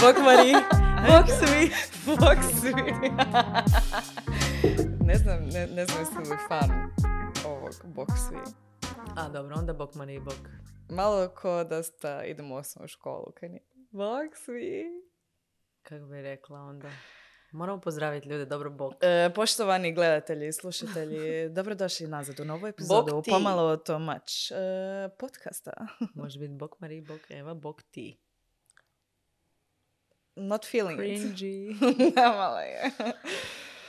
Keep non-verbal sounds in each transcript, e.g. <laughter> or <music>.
Bok Eva. Bok svi. Bok svi. <laughs> ne znam, ne, ne znam jesi li fan ovog Bok svi. A dobro, onda Bok i Bok. Malo ko da sta, idemo u osnovnu školu. Kaj nije? Bok svi. Kako bi rekla onda? Moramo pozdraviti ljude, dobro bok. E, poštovani gledatelji i slušatelji, <laughs> dobrodošli nazad u novu epizodu Bok ti. Pomalo to mač e, podcasta. Može biti Bok Mari, Bok Eva, Bok ti. Not feeling it. Cringy. <laughs> Malo je.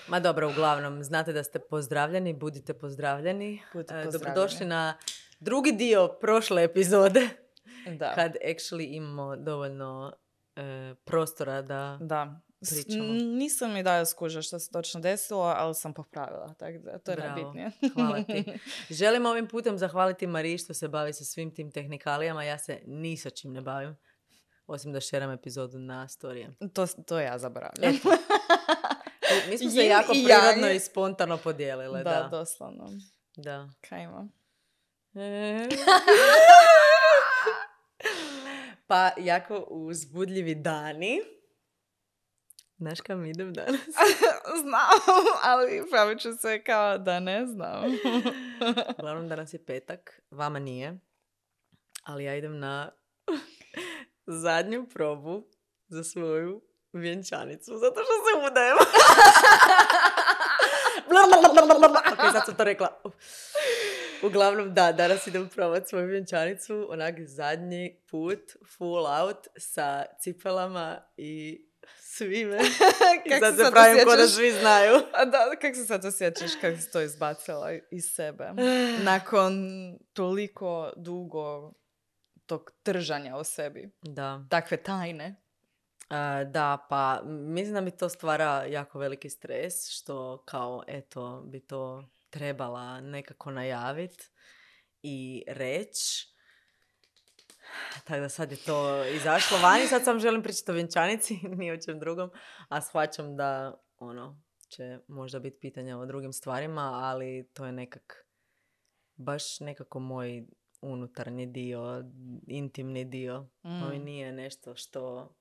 Ma dobro, uglavnom, znate da ste pozdravljeni, budite pozdravljeni. Budite E, pozdravljeni. Dobrodošli na drugi dio prošle epizode. Da. Kad actually imamo dovoljno e, prostora da... Da. Pričamo. Nisam mi dalje skužila što se točno desilo, ali sam popravila, tako da to je Bravo. najbitnije. Hvala ti. <laughs> Želim ovim putem zahvaliti Mariji što se bavi sa svim tim tehnikalijama. Ja se ni sa čim ne bavim. Osim da šeram epizodu na storije. to, to ja zaboravljam. Eto. <laughs> Mi smo se Yin jako i prirodno yang. i spontano podijelile. da, Da, doslovno. da. Kaj ima? <laughs> pa jako uzbudljivi dani. Znaš kam idem danas? <laughs> znam, ali pravit ću se kao da ne znam. Uglavnom danas je petak, vama nije. Ali ja idem na zadnju probu za svoju vjenčanicu, zato što se udajem. <laughs> ok, sad sam to rekla. Uglavnom, da, danas idem probat svoju vjenčanicu, onak zadnji put, full out, sa cipelama i svime. <laughs> I Kak sad se pravim ko da osjećaš? svi znaju. A da, kako se sad osjećaš kako si to izbacila iz sebe? <sighs> Nakon toliko dugo tog tržanja o sebi. Da. Takve tajne. A, da, pa mislim da mi to stvara jako veliki stres, što kao, eto, bi to trebala nekako najaviti i reći. Tako da sad je to izašlo vani, sad sam želim pričati o vjenčanici, <laughs> ni o čem drugom, a shvaćam da, ono, će možda biti pitanja o drugim stvarima, ali to je nekak, baš nekako moj unutarnji dio, intimni dio. Mm. To mi nije nešto što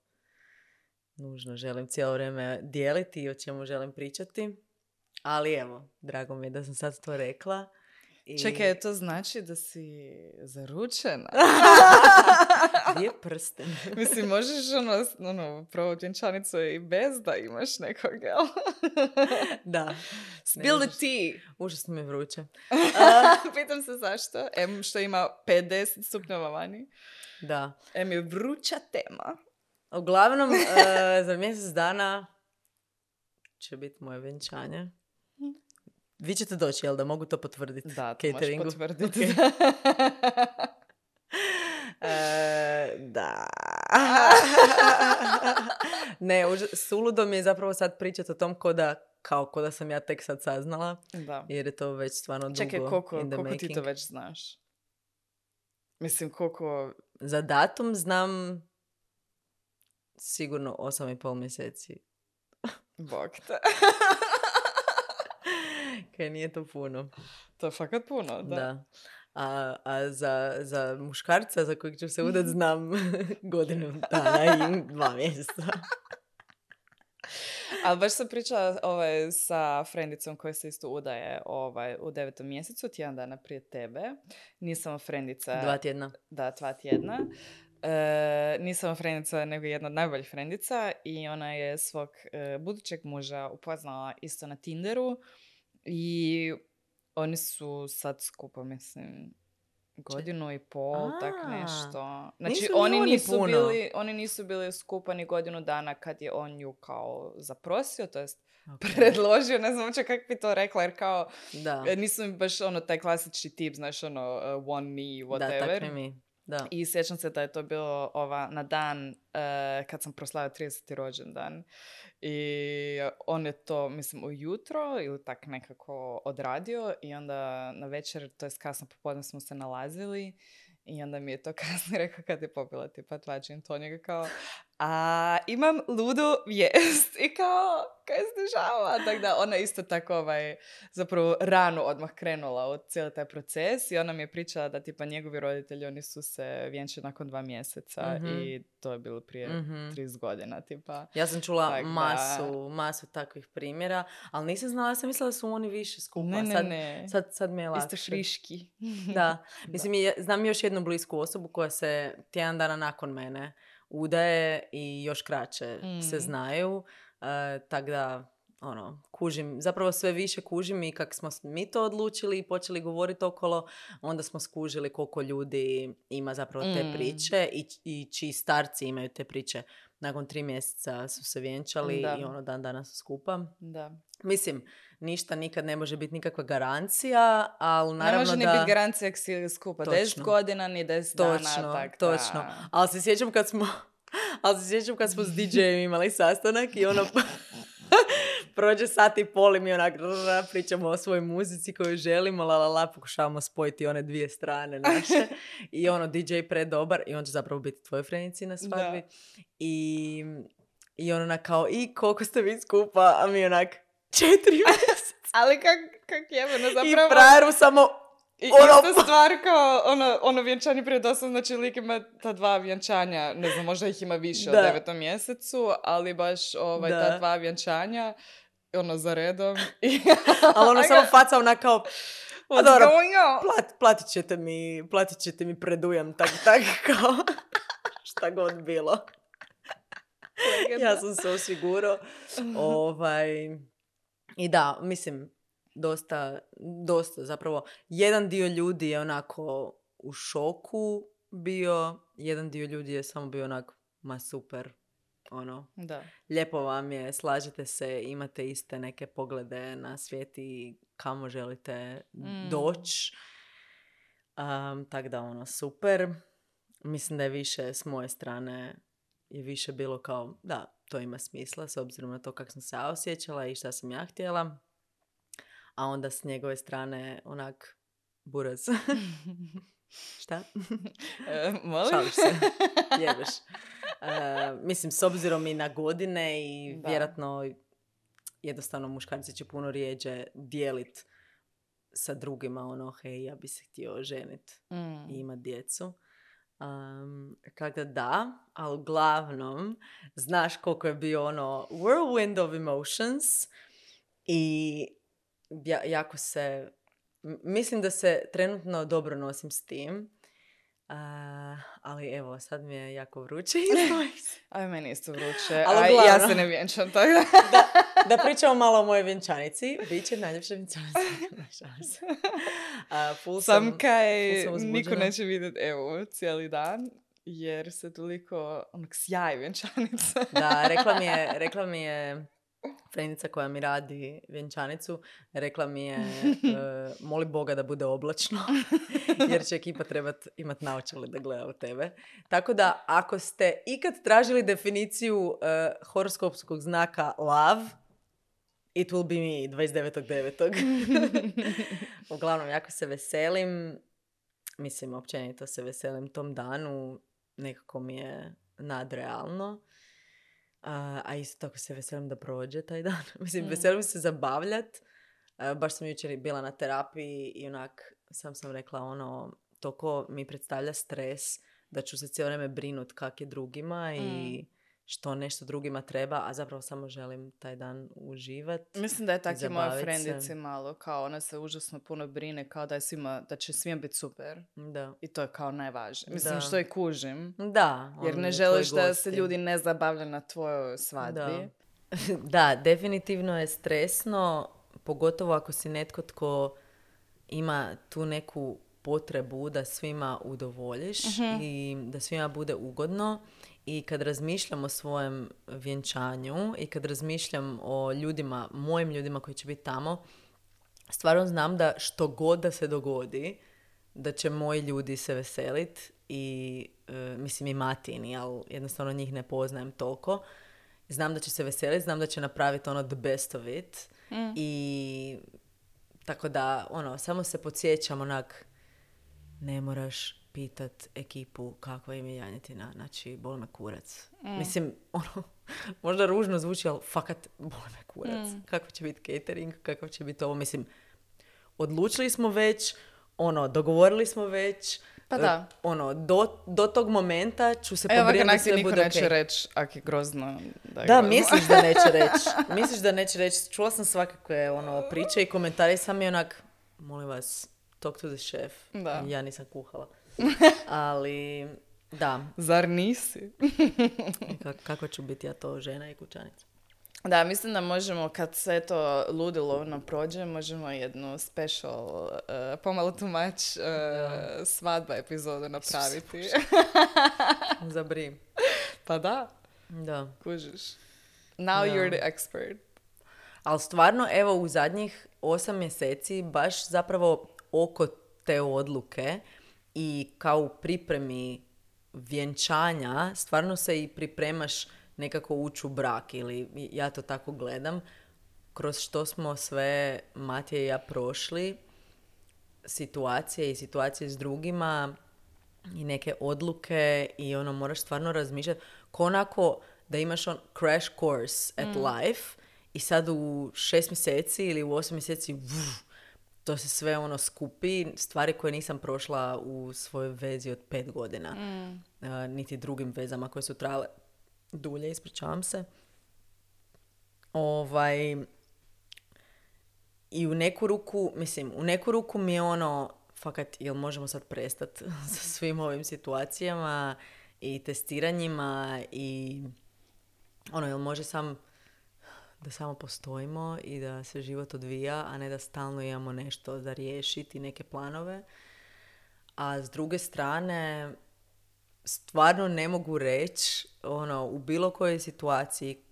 nužno želim cijelo vrijeme dijeliti i o čemu želim pričati. Ali evo, drago mi je da sam sad to rekla. I... Čekaj, to znači da si zaručena? <laughs> Gdje je prsten? <laughs> Mislim, možeš ono, ono probati vjenčanicu i bez da imaš nekog, jel? <laughs> da, Spill the tea. užasno mi je vruće. Pitam se zašto. Em što ima 50 stupnjeva vani. Da. Em je vruća tema. Uglavnom, e, za mjesec dana će biti moje vjenčanje. Vi ćete doći, jel da mogu to potvrditi? Da, to možeš cateringu? potvrditi. Ok. <laughs> E, da. <laughs> ne, uža- suludo mi je zapravo sad pričati o tom ko da, kao ko da sam ja tek sad saznala, da. jer je to već stvarno dugo Čekaj, koliko, in the koliko ti to već znaš? Mislim, koliko... Za datum znam sigurno osam i pol mjeseci. Bog te. <laughs> Nije to puno. to je fakat puno, da. Da. A, a za, za muškarca za kojeg ću se udat <laughs> znam <laughs> godinu dana i dva mjeseca. Ali baš sam pričala ovaj, sa frendicom koja se isto udaje ovaj, u devetom mjesecu, tjedan dana prije tebe. Nisam frendica... Dva tjedna. Da, dva tjedna. E, nisam frendica, nego jedna od najboljih frendica i ona je svog e, budućeg muža upoznala isto na Tinderu i oni su sad skupa, mislim, godinu i pol, tak A, nešto. Znači, nisu ni oni, oni nisu puno. bili, oni nisu bili skupa ni godinu dana kad je on ju kao zaprosio, to jest predložio, ne znam uopće kako bi to rekla, jer kao Da, e, nisu mi baš ono taj klasični tip, znaš ono uh, one me, whatever. da, tak mi. Da. I sjećam se da je to bilo ova, na dan eh, kad sam proslavila 30. rođendan. I on je to, mislim, ujutro ili tak nekako odradio i onda na večer, to je kasno popodne smo se nalazili i onda mi je to <laughs> kasnije rekao kad je popila tipa dva gin tonika kao a imam ludu vijest i kao, kaj se dešava? Tako da ona isto tako ovaj, zapravo rano odmah krenula u cijeli taj proces i ona mi je pričala da tipa njegovi roditelji, oni su se vjenčali nakon dva mjeseca Mhm. i to je bilo prije Mhm. 30 godina, tipa. Ja sam čula Tak da- masu, masu takvih primjera, ali nisam znala, ja sam mislila da su oni više skupa. Ne, ne, sad, ne. Sad, sad mi je lakše. Isto friški. <laughs> Da. Mislim, ja znam još jednu blisku osobu koja se tjedan dana nakon mene udaje i još kraće se Mm. znaju. E, Tako da, ono, kužim, zapravo sve više kužim i kako smo mi to odlučili i počeli govoriti okolo, onda smo skužili koliko ljudi ima zapravo te Mm. priče i, i čiji starci imaju te priče. Nakon tri mjeseca su se vjenčali Da. i ono dan danas skupa. Da. Mislim, ništa nikad ne može biti nikakva garancija, ali naravno ne može ni da... biti garancija si skupa. Točno. 10 godina ni 10 Točno, dana. Tak, točno. da. Ali se sjećam kad smo, <laughs> ali se sjećam kad smo s <laughs> DJ-em imali sastanak i ono prođe sat i pol i mi onak rrr, pričamo o svojoj muzici koju želimo, la la la, pokušavamo spojiti one dvije strane naše. <laughs> I ono DJ predobar i on će zapravo biti tvoj frenici na svadbi. I, i on onak kao i koliko ste vi skupa, a mi onak četiri <laughs> mjeseca. Ali kak, kak jebeno i zapravo... frajeru samo I ono- ista stvar kao ono, ono vjenčanje prije dosta, znači lik ima ta dva vjenčanja, ne znam, možda ih ima više Da. u devetom mjesecu, ali baš ovaj, Da. ta dva vjenčanja, ono za redom. <laughs> Ali ono <laughs> samo faca onako kao what's dobro? Plat, platit ćete mi, platit ćete mi predujam, tak, tak, <laughs> kao, šta god bilo. Ja sam se osigurao. Ovaj, I da, mislim, dosta, dosta, zapravo, jedan dio ljudi je onako u šoku bio, jedan dio ljudi je samo bio onako, ma super, ono, Da. lijepo vam je, slažete se, imate iste neke poglede na svijet i kamo želite Mm. doći. Um, Tako da, ono, super. Mislim da je više s moje strane je više bilo kao, da, to ima smisla s obzirom na to kako sam se ja osjećala i šta sam ja htjela. A onda s njegove strane, onak, buraz. <laughs> šta? E, molim? Šališ se. <laughs> Jebeš. E, mislim, s obzirom i na godine i Da. vjerojatno jednostavno muškarci će puno rijeđe dijelit sa drugima ono, hej, ja bi se htio ženit Mm. i imat djecu. Um, kako da, ali uglavnom, znaš koliko je bio ono whirlwind of emotions i ja, jako se, mislim da se trenutno dobro nosim s tim. A, ali evo, sad mi je jako vruće. <laughs> Aj, meni isto vruće. <laughs> Ali A ja se ne vjenčam, tako <laughs> da. da pričamo malo o mojoj vjenčanici. Biće najljepša vjenčanica. A, full sam, Sam kaj full sam niko neće vidjeti evo cijeli dan, jer se toliko onak sjaj vjenčanica. Da, rekla mi je, rekla mi je Frenica koja mi radi vjenčanicu, rekla mi je <laughs> e, moli Boga da bude oblačno, <laughs> jer će ekipa trebat imat naočale da gleda u tebe. Tako da, ako ste ikad tražili definiciju e, horoskopskog znaka lav, it will be me 29.9. <laughs> Uglavnom, jako se veselim. Mislim, općenito se veselim tom danu. Nekako mi je nadrealno. A, a isto tako se veselim da prođe taj <laughs> dan. Mislim, Mm. veselim se zabavljat. A, baš sam jučer bila na terapiji i onak sam sam rekla ono, toliko mi predstavlja stres da ću se cijelo vrijeme brinut kak je drugima i što nešto drugima treba, a zapravo samo želim taj dan uživat. Mislim da je tako i moja frendici malo, kao ona se užasno puno brine, kao da je svima, da će svima biti super. Da. I to je kao najvažnije. Mislim, Da. što i kužim. Da. Jer ne tvoji želiš da se ljudi ne zabavljaju na tvojoj svadbi. Da. <laughs> da, definitivno je stresno, pogotovo ako si netko tko ima tu neku potrebu da svima udovoljiš i da svima bude ugodno. I kad razmišljam o svojem vjenčanju i kad razmišljam o ljudima, mojim ljudima koji će biti tamo, stvarno znam da što god da se dogodi, da će moji ljudi se veselit i e, mislim i matini, ali jednostavno njih ne poznajem toliko. Znam da će se veseliti, znam da će napraviti ono the best of it. I tako da, ono, samo se podsjećam onak, ne moraš pitat ekipu kakva im je janjetina. Znači, boli me kurac. Mislim, ono, <laughs> možda ružno zvuči, ali fakat boli me kurac. Kako će biti catering, kakav će biti ovo. Mislim, odlučili smo već, ono, dogovorili smo već, Pa da. e, ono, do, do tog momenta ću se pobrinuti da sve bude neće okej. reći ak je grozno. Da, je Da, grozno. misliš da neće <laughs> reći. Misliš da neće reći. Čula sam svakakve ono, priče i komentari, sam je onak, molim vas, talk to the chef. Da. Ja nisam kuhala. <laughs> Ali, da, Zar nisi? ka- kako ću biti ja to žena i kućanica. Da, mislim da možemo, kad sve to ludilovno prođe, možemo jednu special, uh, pomalo tumač uh, svadba epizodu napraviti. Zabrim. pa da, Da. kužiš. Now Da. you're the expert. Ali stvarno, evo, u zadnjih osam mjeseci baš zapravo oko te odluke i kao u pripremi vjenčanja, stvarno se i pripremaš nekako ući u brak ili ja to tako gledam, kroz što smo sve Matija i ja prošli, situacije i situacije s drugima i neke odluke i ono moraš stvarno razmišljati ko onako da imaš on crash course at life i sad u šest mjeseci ili u osam mjeseci vuf, to se sve ono skupi, stvari koje nisam prošla u svojoj vezi od pet godina. A, niti drugim vezama koje su trajale dulje, ispričavam se. Ovaj, i u neku ruku, mislim, u neku ruku mi je ono, fakat, jel možemo sad prestat <laughs> sa svim ovim situacijama i testiranjima i ono, jel može sam da samo postojimo i da se život odvija, a ne da stalno imamo nešto za riješiti, neke planove. A s druge strane, stvarno ne mogu reći, ono, u bilo kojoj situaciji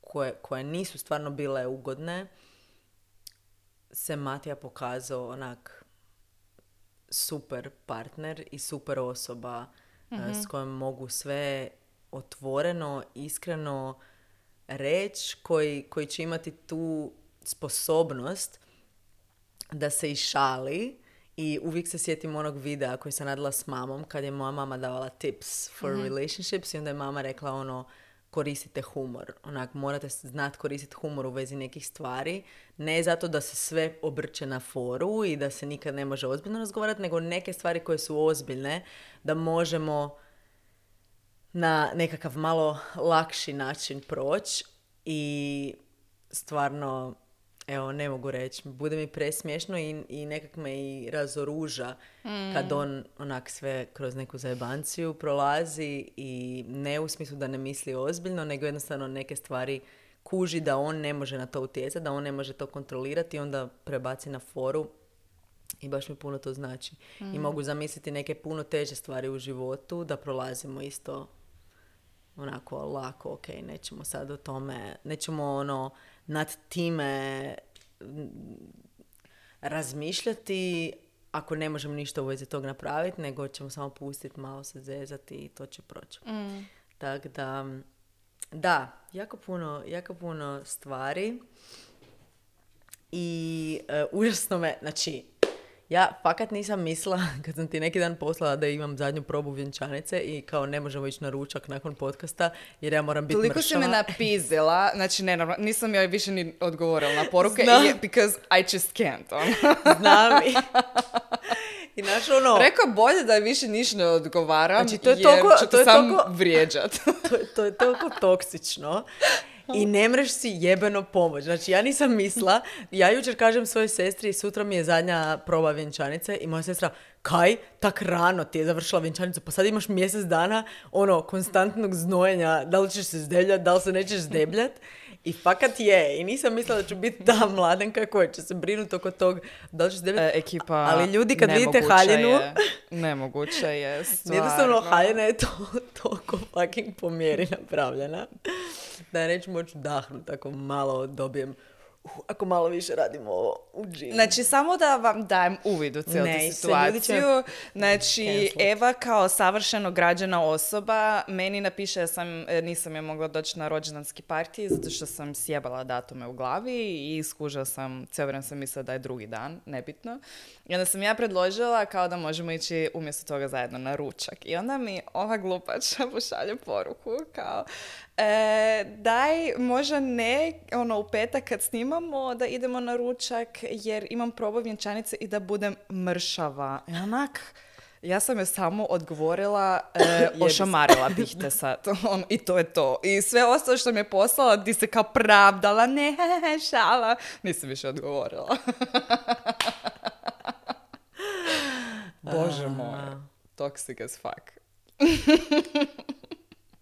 koje, koje nisu stvarno bile ugodne, se Matija pokazao onak super partner i super osoba e, s kojom mogu sve otvoreno, iskreno reći, koji, koji će imati tu sposobnost da se i šali i uvijek se sjetim onog videa koji sam radila s mamom kad je moja mama davala tips for relationships i onda je mama rekla ono koristite humor. Onak, morate znati koristiti humor u vezi nekih stvari. Ne zato da se sve obrće na foru i da se nikad ne može ozbiljno razgovarati, nego neke stvari koje su ozbiljne da možemo na nekakav malo lakši način proći i stvarno, evo, ne mogu reći, bude mi presmiješno i, i nekak me i razoruža kad on onak sve kroz neku zajebanciju prolazi i ne u smislu da ne misli ozbiljno, nego jednostavno neke stvari kuži da on ne može na to utjecati, da on ne može to kontrolirati i onda prebaci na foru i baš mi puno to znači. I mogu zamisliti neke puno teže stvari u životu da prolazimo isto onako lako, ok, nećemo sad o tome, nećemo ono nad time mm, razmišljati ako ne možemo ništa u vezi tog napraviti, nego ćemo samo pustiti, malo se zezati i to će proći. Tako da, da, jako puno, jako puno stvari i e, užasno me, znači, ja fakat nisam mislila, <laughs> kad sam ti neki dan poslala da imam zadnju probu vjenčanice i kao ne možemo ići na ručak nakon podcasta jer ja moram biti Toliko si me mršava. napizila, znači ne, nisam joj više ni odgovorila na poruke, Znam. i- because I just can't. ono. <laughs> Znam i, i naš ono, Rekao bolje da više ništa ne odgovaram, Znači, to je jer toliko- ću to je sam toliko- vrijeđat. <laughs> to, to je toliko toksično i <laughs> ne mreš si jebeno pomoć. Znači, ja nisam misla, ja jučer kažem svojoj sestri, sutra mi je zadnja proba vjenčanice i moja sestra, kaj, tak rano ti je završila vjenčanicu, pa sad imaš mjesec dana, ono, konstantnog znojenja, da li ćeš se zdebljat, da li se nećeš zdebljat. I fakat je. I nisam mislila da ću biti ta mladenka koja će se brinuti oko tog da li ćeš se. E, ekipa, Ali ljudi kad vidite haljinu, je, nemoguće je, <laughs> stvarno. Jednostavno, haljina je to, toliko fucking po mjeri napravljena da neću moći udahnuti tako malo dobijem "Uh, ako malo više radimo ovo u džimu. Znači, samo da vam dajem uvid u cijelu Ne, tu situaciju. će Znači, cancel. Eva kao savršeno građana osoba meni napiše da sam, e, nisam je mogla doći na rođendanski partij zato što sam sjebala datume u glavi i skužila sam, cijelo vrijeme sam mislila da je drugi dan, nebitno. I onda sam ja predložila kao da možemo ići umjesto toga zajedno na ručak. I onda mi ova glupača <laughs> pošalje poruku kao e, daj možda ne ono u petak kad snimamo da idemo na ručak jer imam probao vjenčanice i da budem mršava. I onak, ja sam joj samo odgovorila, e, <coughs> ošamarila bih te sad. <laughs> Ono, I to je to. I sve ostalo što mi je poslala, ti se kao pravdala, ne, <laughs> šala. Nisam više odgovorila. <laughs> Bože moj. Toxic as fuck.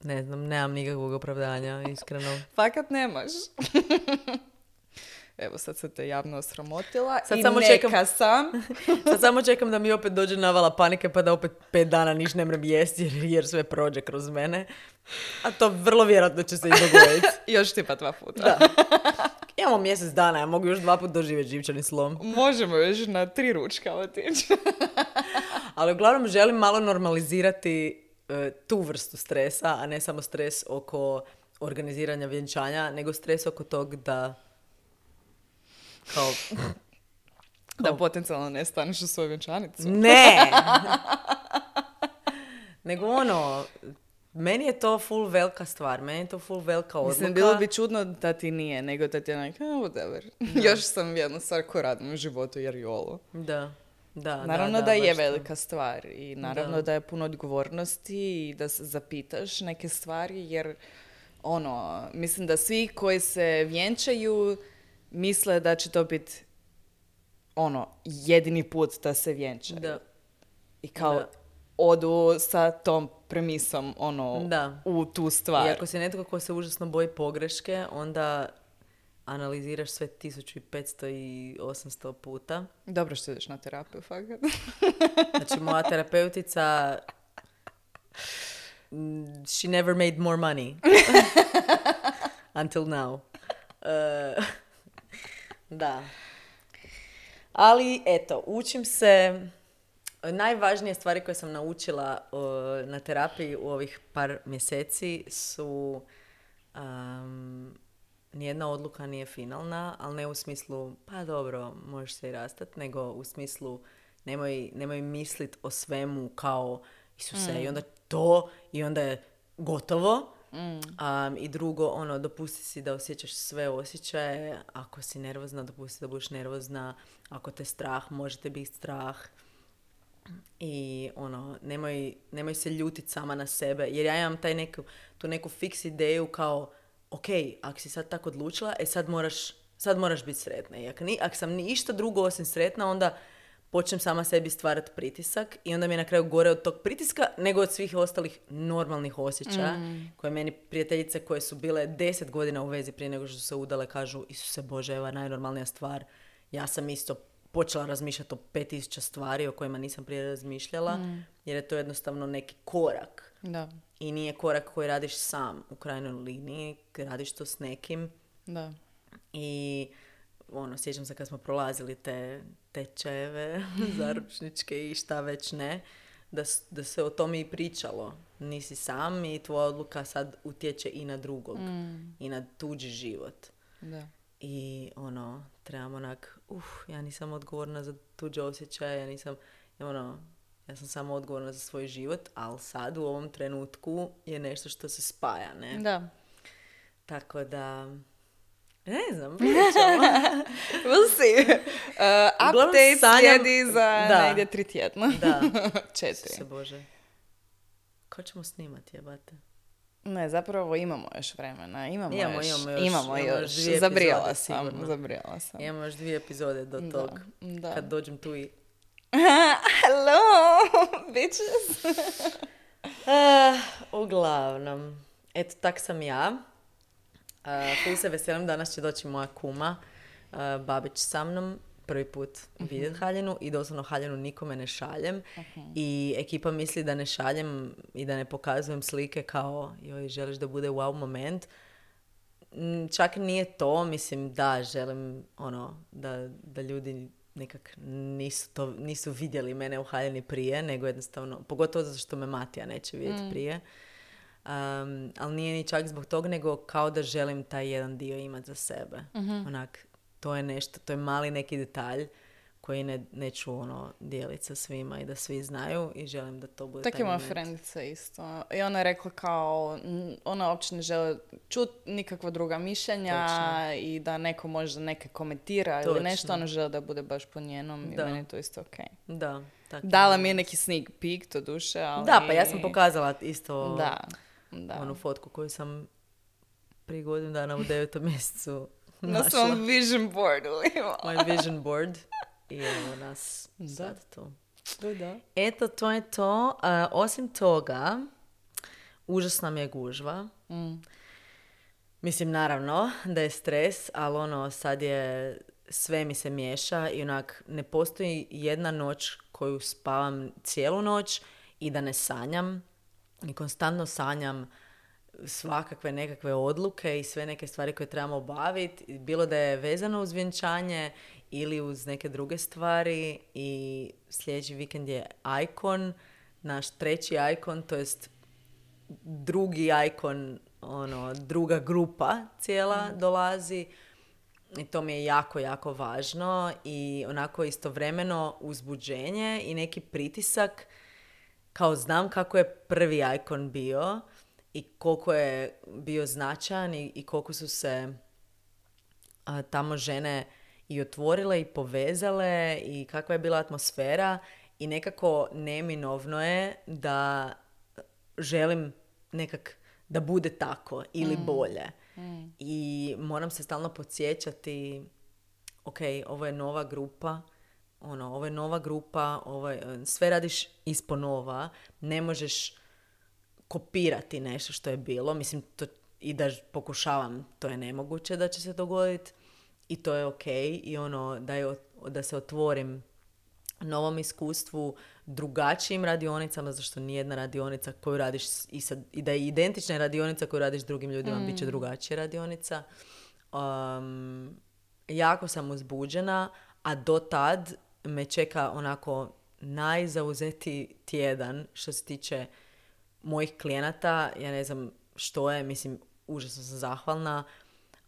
Ne znam, nemam nikakvog opravdanja, iskreno. <laughs> Fakat nemaš. Evo, sad sam te javno osramotila Sad i samo neka čekam- sam. <laughs> Sad samo čekam da mi opet dođe navala panike pa da opet pet dana niš ne mrem jesti jer, sve prođe kroz mene. A to vrlo vjerojatno će se i dogoditi. <laughs> Još tipa dva puta. Da. Imamo mjesec dana, ja mogu još dva put doživjeti živčani slom. Možemo još na tri ručka otići. Ali uglavnom želim malo normalizirati tu vrstu stresa, a ne samo stres oko organiziranja vjenčanja, nego stres oko tog da kao <laughs> da potencijalno ne staneš u svoju vjenčanicu. Ne! <laughs> Nego ono, meni je to full velika stvar, meni je to full velika odluka. Mislim, bilo bi čudno da ti nije, nego da ti je onak, "A, whatever. <laughs> Još sam jednu stvar koju radim u životu, jer i ovo. Da, da, Naravno da, da, je baš to. velika stvar i naravno da. Da. je puno odgovornosti i da se zapitaš neke stvari jer ono, mislim da svi koji se vjenčaju misle da će to biti ono, jedini put da se vjenčaju. Da. I kao Da. odu sa tom premisom ono, Da. u tu stvar. I ako si netko ko se užasno boji pogreške, onda analiziraš sve 1500 i 800 puta. Dobro što ideš na terapiju, fakat. <laughs> Znači, moja terapeutica mm, she never made more money. <laughs> Until now. E, da. Ali, eto, učim se... Najvažnije stvari koje sam naučila o, na terapiji u ovih par mjeseci su... Um, nijedna odluka nije finalna, ali ne u smislu, pa dobro, možeš se i rastat, nego u smislu nemoj, nemoj mislit o svemu kao Isuse i onda to i onda je gotovo. Um, I drugo, ono, dopusti si da osjećaš sve osjećaje. Ako si nervozna, dopusti da budeš nervozna. Ako te strah, možete biti strah. I ono, nemoj, nemoj se ljutit sama na sebe. Jer ja imam taj neku, tu neku fiks ideju kao, ok, ako si sad tako odlučila, e sad moraš, sad moraš biti sretna. I ako, ni, ako sam ništa drugo osim sretna, onda počnem sama sebi stvarati pritisak i onda mi je na kraju gore od tog pritiska nego od svih ostalih normalnih osjećaja koje meni prijateljice koje su bile deset godina u vezi prije nego što su se udale kažu Isuse Bože, evo je najnormalnija stvar. Ja sam isto počela razmišljati o 5000 stvari o kojima nisam prije razmišljala jer je to jednostavno neki korak Da, i nije korak koji radiš sam u krajnjoj liniji, radiš to s nekim da. i ono, sjećam se kad smo prolazili te tečajeve <laughs> zaručničke i šta već ne, da, da se o tome i pričalo. Nisi sam i tvoja odluka sad utječe i na drugog i na tuđi život. Da. I ono, trebamo onak, uf, ja nisam odgovorna za tuđe osjećaje, ja nisam, ono, ja sam samo odgovorna za svoj život, ali sad u ovom trenutku je nešto što se spaja, ne? Da. Tako da, ne znam. <laughs> We'll see. Uh, update sanjam- slijedi za Da. negdje tri tjedna. Da, <laughs> Četiri. se Bože. Ko ćemo snimati, jebate? Ne, zapravo imamo još vremena. Imamo, Imamo, još. imamo još- Imamo još još. Zabrijala epizode, sam. sigurno. Zabrijala sam. Imamo još dvije epizode do Da, tog. da. Kad dođem tu i... <laughs> Hello, <laughs> bitches. Ah, <laughs> uglavnom, eto, tak sam ja. Uh, se veselim, danas će doći moja kuma, uh, Babić sa mnom, prvi put vidjet Haljinu i doslovno Haljinu nikome ne šaljem. I ekipa misli da ne šaljem i da ne pokazujem slike kao joj, želiš da bude wow moment. Čak nije to, mislim da želim ono, da, da ljudi nekak nisu, to, nisu vidjeli mene u haljini prije, nego jednostavno, pogotovo zato što me Matija neće vidjeti Mm. prije. Um, ali nije ni čak zbog toga, nego kao da želim taj jedan dio imati za sebe. Mhm. Onak, to je nešto, to je mali neki detalj koji ne, neću ono dijeliti sa svima i da svi znaju i želim da to bude Tak taj moment. frendica isto. I ona je rekla kao, ona uopće ne žele čut nikakva druga mišljenja Točno. i da neko možda neke komentira ili Točno. nešto, ona žele da bude baš po njenom i Da. meni je to isto okej. Da, tak je. Dala mi je neki sneak peek, to duše, ali... Da, pa ja sam pokazala isto Da, da. onu fotku koju sam prije godinu dana u devetom mjesecu Na našla. svom vision boardu. <laughs> Moj vision board. I evo nas Da. sad tu. Da, da. Eto, to je to. A, osim toga, užasna mi je gužva. Mm. Mislim, naravno da je stres, ali ono, sad je, sve mi se miješa i onak, ne postoji jedna noć koju spavam cijelu noć i da ne sanjam. I konstantno sanjam svakakve nekakve odluke i sve neke stvari koje trebamo obaviti. Bilo da je vezano uz vjenčanje ili uz neke druge stvari. I sljedeći vikend je Icon, naš treći Icon, to jest drugi ikon, ono, druga grupa cijela dolazi i to mi je jako, jako važno i onako istovremeno uzbuđenje i neki pritisak kao znam kako je prvi ikon bio i koliko je bio značajan i, i koliko su se a, tamo žene i otvorile i povezale i kakva je bila atmosfera i nekako neminovno je da želim nekak da bude tako ili bolje. I moram se stalno podsjećati ok, ovo je nova grupa, ono, ovo je nova grupa, ovo je, sve radiš ispo nova, ne možeš kopirati nešto što je bilo, mislim, to, i da pokušavam, to je nemoguće da će se dogoditi i to je ok i ono, da, je, da se otvorim novom iskustvu, drugačijim radionicama, zašto nijedna radionica koju radiš i, sa, i da je identična radionica koju radiš drugim ljudima, bit će drugačija radionica. Um, jako sam uzbuđena, a do tad me čeka onako najzauzetiji tjedan što se tiče mojih klijenata. Ja ne znam što je, mislim, užasno sam zahvalna,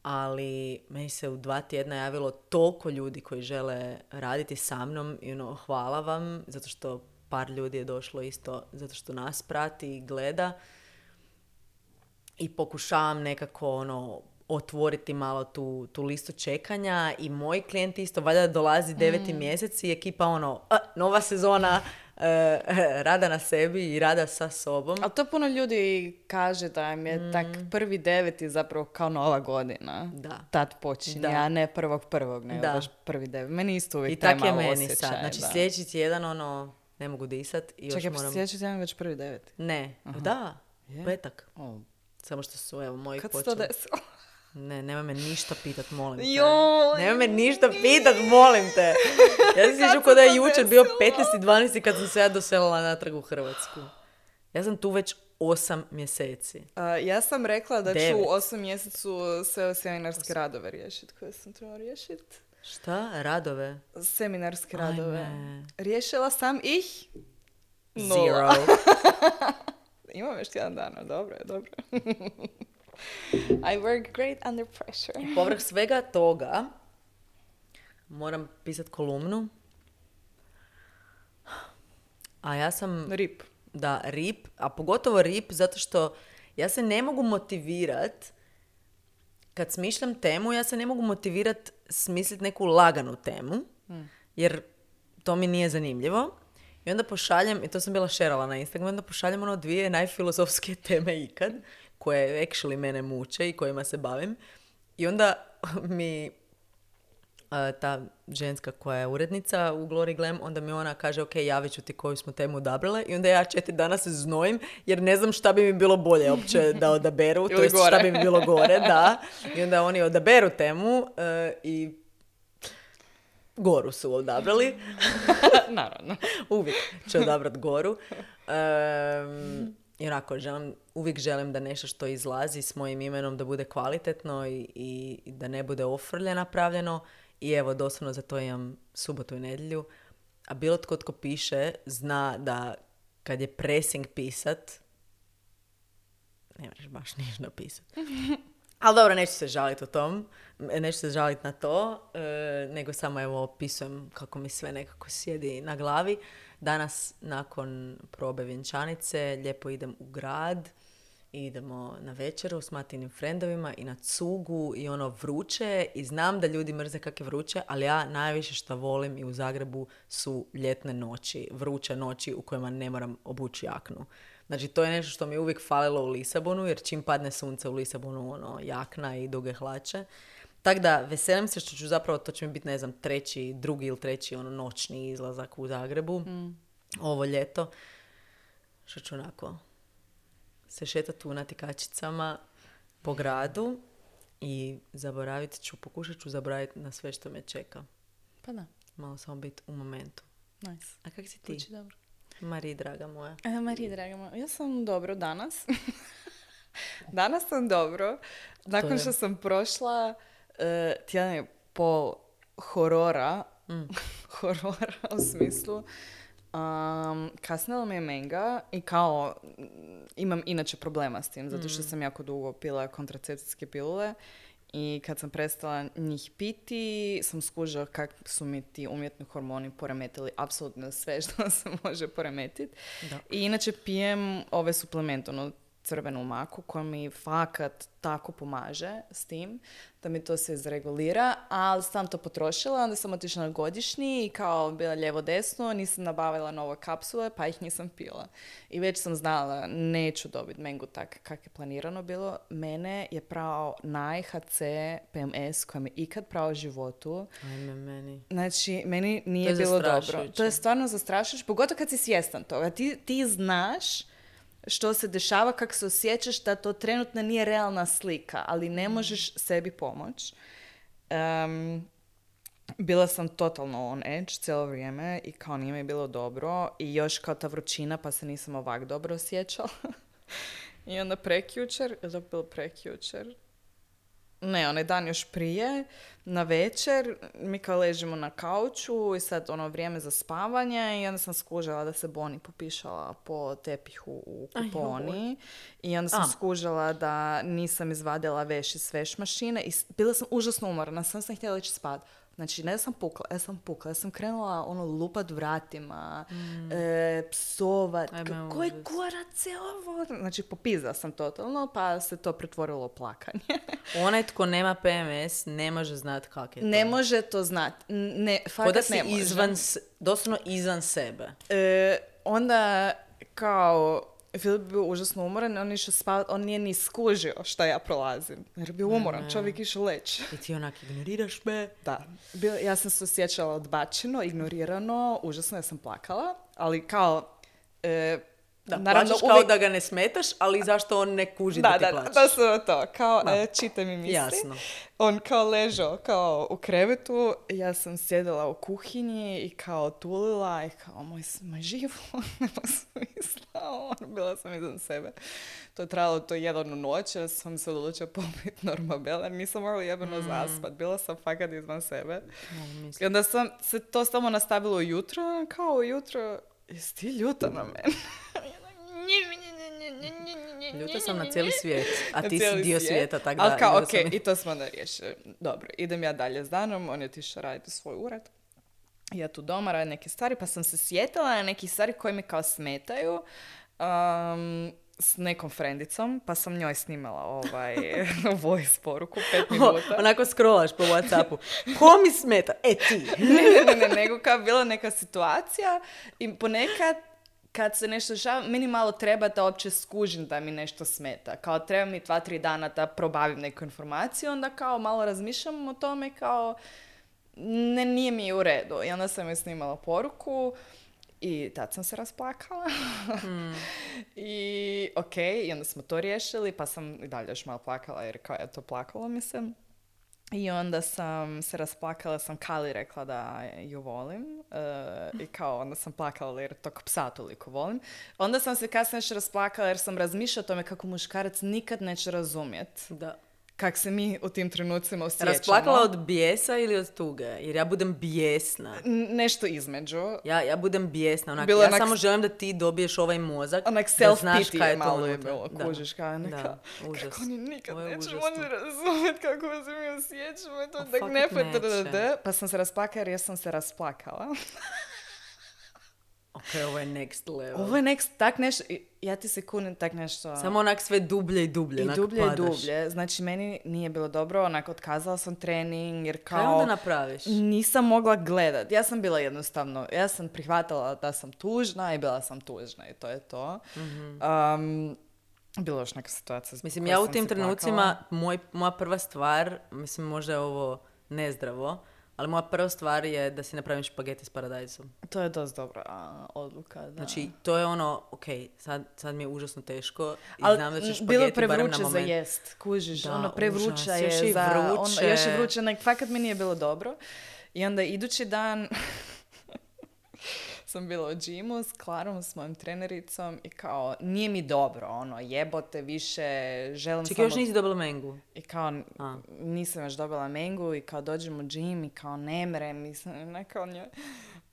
ali meni se u dva tjedna javilo toliko ljudi koji žele raditi sa mnom i ono, hvala vam, zato što par ljudi je došlo isto, zato što nas prati i gleda i pokušavam nekako ono otvoriti malo tu, tu listu čekanja i moji klijenti isto valjda dolazi deveti mjesec i ekipa ono "A, nova sezona <laughs> rada na sebi i rada sa sobom. Ali to puno ljudi kaže da im je tak prvi deveti zapravo kao nova godina. Mm. Da. Tad počinje, Da. a ne prvog prvog, nego Da. baš prvi devet. Meni isto uvijek I taj tak je malo meni osjećaj, sad. Znači da. sljedeći tjedan ono ne mogu disat i još Čekaj, moram... sljedeći tjedan je već prvi deveti. Ne, da, Je? petak. O, Samo što su evo moji kad se to počeli. desilo? Ne, nemoj me ništa pitat, molim te. Joj, Nemoj me ništa pitat, molim te. Ja se sjećam da je jučer bio desilo? 15.12. kad sam se ja doselila natrag u Hrvatsku. Ja sam tu već 8 mjeseci. A, ja sam rekla da Devet. ću u osam mjesecu sve seminarske radove riješiti koje sam trebala riješiti. Šta? Radove? Seminarske Ajme. radove. Riješila sam ih. Nula. Zero. <laughs> Imam još jedan dana, dobro je, dobro. <laughs> I work great under pressure. <laughs> Povrh svega toga moram pisat kolumnu. A ja sam... Rip. Da, rip, a pogotovo rip zato što ja se ne mogu motivirat kad smišljam temu, ja se ne mogu motivirat smisliti neku laganu temu, jer to mi nije zanimljivo. I onda pošaljem, i to sam bila šerala na Instagramu, onda pošaljem ono dvije najfilozofske teme ikad, koje actually mene muče i kojima se bavim. I onda <laughs> mi a, ta ženska koja je urednica u Glory Glam, onda mi ona kaže, ok, javit ću ti koju smo temu odabrale i onda ja četiri dana se znojim jer ne znam šta bi mi bilo bolje uopće <laughs> da odaberu, to jest šta bi mi bilo gore, da. <laughs> I onda oni odaberu temu e, i goru su odabrali. Naravno. Uvijek će odabrat goru. Em, I I onako, želim, uvijek želim da nešto što izlazi s mojim imenom da bude kvalitetno i, i, i da ne bude ofrlje napravljeno. I evo, doslovno za to imam subotu i nedjelju. A bilo tko tko piše zna da kad je pressing pisat, ne možeš baš <laughs> ništa napisati. <laughs> Ali dobro, neću se žaliti o tom, neću se žaliti na to, e, nego samo evo opisujem kako mi sve nekako sjedi na glavi. Danas, nakon probe vjenčanice, lijepo idem u grad, idemo na večeru s Matinim frendovima i na cugu i ono vruće i znam da ljudi mrze kak je vruće, ali ja najviše što volim i u Zagrebu su ljetne noći, vruće noći u kojima ne moram obući jaknu. Znači, to je nešto što mi je uvijek falilo u Lisabonu, jer čim padne sunce u Lisabonu, ono, jakna i duge hlače. Tako da, veselim se što ću zapravo, to će mi biti, ne znam, treći, drugi ili treći, ono, noćni izlazak u Zagrebu. Mm. Ovo ljeto. Što ću onako se šetati tu na tikačicama po gradu i zaboraviti ću, pokušat ću zaboraviti na sve što me čeka. Pa da. Malo samo biti u momentu. Nice. A kak si ti? Dobro. Draga moja. E, Mariji, draga moja, ja sam dobro danas. <laughs> danas sam dobro. Nakon što sam prošla uh, tjedan i pol horora, Mm. <laughs> horora u smislu, um, kasnila mi je menga i kao mm, imam inače problema s tim, zato što sam jako dugo pila kontracepcijske pilule i kad sam prestala njih piti, sam skužila kak su mi ti umjetni hormoni poremetili apsolutno sve što <laughs> se može poremetiti. I inače pijem ove suplemente, ono crvenu maku koja mi fakat tako pomaže s tim da mi to sve izregulira, ali sam to potrošila, onda sam otišla na godišnji i kao bila lijevo desno, nisam nabavila nove kapsule pa ih nisam pila. I već sam znala, neću dobiti mengu tak kak je planirano bilo. Mene je pravo naj-HC PMS koji me ikad pravo u životu. Ajme meni. Znači, meni nije je bilo dobro. To je stvarno zastrašujuće, pogotovo kad si svjestan toga. Ti, ti znaš što se dešava, kako se osjećaš, da to trenutno nije realna slika, ali ne možeš sebi pomoć. Em, bila sam totalno on edge cijelo vrijeme i kao nije mi bilo dobro i još kao ta vrućina pa se nisam ovak dobro osjećala. <laughs> I onda prekjučer, je to bilo prekjučer? Ne, onaj dan još prije, na večer, mi kao ležimo na kauču i sad ono vrijeme za spavanje i onda sam skužala da se Boni popišala po tepihu u kuponi i onda sam A. skužila da nisam izvadila veš iz veš mašine i bila sam užasno umorna, sam sam htjela ići spat. Znači, ne da sam pukla, ja sam pukla, ja sam krenula ono lupat vratima, e, psovat, Ajme, koji kurac je ovo? Znači, popizala sam totalno, pa se to pretvorilo u plakanje. <laughs> Onaj tko nema PMS ne može znati kak je to. Ne može to znati. Ne, fakat da si ne može. izvan, doslovno izvan sebe. E, onda kao Filip bio užasno umoran, on, išao spavat, on nije ni skužio šta ja prolazim. Jer je bio umoran, čovjek išao leći. <laughs> I ti onak ignoriraš me. Da, Bio, ja sam se osjećala odbačeno, ignorirano, užasno ja sam plakala, ali kao... E, Da, naravno, plaćaš kao uvijek- da ga ne smetaš, ali zašto on ne kuži da, da, ti da, plaćaš? da, to su to. Kao, Da. e, čitaj mi misli. Jasno. On kao ležao kao u krevetu, ja sam sjedila u kuhinji i kao tulila i kao moj, moj život, <laughs> nema smisla, ono, bila sam izvan sebe. To je trajalo to jednu noć, ja sam se odlučila popiti normabela, nisam morala jebeno zaspat, bila sam fakat izvan sebe. Ja, I onda sam se to samo nastavilo ujutro, kao ujutro, jesi ti ljuta na mene? Ljuta sam na cijeli svijet, a <laughs> ti si dio svijet. svijeta, tako da... Ali kao, ok, sam i- to smo onda riješili. Dobro, idem ja dalje s danom, on je otišao raditi u svoj ured. Ja tu doma radim neke stvari, pa sam se sjetila na neki stvari koji mi kao smetaju um, s nekom frendicom, pa sam njoj snimala ovaj <laughs> voice poruku, pet minuta. Onako scrollaš po Whatsappu. Ko mi smeta? E ti. <laughs> ne, ne, ne, ne, nego kao bila neka situacija i ponekad kad se nešto dešava, meni malo treba da uopće skužim da mi nešto smeta. Kao treba mi dva, tri dana da probavim neku informaciju, onda kao malo razmišljam o tome kao ne, nije mi u redu. I onda sam joj snimala poruku i tad sam se rasplakala. <laughs> I ok, i onda smo to riješili, pa sam i dalje još malo plakala jer kao eto plakalo mi se. I onda sam se rasplakala, sam Kali rekla da ju volim e, i kao onda sam plakala jer tog psa toliko volim. Onda sam se kasnije još rasplakala jer sam razmišljala o tome kako muškarac nikad neće razumjet Da. Kak se mi u tim trenucima osjećamo. Rasplakala od bijesa ili od tuge? Jer ja budem bijesna. N- Nešto između. Ja, ja budem bijesna. Onak, Bilo ja onak- samo želim da ti dobiješ ovaj mozak. Onak da znaš kaj je to malo je unutra. bilo, Da. kužiš kao neka, Da, <laughs> užas. kako oni nikad je neće moći razumjeti kako se mi osjećamo to A tak fakat ne. Pa sam se rasplakala jer ja sam se rasplakala. <laughs> Ok, ovo je next level. Ovo je next, tak nešto, i- ja ti se kunim tak nešto... Samo onak sve dublje i dublje. I dublje i padaš. dublje. Znači, meni nije bilo dobro, onak, otkazala sam trening, jer kao... Kaj onda napraviš? Nisam mogla gledat. Ja sam bila jednostavno, ja sam prihvatila da sam tužna i bila sam tužna i to je to. Um, bilo je još neka situacija Mislim, ja u tim trenucima, moj, moja prva stvar, mislim možda je ovo nezdravo, ali moja prva stvar je da si napravim špageti s paradajzom. To je dosta dobra a, odluka, da. Znači, to je ono, ok, sad, sad mi je užasno teško i Ali znam da će m, bilo špageti barem na prevruće za moment. jest, kužiš, Da, ono prevruća užas, je još i za... vruće. Ono, još je vruće, nek, fakat mi nije bilo dobro. I onda idući dan sam bila u džimu s Klarom, s mojom trenericom i kao, nije mi dobro, ono, jebote više, želim Čekaj, samo... još nisi dobila mengu. I kao, A. nisam još dobila mengu i kao dođem u džim i kao ne mrem i <laughs> sam je,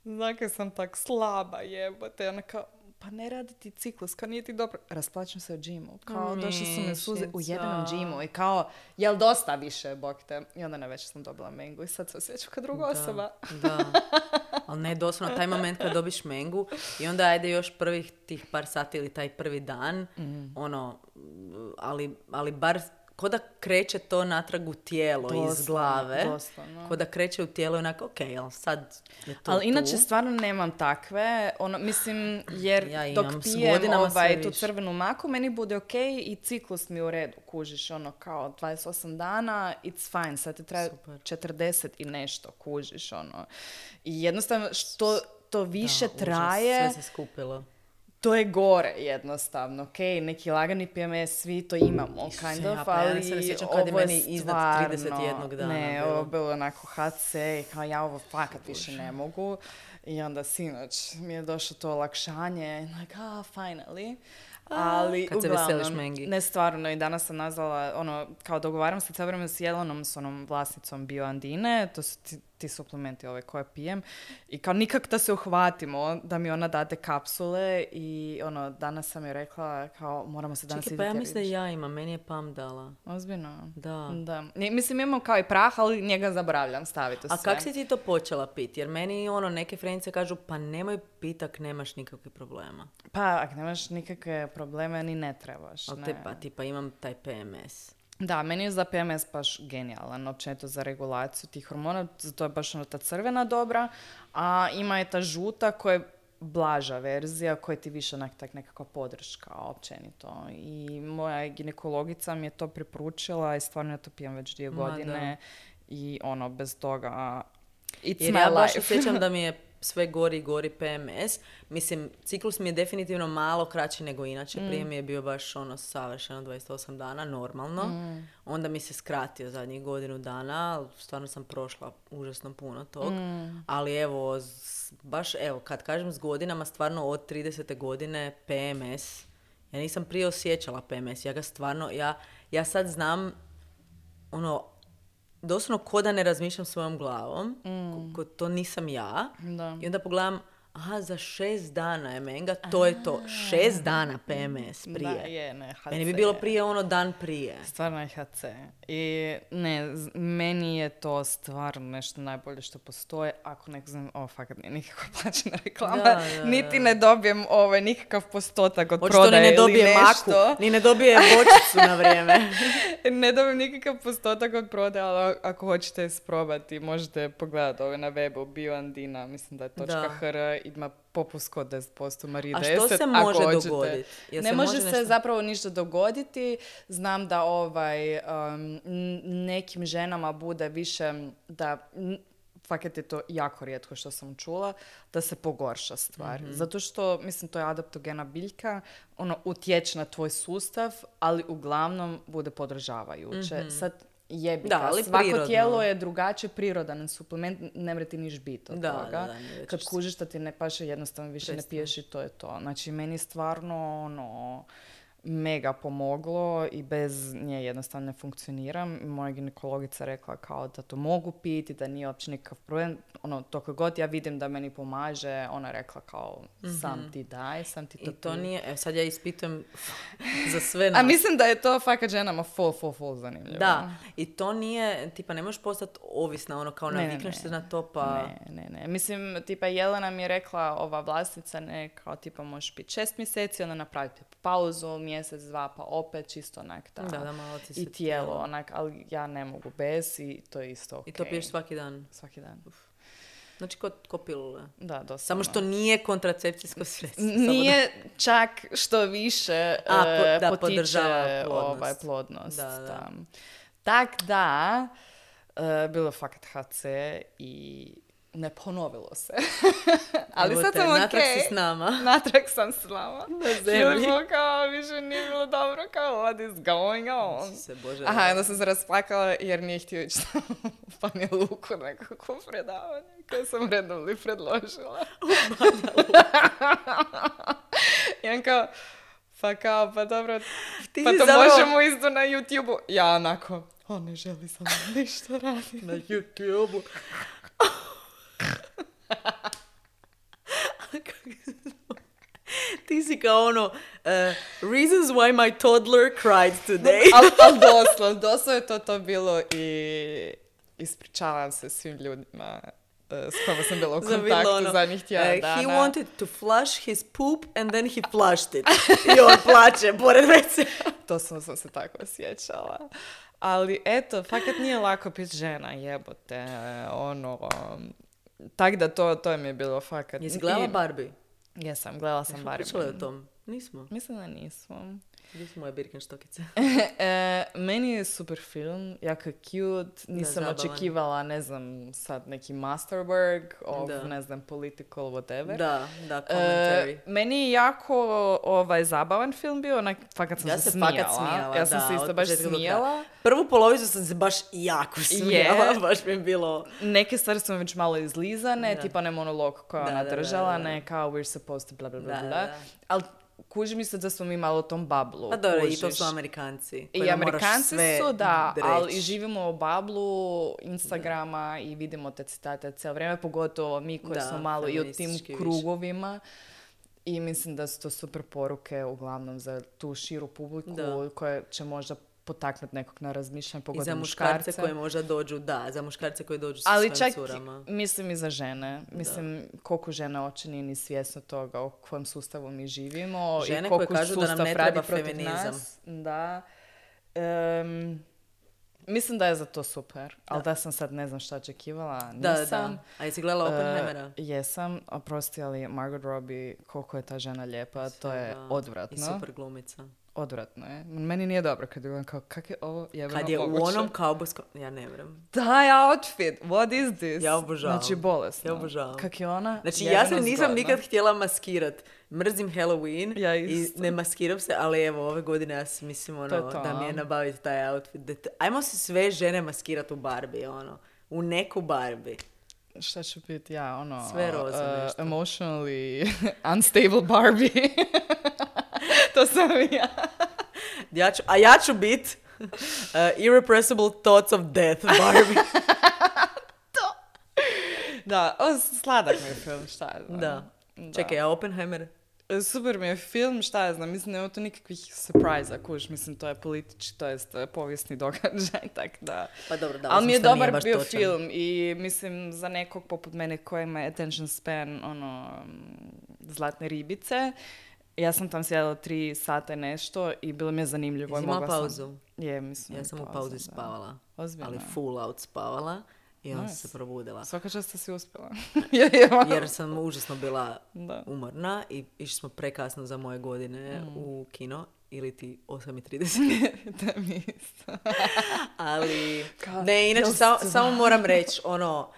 zakaj sam tak slaba jebote, ona kao, pa ne radi ti ciklus, kao nije ti dobro. Rasplaćam se u džimu, kao došle su mi suze u Mišica. džimu i kao, jel dosta više, bog te. I onda na večer sam dobila mengu i sad se osjećam kao druga osoba. Da. Ali ne, doslovno taj moment kad dobiš mengu i onda ajde još prvih tih par sati ili taj prvi dan, Mhm. ono, ali, ali bar ko da kreće to natrag u tijelo iz Doslovno, glave. doslovno. Ko da kreće u tijelo i onako, ok, ali sad je to Ali inače tu. stvarno nemam takve, ono, mislim, jer Ja dok imam, pijem ovaj, tu crvenu maku, meni bude ok i ciklus mi u redu, kužiš, ono, kao 28 dana, it's fine, sad ti treba Super. 40 i nešto, kužiš, ono. I jednostavno, što to više Da, užas, traje, Sve se skupilo. To je gore jednostavno, ok, neki lagani PMS, svi to imamo, Isuse, kind ja, of, pa ja ali ne je ovo je meni iznad stvarno, 31 dana Ne, bilo. ovo je bilo onako HC kao ja ovo fakat više ne mogu. I onda sinoć mi je došlo to olakšanje, like, ah, finally. Ali, Kad se uglavnom, veseliš Mengi. Ne, stvarno, i danas sam nazvala, ono, kao dogovaram se cijelo vrijeme s Jelenom, s onom vlasnicom Bioandine, to su ti, ti suplementi ove koje pijem, i kao nikak da se uhvatimo, da mi ona dade kapsule i ono, danas sam joj rekla, kao, moramo se danas Čekaj, pa ja mislim da ja imam, meni je Pam dala. Ozbiljno? Da. Da. Mislim, imam kao i prah, ali njega zaboravljam staviti u A kak si ti to počela piti? Jer meni ono, neke frenice kažu, pa nemoj pit ak nemaš nikakvih problema. Pa, ako nemaš nikakve probleme, ni ne trebaš. Ali ne. te pa, tipa imam taj PMS. Da, meni je za PMS baš genijalan, općenito za regulaciju tih hormona, to je baš ono ta crvena dobra, a ima je ta žuta koja je blaža verzija koja ti više onak tak nekakva podrška općenito. I moja ginekologica mi je to preporučila i stvarno ja to pijem već dvije Ma, godine i ono, bez toga it's Jer my ja baš osjećam da mi je <laughs> sve gori i gori PMS. Mislim, ciklus mi je definitivno malo kraći nego inače. Mm. Prije mi je bio baš ono savršeno 28 dana, normalno. Mm. Onda mi se skratio zadnjih godinu dana, stvarno sam prošla užasno puno tog. Mm. Ali evo, z- baš evo, kad kažem s godinama, stvarno od 30. godine PMS, ja nisam prije osjećala PMS, ja ga stvarno, ja, ja sad znam, ono, doslovno ko da ne razmišljam svojom glavom, ko, ko to nisam ja, Da. i onda pogledam, aha, za šest dana je menga, to je to, šest dana PMS prije. Da, je, ne, HC Meni bi bilo je. prije ono dan prije. Stvarno je HC. I ne, meni je to stvarno nešto najbolje što postoje. Ako ne znam, ovo fakat nije nikakva <laughs> plaćena reklama. Da, da, Niti ne dobijem ovaj nikakav postotak od Očito ni prodaje ne dobije ili maku, ni ne dobije bočicu na vrijeme. <laughs> ne dobijem nikakav postotak od prodaje, ali ako hoćete isprobati, možete pogledati ove na webu bioandina, mislim da je točka .hr, ima popust kod 10%, Marije A 10, što se ako može dogoditi? Ne se može se nešto- zapravo ništa dogoditi. Znam da ovaj um, nekim ženama bude više da fakat je to jako rijetko što sam čula, da se pogorša stvar. Mhm. Zato što, mislim, to je adaptogena biljka, ono utječe na tvoj sustav, ali uglavnom bude podržavajuće. Mhm. Sad, jebi Da, ali svako prirodno. tijelo je drugačije prirodan suplement, ne mre ti niš bit od Da, toga. da, da, ne Kad kužiš da ti ne paše, jednostavno više ne Prestani. piješ i to je to. Znači, meni stvarno, ono, mega pomoglo i bez nje jednostavno ne funkcioniram. Moja ginekologica rekla kao da to mogu piti, da nije uopće nikakav problem. Ono, dok god ja vidim da meni pomaže, ona rekla kao sam ti daj, sam ti to Mhm. I to nije, evo sad ja ispitujem <laughs> za sve nas. A mislim da je to fakat ženama full, full, full zanimljivo. Da, i to nije, tipa ne možeš postati ovisna, ono kao Ne, ne, navikneš ne. se na to pa... Ne, ne, ne. Mislim, tipa Jelena mi je rekla, ova vlasnica, ne, kao tipa možeš piti šest mjeseci, onda napraviti pauzu, mjesec, dva, pa opet čisto onak da. Da, da, malo ti se I tijelo, onak, ali ja ne mogu bez i to je isto ok. I to piješ svaki dan. Svaki dan. Znači ko, ko pilule. Da, doslovno. Samo što nije kontracepcijsko sredstvo. samo da- Nije čak što više A, po- e, da, potiče podržava plodnost. Ovaj, plodnost. Da, da. Tak da, e, bilo fakat HC i ne ponovilo se. <laughs> Ali sad sam okej. natrag si s nama. <laughs> Natrag sam s vama. zemlji. Još kao više nije bilo dobro, kao what is going on? Se, Bože, Aha, onda sam se rasplakala jer nije htio ići u <laughs> Banja Luku nekako predavanje koje sam redovno predložila. I on kao, pa kao, pa dobro, Ti pa to možemo isto na YouTube-u. Ja onako, on ne želi sa mnom ništa raditi. na YouTube-u. <laughs> Ti si kao ono, uh, reasons why my toddler cried today. Ali al doslovno, doslovno je to to bilo i ispričavam se svim ljudima e, s kojima sam bila u kontaktu ono, zadnjih tjedan uh, dana. He wanted to flush his poop and then he flushed it. I on plače pored WC. <laughs> To sam, sam se tako osjećala. Ali eto, fakat nije lako biti žena, jebote. Ono, um, tak da to, to mi je bilo fakat. Jesi gledala Barbie? Jesam, gledala sam Barbie. pričale o tom? Nismo. Mislim da nismo. Gdje su moje Birkenstockice? <laughs> e, meni je super film, jako je cute, nisam zabavan. očekivala, ne znam, sad neki masterwork of, Da. ne znam, political whatever. Da, da, E, commentary. meni je jako ovaj, zabavan film bio, onak, fakat sam Ja se smijala. smijala, ja sam da, se isto baš smijala. Prvu polovicu sam se baš jako smijala, <laughs> baš mi je bilo... Neke stvari su mi već malo izlizane, Da. tipa ne monolog koja Da, ona da, da, držala, da, da. ne kao we're supposed to bla bla bla Da, bla. da, da. Ali kuži mi se da smo mi malo u tom bablu. Pa dobro, i to su Amerikanci. I Amerikanci sve su, da, ali reći. i živimo u bablu Instagrama i vidimo te citate cijelo vrijeme, pogotovo mi koji Da, smo malo i u tim krugovima. I mislim da su to super poruke uglavnom za tu širu publiku Da. koja će možda potaknuti nekog na razmišljanje, I pogotovo za muškarce koji možda dođu, da, za muškarce koji dođu sa ali svojim čak curama. mislim i za žene. Mislim, koliko žene uopće nije ni svjesno toga u kojem sustavu mi živimo Žene i koje koliko kažu da nam ne treba feminizam. nas. Da. Em, mislim da je za to super, ali da sam sad ne znam šta očekivala, Da, nisam. da. A jesi gledala Oppenheimera? E, jesam, oprosti, ali Margot Robbie, koliko je ta žena lijepa, to je Da. I odvratno. super glumica. Odvratno je. Meni nije dobro kad gledam kao, kak je ovo jebeno Kad je u moguće? onom kaubojskom... Ja ne vjerujem. Taj outfit, what is this? Ja obožavam. Znači, bolesno. Ja obožavam. Kak je ona? Znači, ja se nisam zgodna. nikad htjela maskirat. Mrzim Halloween Ja i ne maskiram se, ali evo, ove godine ja mislim ono, To je to. da mi je nabaviti taj outfit. Da te- Ajmo se sve žene maskirat u Barbie, ono. U neku Barbie. Šta će biti, ja, ono... Sve roza uh. Emotionally <laughs> unstable Barbie. <laughs> to sam ja. <laughs> Ja ću, a ja ću bit uh, Irrepressible Thoughts of Death Barbie. <laughs> Da, o, sladak mi je film, šta ja znam. da. Čekaj, a Oppenheimer? Super mi je film, šta ja znam, mislim, nema tu nikakvih surprise kuš, mislim, to je politički, to jest eh, povijesni <laughs> događaj, tak da... Pa dobro, da. Ali mi je dobar baš bio točan. film i mislim za nekog poput mene koji ima attention span, ono, zlatne ribice, ja sam tam sjedala tri sata i nešto i bilo mi je zanimljivo. Jesi imala mogla sam- pauzu? Je, mislim. Ja sam u pauzu, pauzi da. spavala. Ozbiljno. Ali full out spavala. I onda Nice. se probudila. Svaka čast si uspjela. <laughs> Je, je, Jer sam užasno bila Da. umorna i išli smo prekasno za moje godine Mm. u kino. Ili ti 8.30. <laughs> da mi isto. Ali, ne, inače, samo moram reći, ono,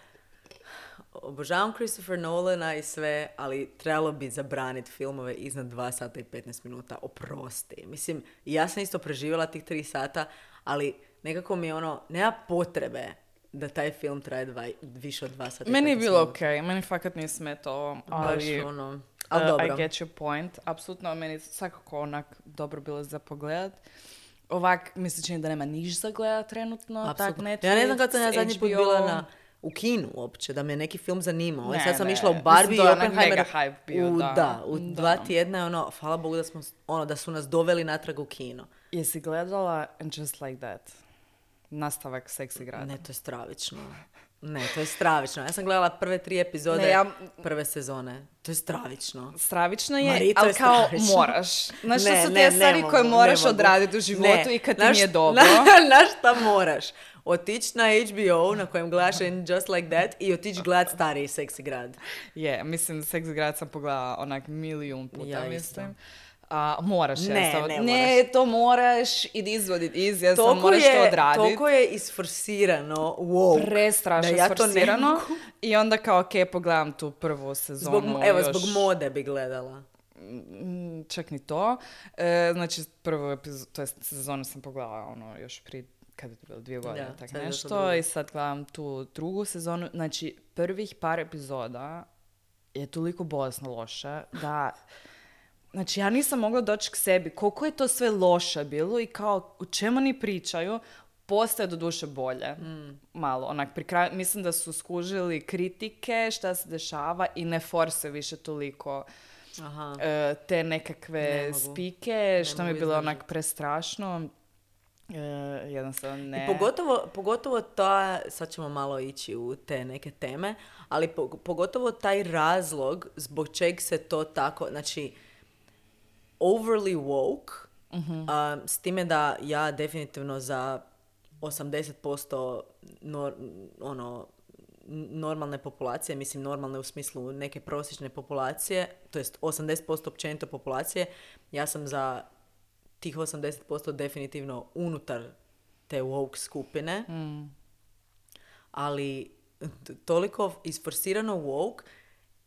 obožavam Christopher Nolana i sve, ali trebalo bi zabraniti filmove iznad 2 sata i 15 minuta. Oprosti. Mislim, ja sam isto preživjela tih 3 sata, ali nekako mi je ono, nema potrebe da taj film traje dva, više od 2 sata i Meni je 15 bilo ok, meni fakat nije smetao, ali... Baš ono, Uh, ali dobro. I get your point. Apsolutno, meni je svakako onak dobro bilo za pogledat. Ovak, mi se čini da nema niš za gledat trenutno. Tak Apsolutno. Netflix, ja ne znam kad sam ja zadnji put bila na, u kinu uopće, da me neki film zanimao. Ne, sad sam ne. išla u Mislim, Barbie to i je Oppenheimer. mega hype bio, u, da. u Da. dva tjedna je ono, hvala Bogu da, smo, ono, da su nas doveli natrag u kino. Jesi gledala And Just Like That? Nastavak Seksi grad. Ne, to je stravično. Ne, to je stravično. Ja sam gledala prve tri epizode Ne, ja- prve sezone. To je stravično. Stravično je, Marito ali je kao stravično. moraš. Znaš što su te stvari koje moraš odraditi u životu Ne. i kad ti Znaš- nije dobro. <laughs> Na, na šta moraš? Otići na HBO na kojem gledaš And Just Like That i otići gledat stariji seksi grad. Je, mislim, Seks grad sam pogledala onak milijun puta, Ja isto. mislim. A, moraš Ne, jednostavno. ne ne, moraš. to moraš, what it is, jednostavno Toliko moraš je, to odraditi. toliko je isforsirano woke. Prestrašno da ja to ne sforsirano. mogu. I onda kao, ok, pogledam tu prvu sezonu. Zbog, evo, još, zbog mode bi gledala. mm, Čak ni to. E, znači, prvu epizodu, to jest sezonu sam pogledala ono, još prije kad je to bilo dvije godine, Da, tak sad nešto. I sad gledam tu drugu sezonu. Znači, prvih par epizoda je toliko bolesno loše da... Znači, ja nisam mogla doći k sebi. Koliko je to sve loše bilo i kao, o čemu oni pričaju, postaje do duše bolje. Mm. Malo, onak, pri kraju, mislim da su skužili kritike, šta se dešava i ne forse više toliko Aha. e, te Ne nekakve mogu. spike, što mi je bilo izdržati. onak prestrašno. E, jednostavno ne. I pogotovo, pogotovo ta, sad ćemo malo ići u te neke teme, ali po- pogotovo taj razlog zbog čeg se to tako, znači, overly woke, a, s time da ja definitivno za 80% nor, ono, normalne populacije, mislim normalne u smislu neke prosječne populacije, to jest 80% općenito populacije, ja sam za tih 80% definitivno unutar te woke skupine, ali t- toliko isforsirano woke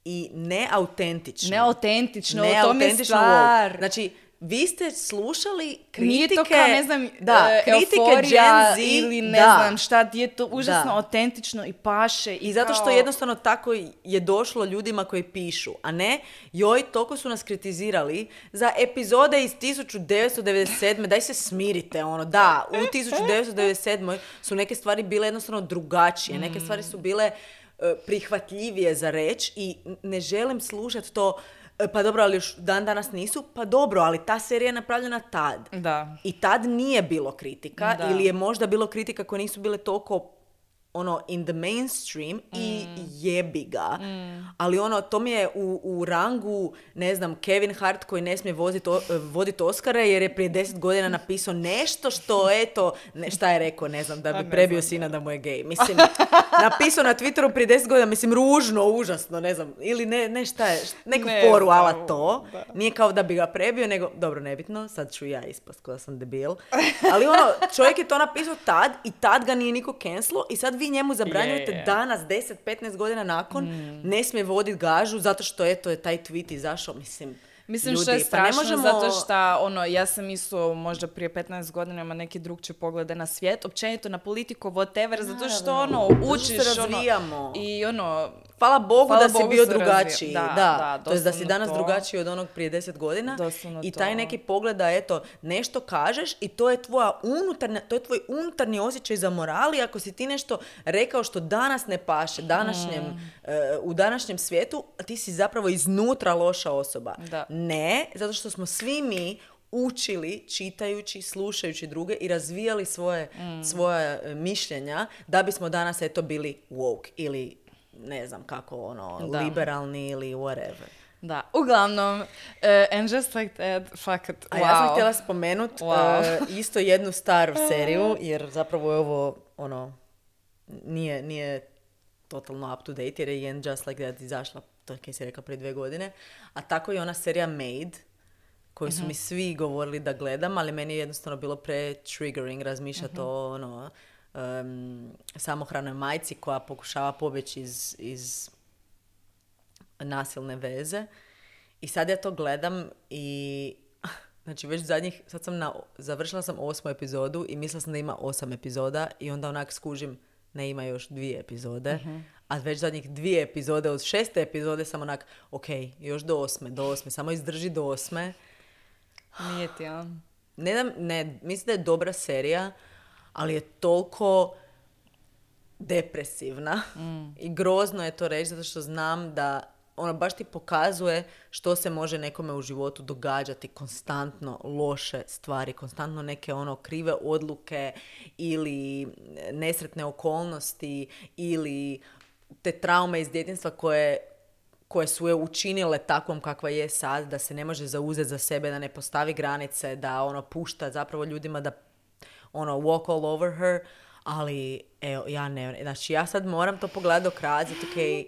i neautentično. Neautentično, Ne o tome je stvar. woke. Znači, vi ste slušali kritike... Nije to kao, ne znam, da, e, kritike Gen Z, ili ne da. znam šta, je to užasno Da. autentično i paše. I, I zato što kao- jednostavno tako je došlo ljudima koji pišu, a ne joj, toliko su nas kritizirali za epizode iz 1997. Daj se smirite, ono, da, u 1997. su neke stvari bile jednostavno drugačije, neke stvari su bile e, prihvatljivije za reći i ne želim slušati to pa dobro, ali još dan danas nisu, pa dobro, ali ta serija je napravljena tad. Da. I tad nije bilo kritika Da. ili je možda bilo kritika koje nisu bile toliko ono in the mainstream i Mm. jebi ga. Ali ono, to mi je u, u rangu, ne znam, Kevin Hart koji ne smije vozit o- vodit Oscare jer je prije deset godina napisao nešto što, eto, ne, šta je rekao, ne znam, da Pa bi prebio sina da mu je gej. Mislim, napisao na Twitteru prije deset godina, mislim, ružno, užasno, ne znam, ili ne, ne šta je, neku Ne znam, ala to. da. Nije kao da bi ga prebio, nego, dobro, nebitno, sad ću ja ispast kao da sam debil. Ali ono, čovjek je to napisao tad i tad ga nije niko cancelo i sad vi njemu zabranjujete Je, je. danas, 10-15 godina nakon, ne smije voditi gažu zato što eto je taj tweet izašao, mislim, Mislim ljudi, što je pa ne strašno možemo... zato što ono, ja sam isto možda prije 15 godina ima neki drugčije poglede na svijet, općenito na politiku, whatever, zato što ono, učiš ono, i ono, Hvala Bogu Hvala da si Bogu bio drugačiji. Da, Da, da, to jest da si danas to. drugačiji od onog prije deset godina. Doslovno I taj to. neki pogled da eto, nešto kažeš i to je tvoja unutarnja, to je tvoj unutarnji osjećaj za moral i ako si ti nešto rekao što danas ne paše, današnjem, Mm. e, u današnjem svijetu, ti si zapravo iznutra loša osoba. Da. Ne, zato što smo svi mi učili čitajući, slušajući druge i razvijali svoje, Mm. svoja e, mišljenja da bismo danas eto bili woke ili ne znam kako ono, Da. liberalni ili whatever. da, uglavnom, eh, and just like that, fakat, A wow. ja sam htjela spomenut Wow. e, isto jednu staru <laughs> seriju, jer zapravo je ovo ono, nije, nije totalno up to date, jer je Jen Just Like That izašla, to je si rekla prije dvije godine, a tako je ona serija Made, koju su mi svi govorili da gledam, ali meni je jednostavno bilo pre triggering razmišljati o ono, em, samohranoj majci koja pokušava pobjeći iz, iz nasilne veze. I sad ja to gledam i <laughs> Znači već zadnjih, sad sam na, završila sam osmu epizodu i mislila sam da ima osam epizoda i onda onak skužim ne ima još dvije epizode. Mhm. A već zadnjih dvije epizode, od šeste epizode sam onak, ok, još do osme, do osme, samo izdrži do osme. Nije ti, a? Ne, ne, mislim da je dobra serija, ali je toliko depresivna <laughs> i grozno je to reći zato što znam da ono baš ti pokazuje što se može nekome u životu događati konstantno loše stvari, konstantno neke ono krive odluke ili nesretne okolnosti ili te traume iz djetinstva koje koje su je učinile takvom kakva je sad, da se ne može zauzeti za sebe, da ne postavi granice, da ono pušta zapravo ljudima da ono walk all over her, ali evo, ja ne, znači ja sad moram to pogledati do kraja, zato ok,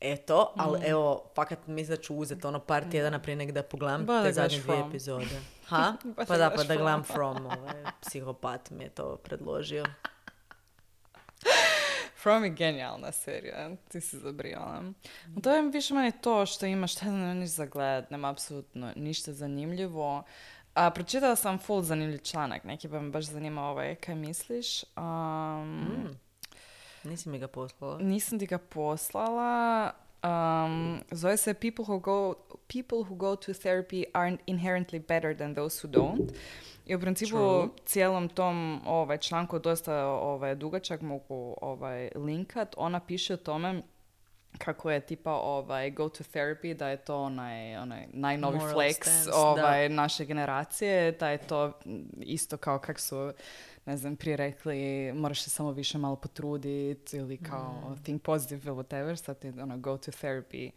eto, ali Mm. evo, fakat mislim da ću uzeti ono par tjedana prije nek da pogledam Ba, da te zadnje dvije epizode. <laughs> Ha? Da pa da, pa da gledam From. Ovaj, psihopat mi je to predložio. <laughs> From je genijalna serija, ti si zabrijala. To je više manje to što ima šta ništa za gledat, nema apsolutno ništa zanimljivo. A, pročitala sam full zanimljiv članak, neki pa me baš zanima ovaj, kaj misliš. Um, Nisi mi ga poslala. Nisam ti ga poslala. Um, zove se people who, go, people who go to therapy aren't inherently better than those who don't. I u principu True. cijelom tom ovaj, članku dosta ovaj, dugačak mogu ovaj, linkat. Ona piše o tome kako je tipa ovaj go to therapy, da je to onaj, onaj najnovi Moral flex stance, ovaj, naše generacije, da je to mm, isto kao kak su ne znam, prije rekli moraš se samo više malo potruditi ili kao think positive ili whatever, sad je ono go to therapy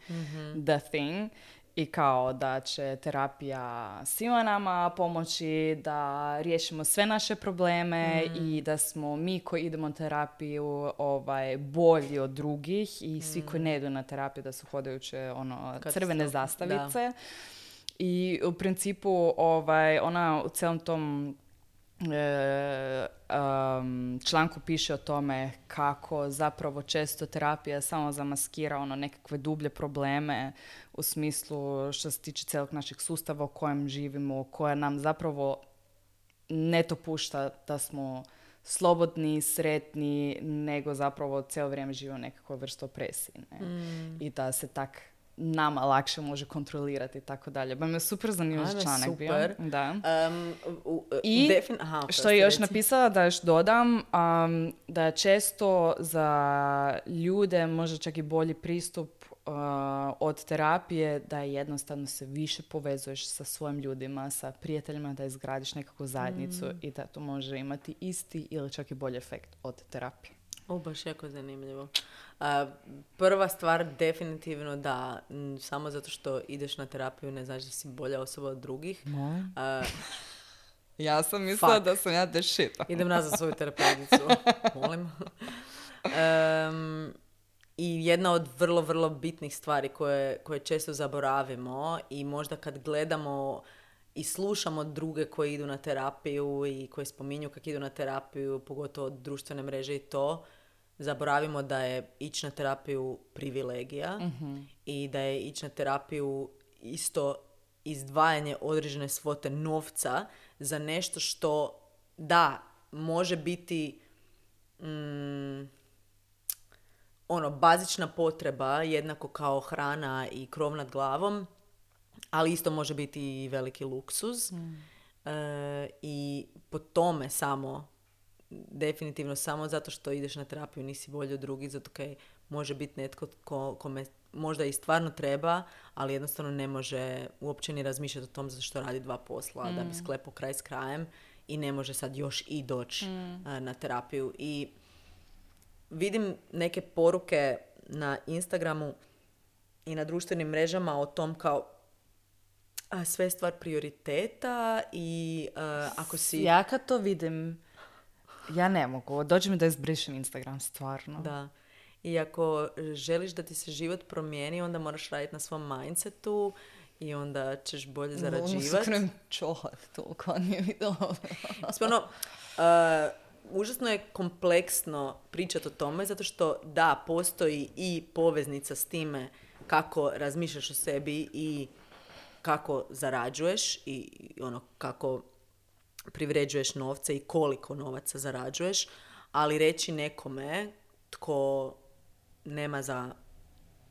the thing i kao da će terapija svima nama pomoći da riješimo sve naše probleme i da smo mi koji idemo na terapiju ovaj, bolji od drugih i svi koji ne idu na terapiju da su hodajuće ono, crvene Katastrofa, da. zastavice. I u principu ovaj, ona u cijelom tom e, um, članku piše o tome kako zapravo često terapija samo zamaskira ono nekakve dublje probleme u smislu što se tiče cijelog našeg sustava u kojem živimo, koja nam zapravo ne to pušta da smo slobodni, sretni, nego zapravo cijelo vrijeme živimo u nekakvoj vrstu opresije. Ne? I da se tak nama lakše može kontrolirati i tako dalje. Ba me super zanimljiv članak super. bio. Da. Um, u- I defin- Aha, što je još reci. napisala da još dodam um, da je često za ljude možda čak i bolji pristup uh, od terapije da jednostavno se više povezuješ sa svojim ljudima, sa prijateljima, da izgradiš nekakvu zajednicu Mm. i da to može imati isti ili čak i bolji efekt od terapije. O, baš jako zanimljivo. A, prva stvar, definitivno da, m, samo zato što ideš na terapiju ne znači da si bolja osoba od drugih. A, <laughs> Ja sam mislila da sam ja shit. idem nazad svoju terapeuticu. <laughs> Molim. Em, I jedna od vrlo, vrlo bitnih stvari koje, koje često zaboravimo i možda kad gledamo i slušamo druge koji idu na terapiju i koji spominju kako idu na terapiju, pogotovo društvene mreže i to, zaboravimo da je ići na terapiju privilegija i da je ići na terapiju isto izdvajanje određene svote novca za nešto što da može biti mm, ono bazična potreba jednako kao hrana i krov nad glavom ali isto može biti i veliki luksuz. E, i po tome samo definitivno samo zato što ideš na terapiju nisi bolji od drugih zato kaj može biti netko ko, kome možda i stvarno treba ali jednostavno ne može uopće ni razmišljati o tom zato što radi dva posla da bi sklepao kraj s krajem i ne može sad još i doći e, na terapiju. I vidim neke poruke na Instagramu i na društvenim mrežama o tom kao a, sve je stvar prioriteta i a, ako si... Ja kad to vidim, ja ne mogu. Dođe mi da izbrišem Instagram, stvarno. Da. I ako želiš da ti se život promijeni, onda moraš raditi na svom mindsetu i onda ćeš bolje zarađivati. Ono čolat toliko, nije mi dobro. Ono, uh, užasno je kompleksno pričati o tome, zato što da, postoji i poveznica s time kako razmišljaš o sebi i kako zarađuješ i ono kako privređuješ novce i koliko novaca zarađuješ, ali reći nekome tko nema za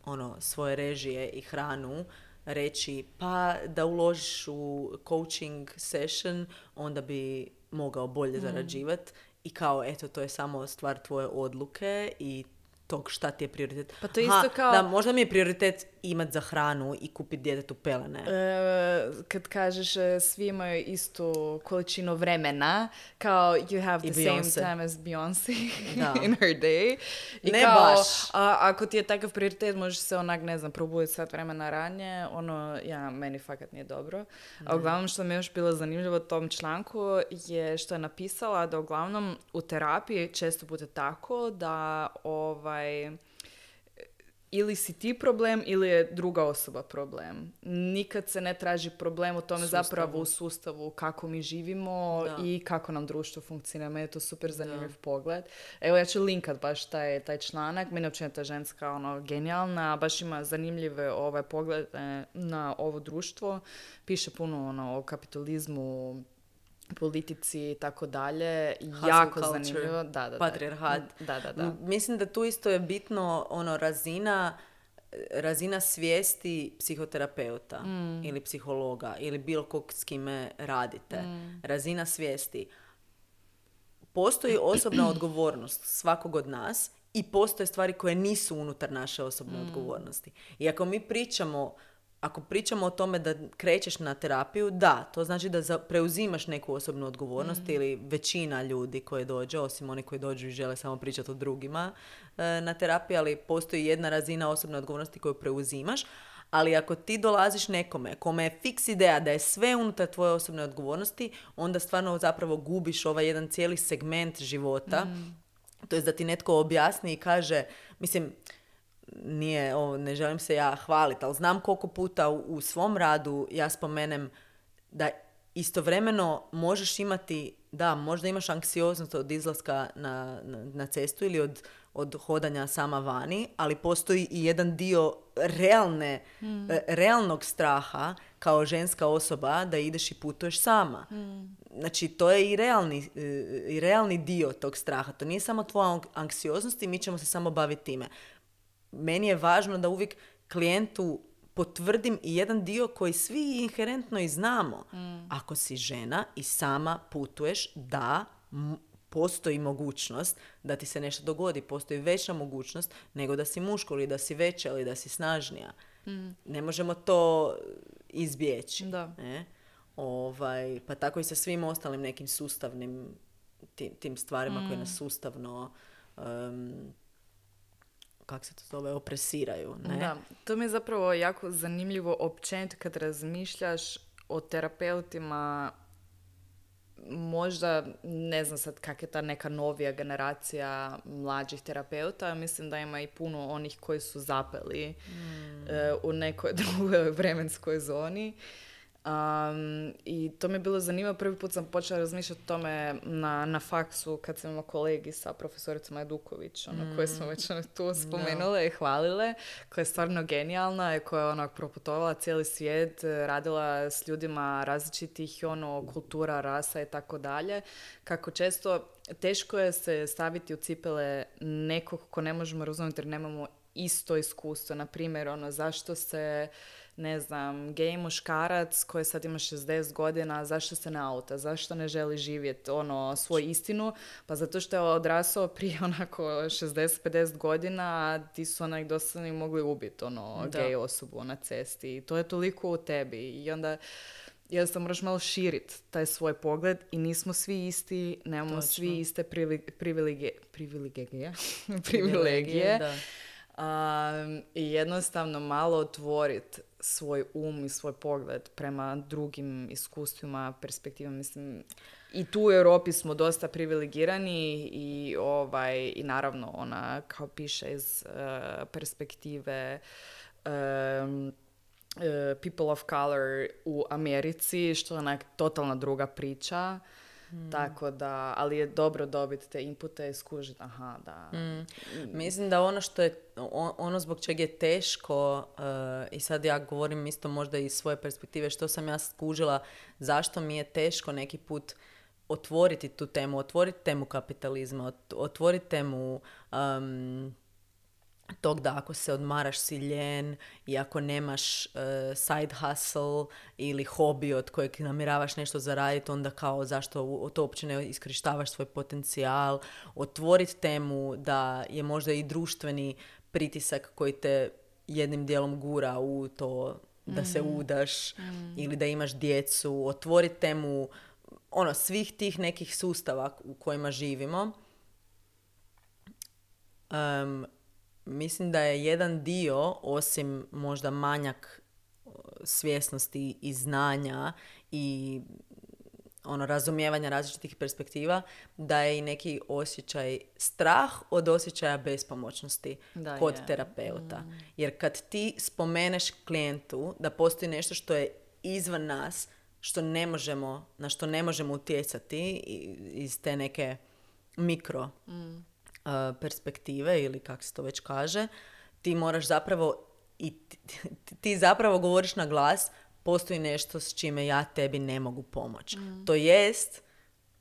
ono svoje režije i hranu reći pa da uložiš u coaching session onda bi mogao bolje mm. zarađivati i kao eto to je samo stvar tvoje odluke i tog šta ti je prioritet. Pa to je isto kao... Da, možda mi je prioritet imat za hranu i kupiti djetetu pelene. E, kad kažeš e, svi imaju istu količinu vremena, kao you have the same time as Beyoncé <laughs> in her day. I ne kao, baš. A, ako ti je takav prioritet, možeš se onak, ne znam, probuditi sat vremena ranije, ono, ja, meni fakat nije dobro. A uglavnom što mi je još bilo zanimljivo u tom članku je što je napisala da uglavnom u terapiji često bude tako da ovaj ili si ti problem ili je druga osoba problem. Nikad se ne traži problem u tome zapravo u sustavu kako mi živimo i kako nam društvo funkcionira. Meni je to super zanimljiv pogled. Evo ja ću linkat baš taj, taj članak. Meni je ta ženska ono, genijalna, baš ima zanimljive ovaj, poglede na ovo društvo. Piše puno ono, o kapitalizmu, politici i tako dalje. Jako zanimljivo. Da, da, Patriarhat. Da, da, da. Mislim da tu isto je bitno ono razina razina svijesti psihoterapeuta mm. ili psihologa ili bilo kog s kime radite. Mm. Razina svijesti. Postoji osobna <clears throat> odgovornost svakog od nas i postoje stvari koje nisu unutar naše osobne mm. odgovornosti. I ako mi pričamo ako pričamo o tome da krećeš na terapiju, da, to znači da preuzimaš neku osobnu odgovornost mm. ili većina ljudi koje dođe, osim oni koji dođu i žele samo pričati o drugima e, na terapiji, ali postoji jedna razina osobne odgovornosti koju preuzimaš. Ali ako ti dolaziš nekome kome je fiks ideja da je sve unutar tvoje osobne odgovornosti, onda stvarno zapravo gubiš ovaj jedan cijeli segment života. Mm. To je da ti netko objasni i kaže, mislim, nije, ovo, ne želim se ja hvaliti, ali znam koliko puta u, u svom radu ja spomenem da istovremeno možeš imati, da, možda imaš anksioznost od izlaska na, na, na cestu ili od, od hodanja sama vani, ali postoji i jedan dio realne, mm. realnog straha kao ženska osoba da ideš i putuješ sama. Mm. Znači, to je i realni, e, i realni dio tog straha. To nije samo tvoja anksioznost i mi ćemo se samo baviti time meni je važno da uvijek klijentu potvrdim i jedan dio koji svi inherentno i znamo. Mm. Ako si žena i sama putuješ, da, postoji mogućnost da ti se nešto dogodi. Postoji veća mogućnost nego da si muško ili da si veća ili da si snažnija. Mm. Ne možemo to izbjeći. Da. Ne? Ovaj, pa tako i sa svim ostalim nekim sustavnim tim, tim stvarima koje mm. nas sustavno kako se to zove, opresiraju. Ne? Da, to mi je zapravo jako zanimljivo općenito kad razmišljaš o terapeutima možda, ne znam sad kak je ta neka novija generacija mlađih terapeuta, mislim da ima i puno onih koji su zapeli mm. e, u nekoj <laughs> drugoj vremenskoj zoni. Um, I to mi je bilo zanimljivo. Prvi put sam počela razmišljati o tome na, na faksu kad sam imala kolegi sa profesoricama Eduković, ono, koje smo mm. već ono, tu spomenule i hvalile, koja je stvarno genijalna i koja je ono, proputovala cijeli svijet, radila s ljudima različitih ono, kultura, rasa i tako dalje. Kako često teško je se staviti u cipele nekog ko ne možemo razumjeti jer nemamo isto iskustvo. Na primjer, ono, zašto se ne znam, gej muškarac koji sad ima 60 godina, zašto se ne auta, zašto ne želi živjeti ono, svoju istinu, pa zato što je odrasao <laughs> prije onako 60-50 godina, a ti su onak dosta mogli ubiti ono, gej osobu na cesti. I to je toliko u tebi. I onda jednostavno moraš malo širit taj svoj pogled i nismo svi isti, nemamo svi iste privilegije, <laughs> privilegije, privilegije. Da. Um, I jednostavno malo otvoriti svoj um i svoj pogled prema drugim iskustvima, perspektivama. Mislim, i tu u Europi smo dosta privilegirani i, ovaj, i naravno ona kao piše iz uh, perspektive um, people of color u Americi, što je onak totalna druga priča. Tako da, ali je dobro dobiti te inpute i skužiti, aha, da. Mislim da ono što je, ono zbog čega je teško, eh, i sad ja govorim isto možda iz svoje perspektive, što sam ja skužila, zašto mi je teško neki put otvoriti tu temu, otvoriti temu kapitalizma, ot- otvoriti temu um, tog da ako se odmaraš si ljen i ako nemaš eh, side hustle ili hobi od kojeg namjeravaš nešto zaraditi, onda kao zašto u- to uopće ne iskorištavaš svoj potencijal, otvoriti temu da je možda i društveni pritisak koji te jednim dijelom gura u to da se udaš ili da imaš djecu, otvoriti temu ono, svih tih nekih sustava u kojima živimo. Em, mislim da je jedan dio, osim možda manjak svjesnosti i znanja i ono razumijevanja različitih perspektiva, da je i neki osjećaj strah od osjećaja bespomoćnosti Da, kod je. terapeuta. Jer kad ti spomeneš klijentu da postoji nešto što je izvan nas, što ne možemo, na što ne možemo utjecati iz te neke mikro uh, perspektive ili kako se to već kaže, ti moraš zapravo i ti, ti- zapravo govoriš na glas postoji nešto s čime ja tebi ne mogu pomoći. To jest,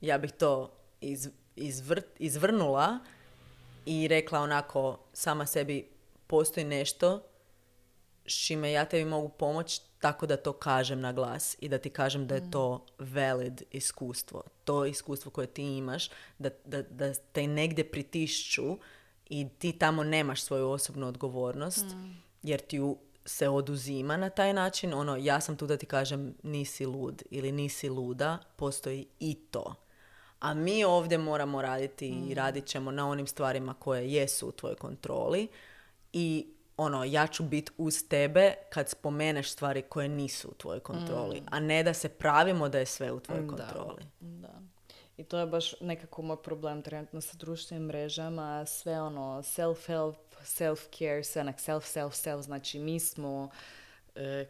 ja bih to iz, izvr- izvrnula i rekla onako sama sebi postoji nešto s čime ja tebi mogu pomoći tako da to kažem na glas i da ti kažem da je to valid iskustvo. To iskustvo koje ti imaš, da, da, da te negdje pritišću i ti tamo nemaš svoju osobnu odgovornost jer ti ju se oduzima na taj način. Ono, ja sam tu da ti kažem nisi lud ili nisi luda, postoji i to. A mi ovdje moramo raditi i radit ćemo na onim stvarima koje jesu u tvojoj kontroli i ono, ja ću biti uz tebe kad spomeneš stvari koje nisu u tvojoj kontroli, a ne da se pravimo da je sve u tvojoj kontroli. Da. I to je baš nekako moj problem trenutno sa društvenim mrežama, sve ono self-help, self-care, sve onak self, self, self, znači mi smo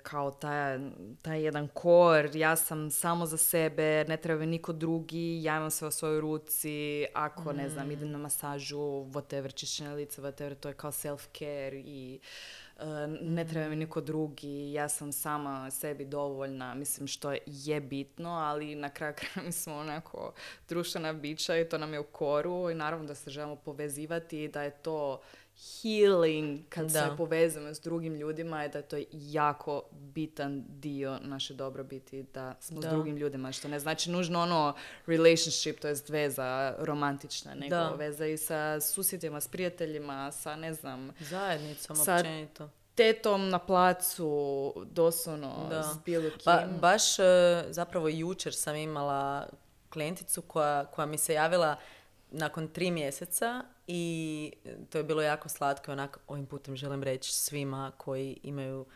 kao taj, taj jedan kor, ja sam samo za sebe, ne treba mi niko drugi, ja imam sve u svojoj ruci, ako ne znam, idem na masažu, whatever, čišćenje lica, whatever, to je kao self-care i e, ne treba mi niko drugi, ja sam sama sebi dovoljna, mislim što je bitno, ali na kraju <laughs> kraja mi smo onako društvena bića i to nam je u koru i naravno da se želimo povezivati i da je to healing kad Da. se povezujemo s drugim ljudima i da je to jako bitan dio naše dobrobiti da smo Da. s drugim ljudima, što ne znači nužno ono relationship, to jest veza romantična, nego Da. veza i sa susjedima, s prijateljima, sa ne znam, Zajednicom Sad- općenito. tetom na placu, doslovno, Da. s bilo kim. Pa, baš e, zapravo jučer sam imala klijenticu koja, koja mi se javila nakon tri mjeseca i to je bilo jako slatko. i Onak, ovim putem želim reći svima koji imaju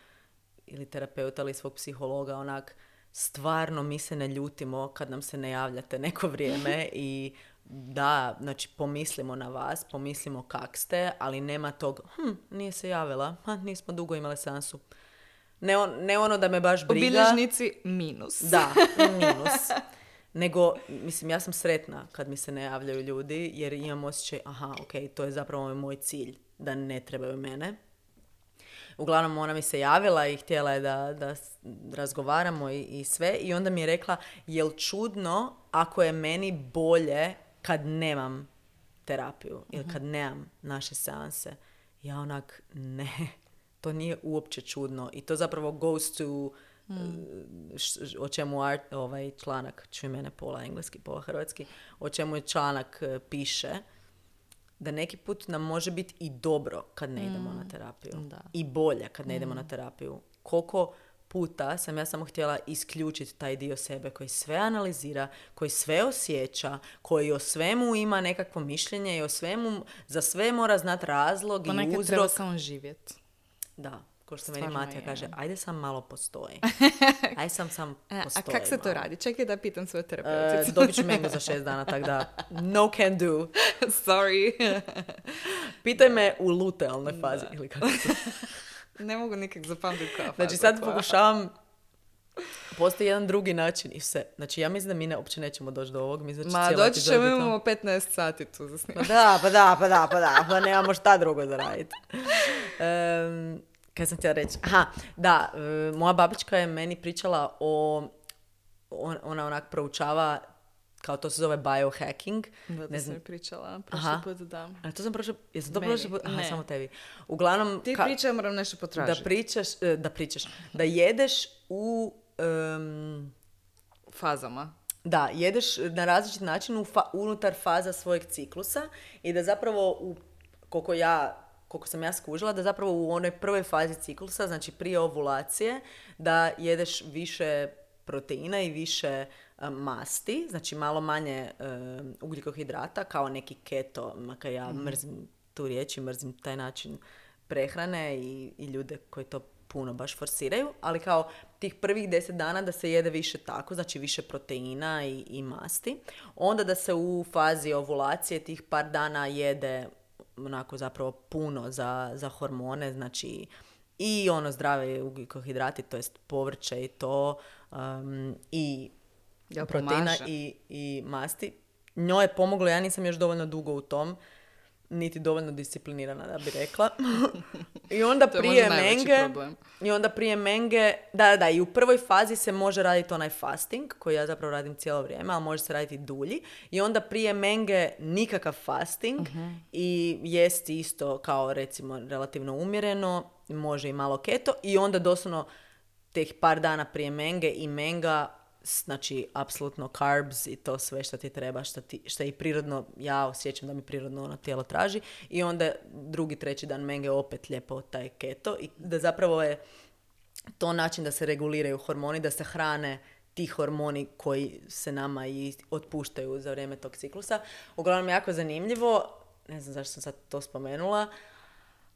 ili terapeuta ili svog psihologa, onak, stvarno mi se ne ljutimo kad nam se ne javljate neko vrijeme <laughs> i da, znači pomislimo na vas, pomislimo kak ste, ali nema tog, hm, nije se javila, ha, nismo dugo imali seansu. Ne, on- ne ono da me baš U briga. bilježnici minus. Da, <laughs> minus. Nego, mislim, ja sam sretna kad mi se ne javljaju ljudi, jer imam osjećaj, aha, ok, to je zapravo moj cilj, da ne trebaju mene. Uglavnom, ona mi se javila i htjela je da, da razgovaramo i, i sve. I onda mi je rekla, jel čudno ako je meni bolje kad nemam terapiju ili kad nemam naše seanse? Ja onak, ne, to nije uopće čudno. I to zapravo goes to š- o čemu art, ovaj članak, čuj mene pola engleski, pola hrvatski, o čemu je članak e, piše, da neki put nam može biti i dobro kad ne idemo na terapiju. Da. I bolje kad ne idemo na terapiju. Koliko puta sam ja samo htjela isključiti taj dio sebe koji sve analizira, koji sve osjeća, koji o svemu ima nekakvo mišljenje i o svemu, za sve mora znati razlog i Ponekad uzrok. treba samo živjeti. Da, ko što meni Stvarno Matija je. kaže, ajde sam malo postoji. <laughs> Ajde sam sam <laughs> A, a postoji kak se to malo. radi? Čekaj da pitam svoju E, terapeuticu. dobit ću <laughs> mengu za šest dana, tako da no can do. Sorry. Pitaj me u lutealnoj fazi. Ili kako ne mogu nikak zapamtiti koja Znači faza sad koja. pokušavam postoji jedan drugi način i sve. Znači, ja mislim da mi ne, uopće nećemo doći do ovog. Mislim da će Ma, doći ćemo, imamo 15 sati tu za Pa snimanje. da, pa da, pa da, pa da, pa nemamo šta drugo za raditi. Um, kaj sam htjela reći? Aha, da, e, moja babička je meni pričala o, on- ona onak proučava, kao to se zove biohacking. Da, Ne da sam znam. mi pričala prošli Aha. put, da. A to sam prošla, jesam to Meni, prošla put? Aha, ne. samo tebi. Uglavnom, Ti ka- pričaj, moram nešto da potražiti. pričaš, e, da pričaš, da jedeš u, em, Fazama. Da, jedeš na različit način u fa- unutar faza svojeg ciklusa i da zapravo, u, koliko ja koliko sam ja skužila, da zapravo u onoj prvoj fazi ciklusa, znači prije ovulacije, da jedeš više proteina i više e, masti, znači malo manje e, ugljikohidrata, kao neki keto, makar ja mrzim tu riječ i mrzim taj način prehrane i, i ljude koji to puno baš forsiraju, ali kao tih prvih deset dana da se jede više tako, znači više proteina i, i masti. Onda da se u fazi ovulacije tih par dana jede onako zapravo puno za, za hormone, znači i ono zdrave ugljikohidrati, to jest povrće i to, um, i Jel proteina i, i masti. Njoj je pomoglo, ja nisam još dovoljno dugo u tom, niti dovoljno disciplinirana da bi rekla. <laughs> I onda To je prije menge, problem. i onda prije menge, da, da, i u prvoj fazi se može raditi onaj fasting, koji ja zapravo radim cijelo vrijeme, ali može se raditi dulji. I onda prije menge nikakav fasting Mhm. i jesti isto kao recimo relativno umjereno, može i malo keto i onda doslovno teh par dana prije menge i menga znači apsolutno carbs i to sve što ti treba, što, ti, što i prirodno, ja osjećam da mi prirodno ono tijelo traži i onda drugi, treći dan menge opet lijepo taj keto i da zapravo je to način da se reguliraju hormoni, da se hrane ti hormoni koji se nama i otpuštaju za vrijeme tog ciklusa. Uglavnom jako zanimljivo, ne znam zašto sam sad to spomenula,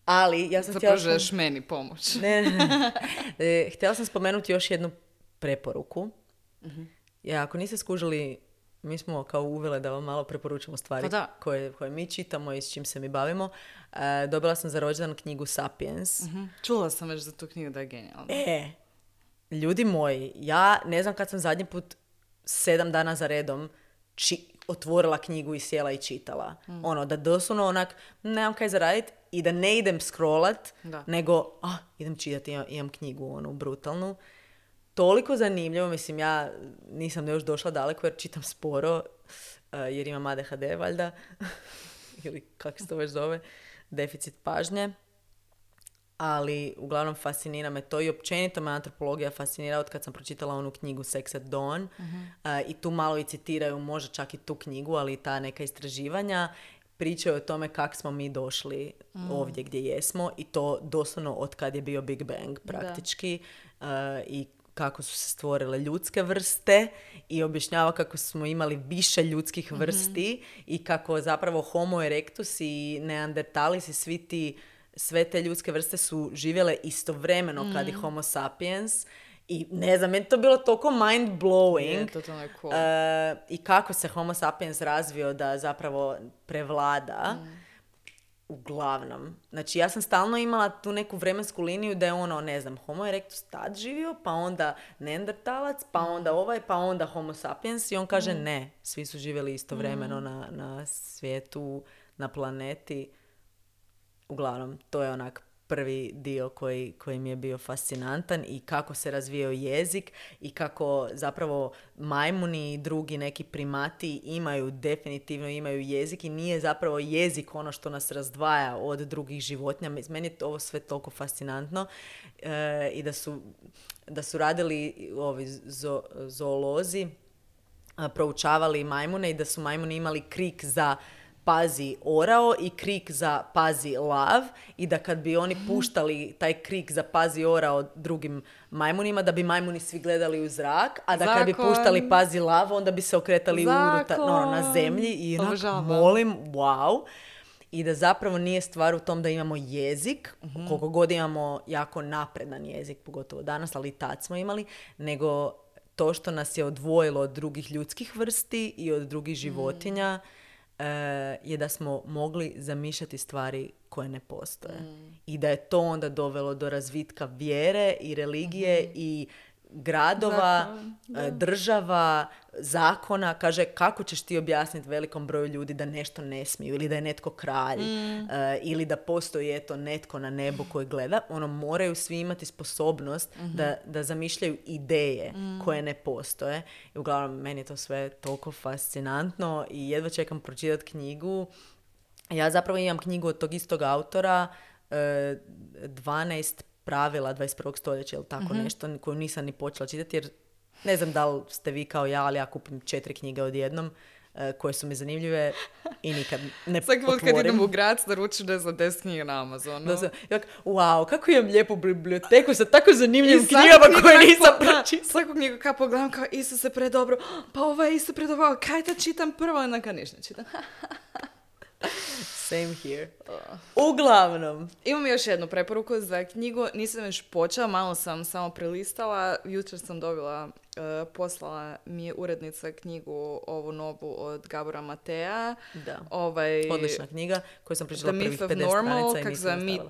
ali ja sam htjela... Zapravo želiš meni pomoć. Ne, ne, ne. <laughs> E, htjela sam spomenuti još jednu preporuku. Ja, ako niste skužili, mi smo kao uvele da vam malo preporučimo stvari Pa da. koje, koje mi čitamo i s čim se mi bavimo. E, dobila sam za rođendan knjigu Sapiens. Mhm. Čula sam već za tu knjigu da je genijalna. E, ljudi moji, ja ne znam kad sam zadnji put sedam dana za redom či- otvorila knjigu i sjela i čitala. Ono, da doslovno onak, nemam kaj zaradit i da ne idem scrollat, Da. nego, ah, idem čitati, imam, imam knjigu, onu, brutalnu. Toliko zanimljivo, mislim, ja nisam još došla daleko jer čitam sporo, eh, jer imam ADHD, valjda, <laughs> ili kako se to već zove, deficit pažnje ali uglavnom fascinira me to i općenito me antropologija fascinira od kad sam pročitala onu knjigu Sex at Dawn A, i tu malo i citiraju možda čak i tu knjigu, ali i ta neka istraživanja pričaju o tome kako smo mi došli ovdje gdje jesmo i to doslovno od kad je bio Big Bang praktički A, i kako su se stvorile ljudske vrste i objašnjava kako smo imali više ljudskih vrsti i kako zapravo Homo erectus i Neandertalis i svi ti sve te ljudske vrste su živjele istovremeno kad i Homo sapiens i ne znam, meni to bilo toliko mind blowing je cool. E, i kako se Homo sapiens razvio da zapravo prevlada. Uglavnom. Znači, ja sam stalno imala tu neku vremensku liniju da je ono, ne znam, Homo erectus tad živio, pa onda Neandertalac, pa onda ovaj, pa onda Homo sapiens i on kaže ne, svi su živjeli istovremeno na, na svijetu, na planeti. Uglavnom, to je onak prvi dio koji, koji mi je bio fascinantan i kako se razvijao jezik i kako zapravo majmuni i drugi neki primati imaju, definitivno imaju jezik i nije zapravo jezik ono što nas razdvaja od drugih životinja. Meni je ovo sve toliko fascinantno e, i da su, da su radili ovi zo, zoolozi proučavali majmune i da su majmuni imali krik za pazi orao i krik za pazi lav i da kad bi oni puštali taj krik za pazi orao drugim majmunima da bi majmuni svi gledali u zrak, a da kad bi puštali pazi lav onda bi se okretali unutar, no, na zemlji i onak, molim, wow. I da zapravo nije stvar u tom da imamo jezik, koliko god imamo jako napredan jezik, pogotovo danas, ali i tad smo imali, nego to što nas je odvojilo od drugih ljudskih vrsti i od drugih životinja e, je da smo mogli zamišljati stvari koje ne postoje. I da je to onda dovelo do razvitka vjere i religije i gradova, Zakon, da. e, država, zakona, kaže kako ćeš ti objasniti velikom broju ljudi da nešto ne smiju ili da je netko kralj Mm. e, ili da postoji eto netko na nebu koji gleda, ono moraju svi imati sposobnost Mhm. da, da zamišljaju ideje Mm. koje ne postoje. I uglavnom meni je to sve toliko fascinantno i jedva čekam pročitati knjigu. Ja zapravo imam knjigu od tog istog autora, e, 12 pravila 21. stoljeća ili tako Mhm. nešto, koju nisam ni počela čitati jer ne znam da li ste vi kao ja, ali ja kupim četiri knjige odjednom e, koje su mi zanimljive i nikad ne <laughs> Svaki put kad idem u grad, naručim ne znam 10 knjiga na Amazonu. Da sam, jak, wow, kako imam lijepu biblioteku sa tako zanimljivim knjigama knjigu koje nisam <laughs> da, pročitala. Svaku knjigu kad pogledam kao Isuse predobro, pa ovo je isto predobro, kaj da čitam prvo, onaka ništa ne čitam. <laughs> Same here. Uglavnom, Imam još jednu preporuku za knjigu, nisam još počela, malo sam samo prelistala, jučer sam dobila, e, poslala mi je urednica knjigu ovu novu od Gabora Matea. da. Ovaj, Odlična knjiga koju sam pričala prvih Myth of 50 Normal, stranica i nisam mit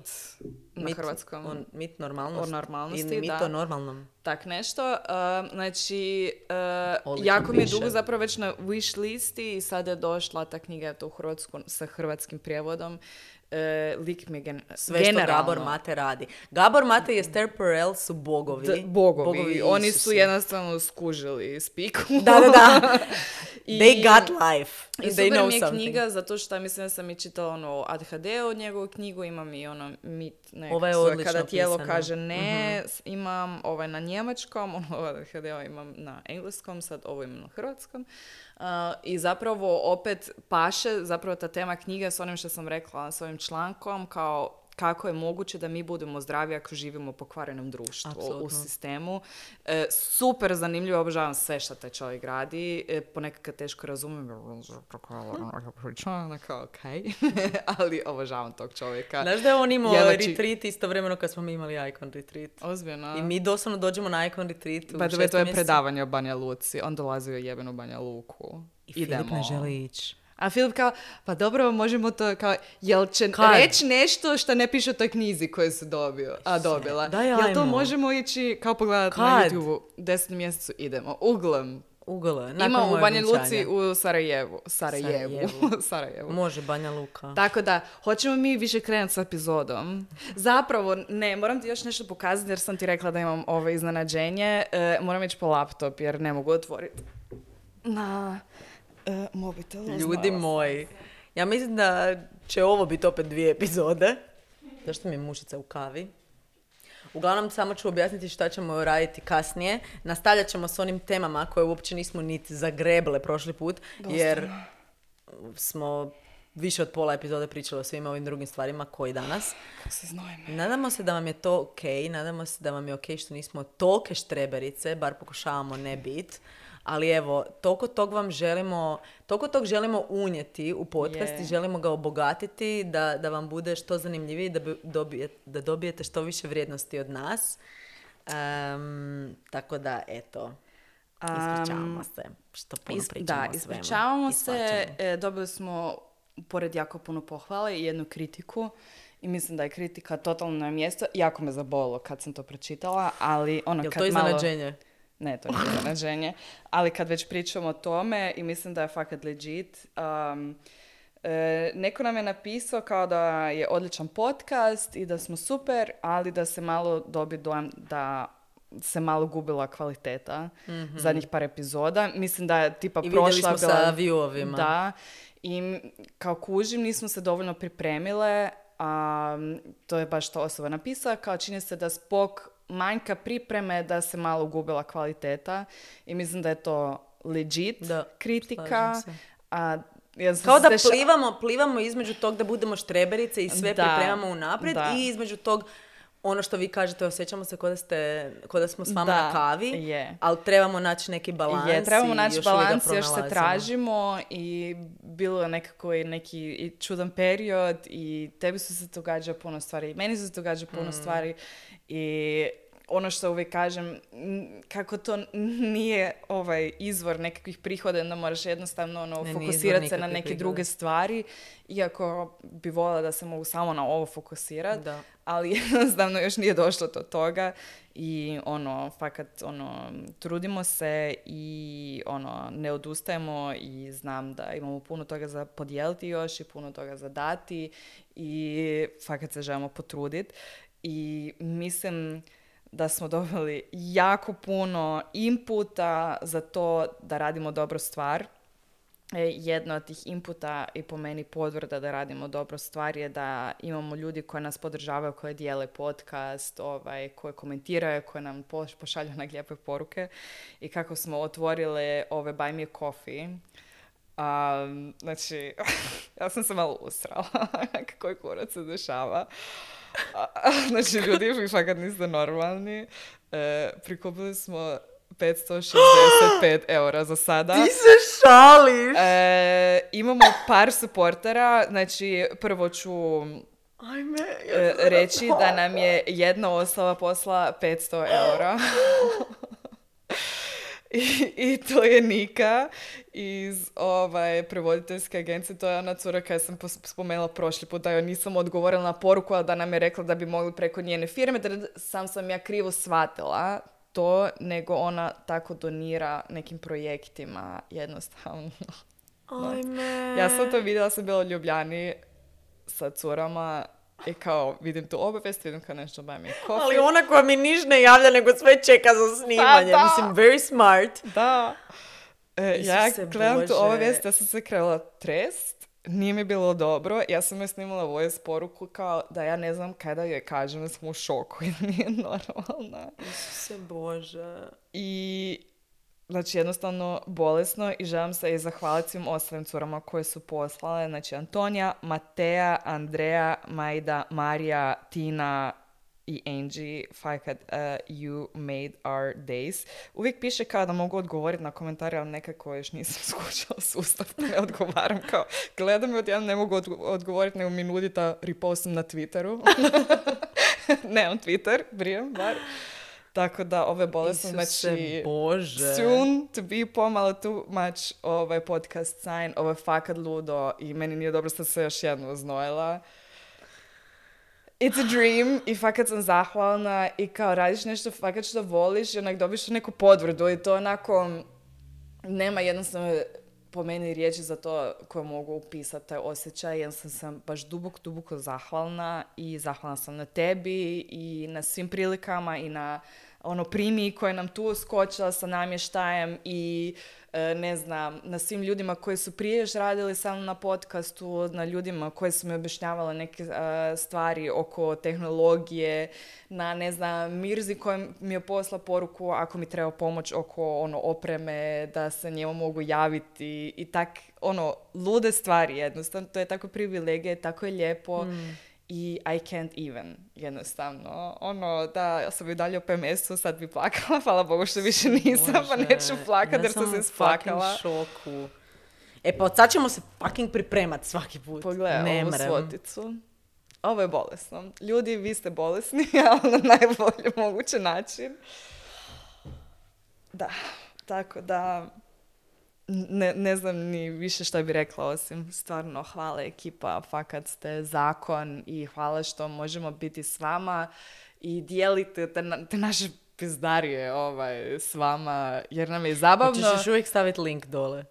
na hrvatskom. On, mit normalnosti. O normalnosti, Ili mit da. o normalnom. Tak nešto. Uh, znači, uh, jako mi je dugo zapravo već na wish listi i sada je došla ta knjiga eto, u Hrvatsku sa hrvatskim prijevodom. Uh, lik mi je gen- Sve što generalno- Gabor Mate radi. Gabor Mate i Esther Perel su bogovi. D- bogovi. Oni su Isusi. jednostavno skužili spiku. Da, da, da. <laughs> I- They got life. I And super they know mi je something. knjiga, zato što mislim da sam i čitala ono o ADHD-u, njegovu knjigu, imam i ono mit, ne, Ova je odlično kada tijelo pisana. kaže ne, s- imam ovaj na njemačkom, <laughs> ono o ADHD-u imam na engleskom, sad ovo imam na hrvatskom. Uh, I zapravo opet paše, zapravo ta tema knjige s onim što sam rekla s ovim člankom, kao kako je moguće da mi budemo zdravi ako živimo u pokvarenom društvu, u Apsolutno. sistemu. E, super zanimljivo, obožavam sve što taj čovjek radi. E, ponekad kad teško razumijem, kao ok, <laughs> ali obožavam tog čovjeka. Znaš da je on imao Jedva či- retreat istovremeno kad smo mi imali Icon retreat. Ozbiljno. I mi doslovno dođemo na Icon retreat u way, to je predavanje o Banja Luci. On dolazi u jebenu Banja Luku. I Filip ne želi ići. A Filip kao, pa dobro, možemo to kao, jel će Kad? reći nešto što ne piše u toj knjizi koju se dobio, a dobila? Daj, jel to možemo ići kao pogledati na? YouTube-u? Deset mjesecu idemo. Uglavnom. Ugolo. nakon Ima u Banja Luci u Sarajevu. Sarajevu. Sarajevu. <laughs> Sarajevu. Može Banja Luka. Tako da, hoćemo mi više krenuti s epizodom. Zapravo, ne, moram ti još nešto pokazati jer sam ti rekla da imam ovo iznenađenje. E, moram ići po laptop jer ne mogu otvoriti na e, mobitelu. Ljudi moji. Ja mislim da će ovo biti opet dvije epizode. Zašto mi je mušica u kavi? Uglavnom, samo ću objasniti šta ćemo raditi kasnije. Nastavljat ćemo s onim temama koje uopće nismo niti zagrebile prošli put, jer smo više od pola epizode pričali o svim ovim drugim stvarima koji danas. Kako se. Nadamo se da vam je to ok, nadamo se da vam je ok što nismo tolike štreberice, bar pokušavamo ne bit. Ali evo, toliko tog vam želimo, toliko tog želimo unijeti u podcast i Je. želimo ga obogatiti, da, da vam bude što zanimljiviji, da, bi- dobijete, da dobijete što više vrijednosti od nas. Em, tako da, eto, ispričavamo se što puno Is- pričamo da, ispričavamo I se. E, dobili smo, pored jako puno pohvale, i jednu kritiku. I mislim da je kritika totalno na mjesto. Jako me zabolilo kad sam to pročitala, ali ono Jel kad to malo... iznenađenje? Ne, to nije iznenađenje. Ali kad već pričamo o tome i mislim da je fakat legit, um, e, neko nam je napisao kao da je odličan podcast i da smo super, ali da se malo dobi dojam da se malo gubila kvaliteta zadnjih par epizoda. Mislim da je tipa. I vidjeli prošla smo bila... sa viewovima. Da. I kao kužim, nismo se dovoljno pripremile, a to je baš to osoba napisala, kao čini se da zbog manjka pripreme da se malo gubila kvaliteta i mislim da je to legit Da, kritika. A, ja sam Kao da ša- plivamo, plivamo između tog da budemo štreberice i sve Da, pripremamo unaprijed da. i između tog ono što vi kažete, osjećamo se kao da, ste, kao da smo s vama Da, na kavi, je. ali trebamo naći neki balans Je, trebamo naći još balans, još se tražimo i bilo je nekako i neki i čudan period i tebi su se događa puno stvari i meni se događa puno Mm. stvari i ono što uvijek kažem, kako to nije ovaj izvor nekakvih prihoda, onda moraš jednostavno ono, Ne, fokusirati se na neke prihoda. druge stvari, iako bi voljela da se mogu samo na ovo fokusirati ali <laughs> jednostavno još nije došlo do toga i ono, fakat, ono, trudimo se i ono, ne odustajemo i znam da imamo puno toga za podijeliti još i puno toga za dati i fakat se želimo potruditi i mislim da smo dobili jako puno inputa za to da radimo dobru stvar. E, Jedno od tih inputa i po meni potvrda da radimo dobro stvar je da imamo ljudi koji nas podržavaju, koji dijele podcast, ovaj, koji komentiraju, koji nam poš- pošalju na lijepe poruke. I kako smo otvorile ove Buy Me Coffee, a, znači, <laughs> ja sam se malo usrala. <laughs> Koji kurac se dešava. <laughs> Znači, ljudi, vi fakat niste normalni. E, prikupili smo 565 eura za sada. Ti se šališ! E, imamo par supportera, znači prvo ću Ajme, e, reći da nam je jedna osoba posla 500 eura. <gasps> <laughs> I, <laughs> I to je Nika iz ovaj, prevoditeljske agencije. To je ona cura koja sam spomenula prošli put da joj nisam odgovorila na poruku, a da nam je rekla da bi mogli preko njene firme, da sam sam ja krivo shvatila to, nego ona tako donira nekim projektima jednostavno. <laughs> Ajme. Ja sam to vidjela, sam bila u Ljubljani sa curama i kao vidim tu obavijest, vidim kao nešto me a coffee. Ali ona koja mi niš ne javlja, nego sve čeka za snimanje. Pa da. Mislim, very smart. Da. E, ja gledam tu obavijest, ja sam se krenula trest, nije mi bilo dobro, ja sam joj snimala voice poruku kao da ja ne znam kada joj kažem da sam u šoku <laughs> i nije normalna. Isuse Bože. I znači jednostavno bolesno i želim se i zahvaliti svim ostalim curama koje su poslale. Znači Antonija, Mateja, Andreja, Majda, Marija, Tina i Angie. Fakat, uh, you made our days. Uvijek piše kao da mogu odgovoriti na komentare, ali nekako još nisam <laughs> skušala sustav, ne odgovaram. Kao, gledam i odjednom ne mogu odgo- odgovoriti, nego mi nudi da repostam na Twitteru. <laughs> Nemam Twitter, brijem, bar. Tako da ove bolesne, Isuse znači Bože. soon to be pomalo too much ovaj podcast sign, ovo je fakat ludo i meni nije dobro što se još jedno oznojila. It's a dream i fakat sam zahvalna i kao radiš nešto fakat što voliš i onak dobiš neku podvrdu i to onako nema jednostavno po meni riječi za to koje mogu upisati taj osjećaj, jer sam, sam baš duboko, duboko zahvalna i zahvalna sam na tebi i na svim prilikama i na ono primi koje nam tu skočila sa namještajem i ne znam, na svim ljudima koji su prije još radili sa mnom na podcastu, na ljudima koji su mi objašnjavali neke e, stvari oko tehnologije, na ne znam, Mirzi koji mi je posla poruku ako mi treba pomoć oko ono opreme, da se njemu mogu javiti i tak, ono, lude stvari jednostavno, to je tako privilegije, tako je lijepo i I can't even, jednostavno. Ono, da, ja sam i dalje u PMS-u, sad bi plakala, <laughs> hvala Bogu što više nisam, pa Bože, neću plakat ja jer sam se fucking šoku. E pa od sad ćemo se fucking pripremat svaki put. Pogledaj ne ovu svoticu. Ovo je bolesno. Ljudi, vi ste bolesni, <laughs> ali na najbolji mogući način. Da, tako da ne, ne znam ni više što bi rekla osim stvarno hvala ekipa, fakat ste zakon i hvala što možemo biti s vama i dijelite te, na- te naše pizdarije ovaj, s vama jer nam je zabavno. Hoćeš još uvijek staviti link dole.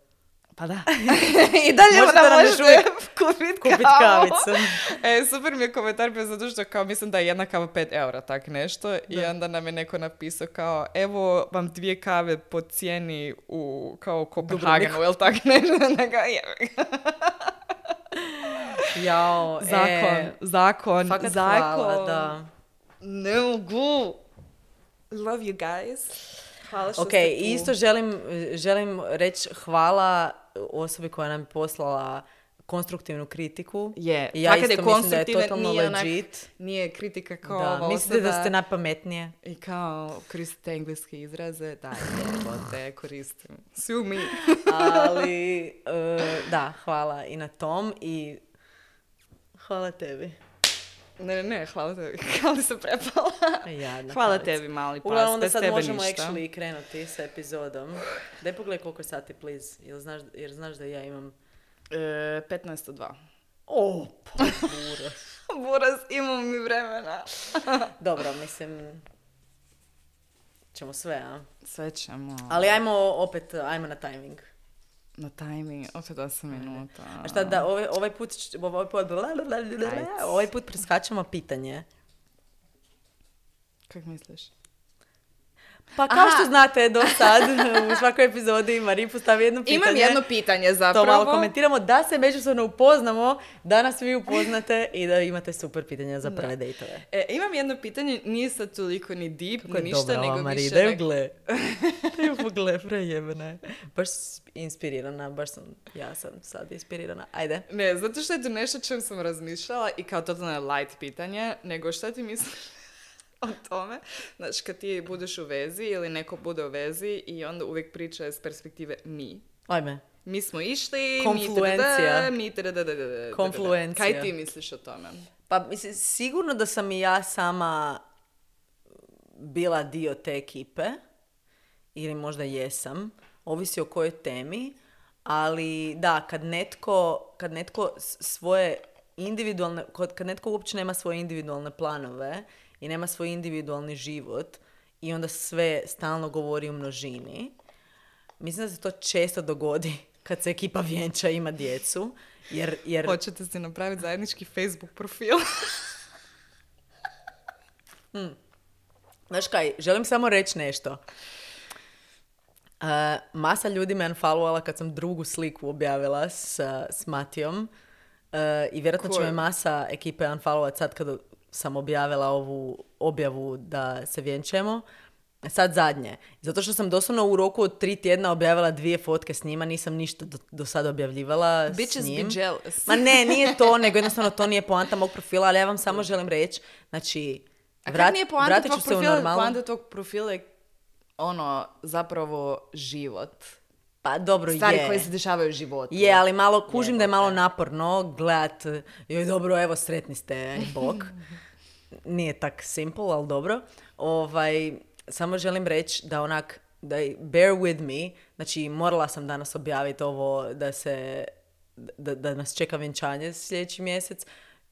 Pa da. <laughs> I dalje Možete još možete uvijek kupit, kavicu. <laughs> E, super mi je komentar bio zato što kao mislim da je jedna kava 5 eura, tak nešto. I onda nam je neko napisao kao, evo vam dvije kave po cijeni u kao Kopenhagenu, ili tak <laughs> nešto. Jao, zakon, e, zakon, fakat zakon. hvala, da. Ne mogu. Love you guys. Hvala što Ok, ste tu. isto želim, želim reći hvala osobi koja nam je poslala konstruktivnu kritiku. Je, I ja isto je mislim da je totalno nije onak- legit. Nije kritika kao Da, ova mislite da ste najpametnije? I kao koristite engleske izraze, da, <laughs> te koristim. Sue me. <laughs> Ali, e, da, hvala i na tom i hvala tebi. Ne, ne, hvala tebi. <laughs> Hvala se prepala. Jadna Hvala palica. tebi, mali pas. Uglavnom onda sad možemo ništa. actually krenuti sa epizodom. Daj pogledaj koliko je sati, please. Jer znaš, jer znaš da ja imam... E, 15 do 2. O, pa buras. <laughs> Buraz, imamo mi vremena. <laughs> Dobro, mislim... Ćemo sve, a? Sve ćemo. Ali ajmo opet, ajmo na timing. Na timing, opet 8 minuta. A šta da, ovaj, ovaj put, ovaj put, ovaj put preskačemo pitanje. Kak misliš? Pa kao Aha. što znate do sad, <laughs> u svakoj epizodi Mari postavi jedno pitanje. Imam jedno pitanje To zapravo. malo komentiramo, da se međusobno upoznamo, da nas vi upoznate i da imate super pitanja za prve dejtove. E, imam jedno pitanje, nije sad toliko ni deep, ni ništa, dobra nego Marija, više... nek- gle. Pogle, <laughs> prejebena je. Baš inspirirana, baš sam, ja sam sad inspirirana. Ajde. Ne, zato što je to nešto čem sam razmišljala i kao totalno je light pitanje, nego šta ti misliš <laughs> o tome? Znači, kad ti budeš u vezi ili neko bude u vezi i onda uvijek priča iz perspektive mi. Ajme. Mi smo išli, Konfluencija. mi da, da, da, da, da. Konfluencija. Kaj ti misliš o tome? Pa mislim, sigurno da sam i ja sama bila dio te ekipe, ili možda jesam, ovisi o kojoj temi, ali da, kad netko, kad netko svoje individualne, kad netko uopće nema svoje individualne planove i nema svoj individualni život i onda sve stalno govori u množini, mislim da se to često dogodi <laughs> kad se ekipa vjenča ima djecu, jer, jer Hoćete si napraviti zajednički Facebook profil? <laughs> Znaš kaj, želim samo reći nešto. Uh, masa ljudi me unfollowala kad sam drugu sliku objavila s, s Matijom. Uh, I vjerojatno će me masa ekipe unfollowat sad kad sam objavila ovu objavu da se vjenčemo. Sad zadnje. Zato što sam doslovno u roku od tri tjedna objavila dvije fotke s njima, nisam ništa do, do sada objavljivala Bitches s be njim. jealous. Ma ne, <laughs> nije to, nego jednostavno to nije poanta mog profila, ali ja vam samo želim reći, znači, A vrat- nije poanta vratit ću tvog se u profila? normalu. Poanta tvog profila je ono, zapravo život. Pa dobro Stvari je. koje se dešavaju u životu. Je, ali malo kužim da je malo naporno gledat, joj dobro, evo sretni ste, bok. <laughs> Nije tak simple, ali dobro. Ovaj, samo želim reći da onak, da je bear with me, znači morala sam danas objaviti ovo da se, da, da nas čeka vjenčanje sljedeći mjesec.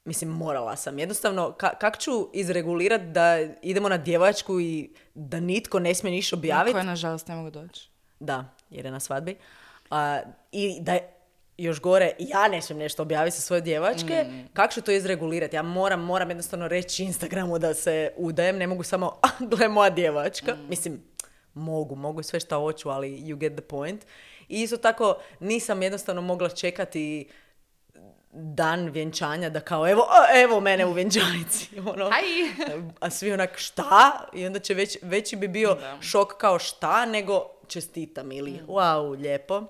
Mislim, morala sam. Jednostavno, ka, kak ću izregulirati da idemo na djevojačku i da nitko ne smije ništa objaviti? Koje, nažalost, ne mogu doći. Da, jer je na svadbi. A, I da je još gore, ja ne smijem nešto objaviti sa svoje djevačke, kako ću to izregulirati? Ja moram, moram jednostavno reći Instagramu da se udajem, ne mogu samo, <laughs> "Ah, gle moja djevačka. Mislim, mogu, mogu sve što hoću, ali you get the point. I isto tako nisam jednostavno mogla čekati dan vjenčanja da kao evo, a, evo mene u vjenčanici. <laughs> Ono. A svi onak šta? I onda će već, veći bi bio Da. šok kao šta nego čestitam ili wow, lijepo.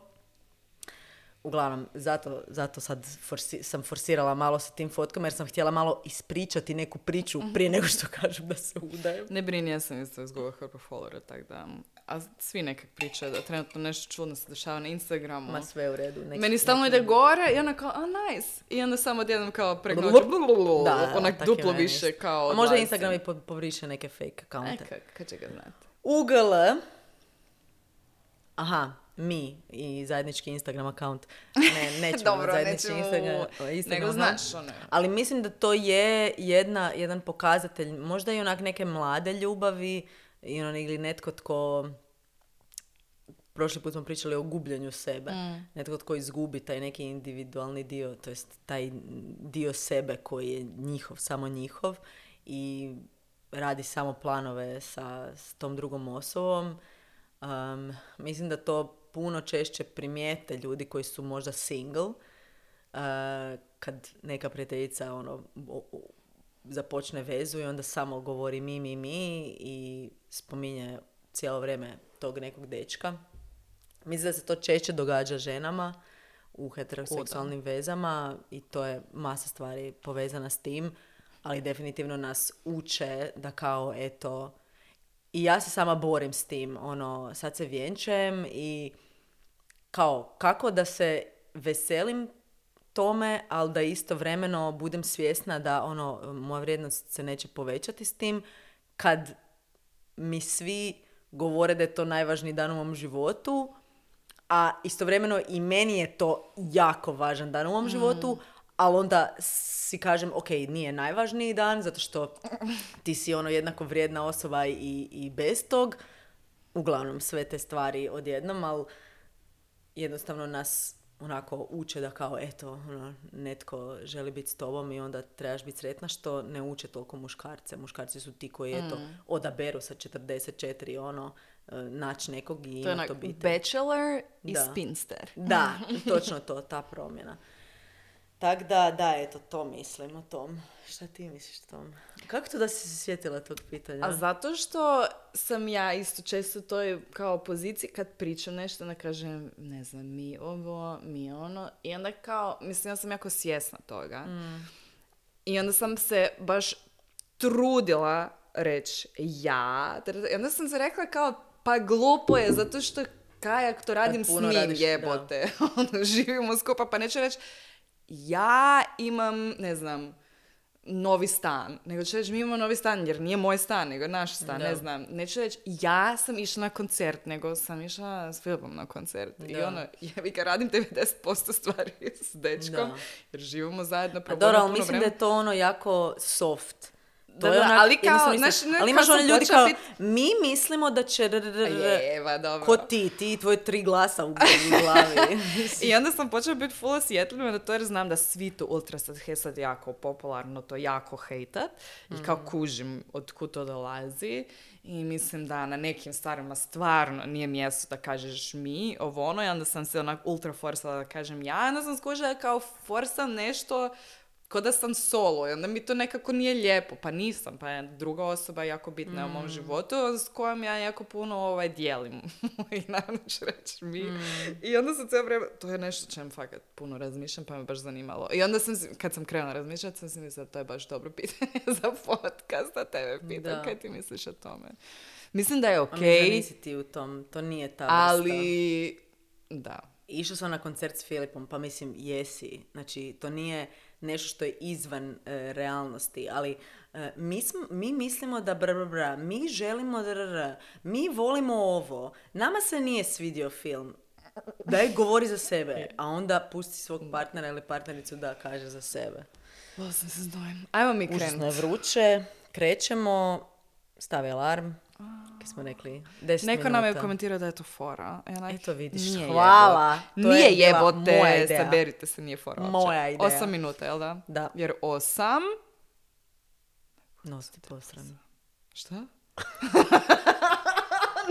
Uglavnom, zato, zato sad forsi- sam forsirala malo sa tim fotkama jer sam htjela malo ispričati neku priču prije nego što <laughs> kažem da se udajem. Ne brini, ja sam isto izgubila hrpu followera, tako da... A svi nekak pričaju da trenutno nešto čudno se dešava na Instagramu. Ma sve u redu. nek- Meni stalno ide gore i ona kao, a nice. I onda samo odjednom kao preko Da, onak duplo više kao A možda. Instagram i po- povriše neke fake akaunte. E, kad će ga znati. UGL, aha, mi i zajednički Instagram akaunt. Ne, <laughs> nećemo Dobro, zajednički nećemo, Instagram, Instagram nego account. znaš ono. Ali mislim da to je jedna, jedan pokazatelj, možda i onak neke mlade ljubavi ono, ili netko tko prošli put smo pričali o gubljenju sebe. Netko tko izgubi taj neki individualni dio, to jest taj dio sebe koji je njihov, samo njihov i radi samo planove sa s tom drugom osobom. Um, mislim da to puno češće primijete ljudi koji su možda single, uh, kad neka prijateljica ono, o- o- započne vezu i onda samo govori mi, mi, mi i spominje cijelo vrijeme tog nekog dečka. Mislim da se to češće događa ženama u heteroseksualnim vezama i to je masa stvari povezana s tim, ali definitivno nas uče da kao eto i ja se sama borim s tim, ono, sad se vjenčujem i kao kako da se veselim tome, ali da istovremeno budem svjesna da ono, moja vrijednost se neće povećati s tim kad mi svi govore da je to najvažniji dan u mom životu, a istovremeno i meni je to jako važan dan u mom životu, ali onda si kažem, ok, nije najvažniji dan, zato što ti si ono jednako vrijedna osoba i, i bez tog. Uglavnom sve te stvari odjednom, ali jednostavno nas onako uče da kao eto, ono, netko želi biti s tobom i onda trebaš biti sretna što ne uče toliko muškarce. Muškarci su ti koji eto, Mm. odaberu sa 44 ono, e, naći nekog i To je imati onak obitelj. bachelor i Da. spinster. Da, <laughs> točno to, ta promjena. Tak da, da, eto, to mislim o tom. Šta ti misliš o tom? Kako to da si se sjetila tog pitanja? A zato što sam ja isto često u toj kao poziciji kad pričam nešto, onda kažem, ne znam, mi ovo, mi ono. I onda kao, mislim, ja sam jako svjesna toga. I onda sam se baš trudila reći ja. I onda sam se rekla kao, pa glupo je, zato što kajak to radim s njim, radiš, jebote. <laughs> Ono, živimo skupa, pa neću reći, ja imam, ne znam, novi stan. Nego ću reći, mi imamo novi stan, jer nije moj stan, nego je naš stan, Da. ne znam. Neću reći, ja sam išla na koncert, nego sam išla s Filipom na koncert. I Da. ono, jebi ga, radim 90% stvari s dečkom, Da. jer živimo zajedno, A dobro, ali mislim da vremena. je to ono jako soft. To Da, je onak- ali kao, znaš, ali imaš oni ljudi kao, mi mislimo da će... r- Jeva, dobro. Ko ti, ti i tvoje tri glasa u, glavi. <laughs> I onda sam počela biti full osjetljiva na to jer znam da svi to ultra sad he sad jako popularno to jako hejtat i kao kužim od kud to dolazi i mislim da na nekim stvarima stvarno nije mjesto da kažeš mi ovo ono i onda sam se onak ultra forsala da kažem ja i onda sam skužila kao forsam nešto ko da sam solo i onda mi to nekako nije lijepo, pa nisam, pa je druga osoba jako bitna u mom životu s kojom ja jako puno ovaj, dijelim <laughs> i naravno ću reći mi. I onda sam cijelo vrijeme, to je nešto čem fakat puno razmišljam, pa me baš zanimalo. I onda sam, kad sam krenula razmišljati, sam si mislila da to je baš dobro pitanje <laughs> za podcast, da tebe pitam, Da. kaj ti misliš o tome? Mislim da je A okej, nisi ti u tom, to nije ta vrsta. ali da. Išla sam na koncert s Filipom, pa mislim jesi. Znači, to nije nešto što je izvan e, realnosti, ali e, mi, sm- mi mislimo da bra, bra, bra, mi želimo da, da, da, mi volimo ovo, nama se nije svidio film. Daj, govori za sebe, <laughs> a onda pusti svog partnera ili partnericu da kaže za sebe. Ovo sam se. Ajmo mi Užasno je krenuti. vruće, krećemo, stavi alarm, smo rekli, 10 Neko nam je minuta. komentirao da je to fora. Onak, Eto vidiš, nije hvala. jebote. To je nije bila jebote, moja ideja. saberite se, nije fora uopće. Moja ideja. Osam minuta, jel da? Da. Jer osam... Nosti posran. Šta? <laughs>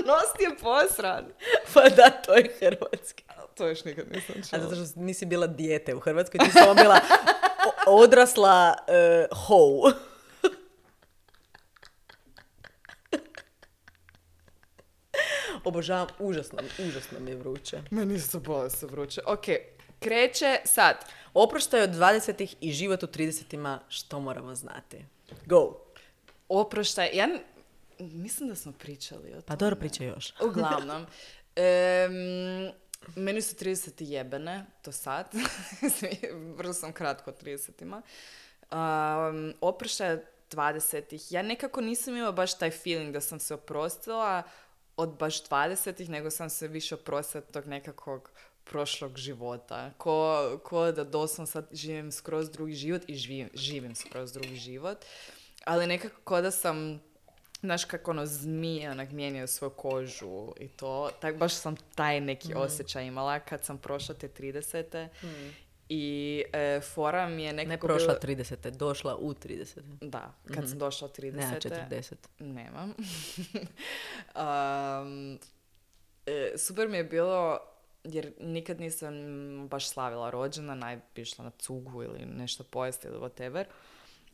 Nos ti je posran. <laughs> pa da, to je hrvatski. To još nikad nisam A čula. zato što nisi bila dijete u Hrvatskoj, ti samo bila <laughs> odrasla uh, hou. Obožavam, užasno, užasno mi je vruće. Meni su bolesno vruće. Ok, kreće sad. Oproštaj od 20 i život u 30 što moramo znati. Go. Oproštaj. Ja mislim da smo pričali o Pa tome. dobro pričaj još. <laughs> Uglavnom. em, meni su 30 jebene, to sad. <laughs> Vrlo sam kratko 30-ima. Um, oproštaj od 20-ih. Ja nekako nisam imala baš taj feeling da sam se oprostila od baš 20-ih, nego sam se više oprostila od tog nekakvog prošlog života. Ko, ko da doslovno sad živim skroz drugi život i živim, živim skroz drugi život. Ali nekako ko da sam Znaš kako ono zmije onak mijenjaju svoju kožu i to. Tak baš sam taj neki osjećaj imala kad sam prošla te 30. I e, fora mi je nekako Ne prošla bila- 30. došla u 30. Da, kad sam došla u 30. Ne, 40. Nemam. <laughs> Um, e, super mi je bilo, jer nikad nisam baš slavila rođena, naj bi išla na cugu ili nešto pojesti ili whatever.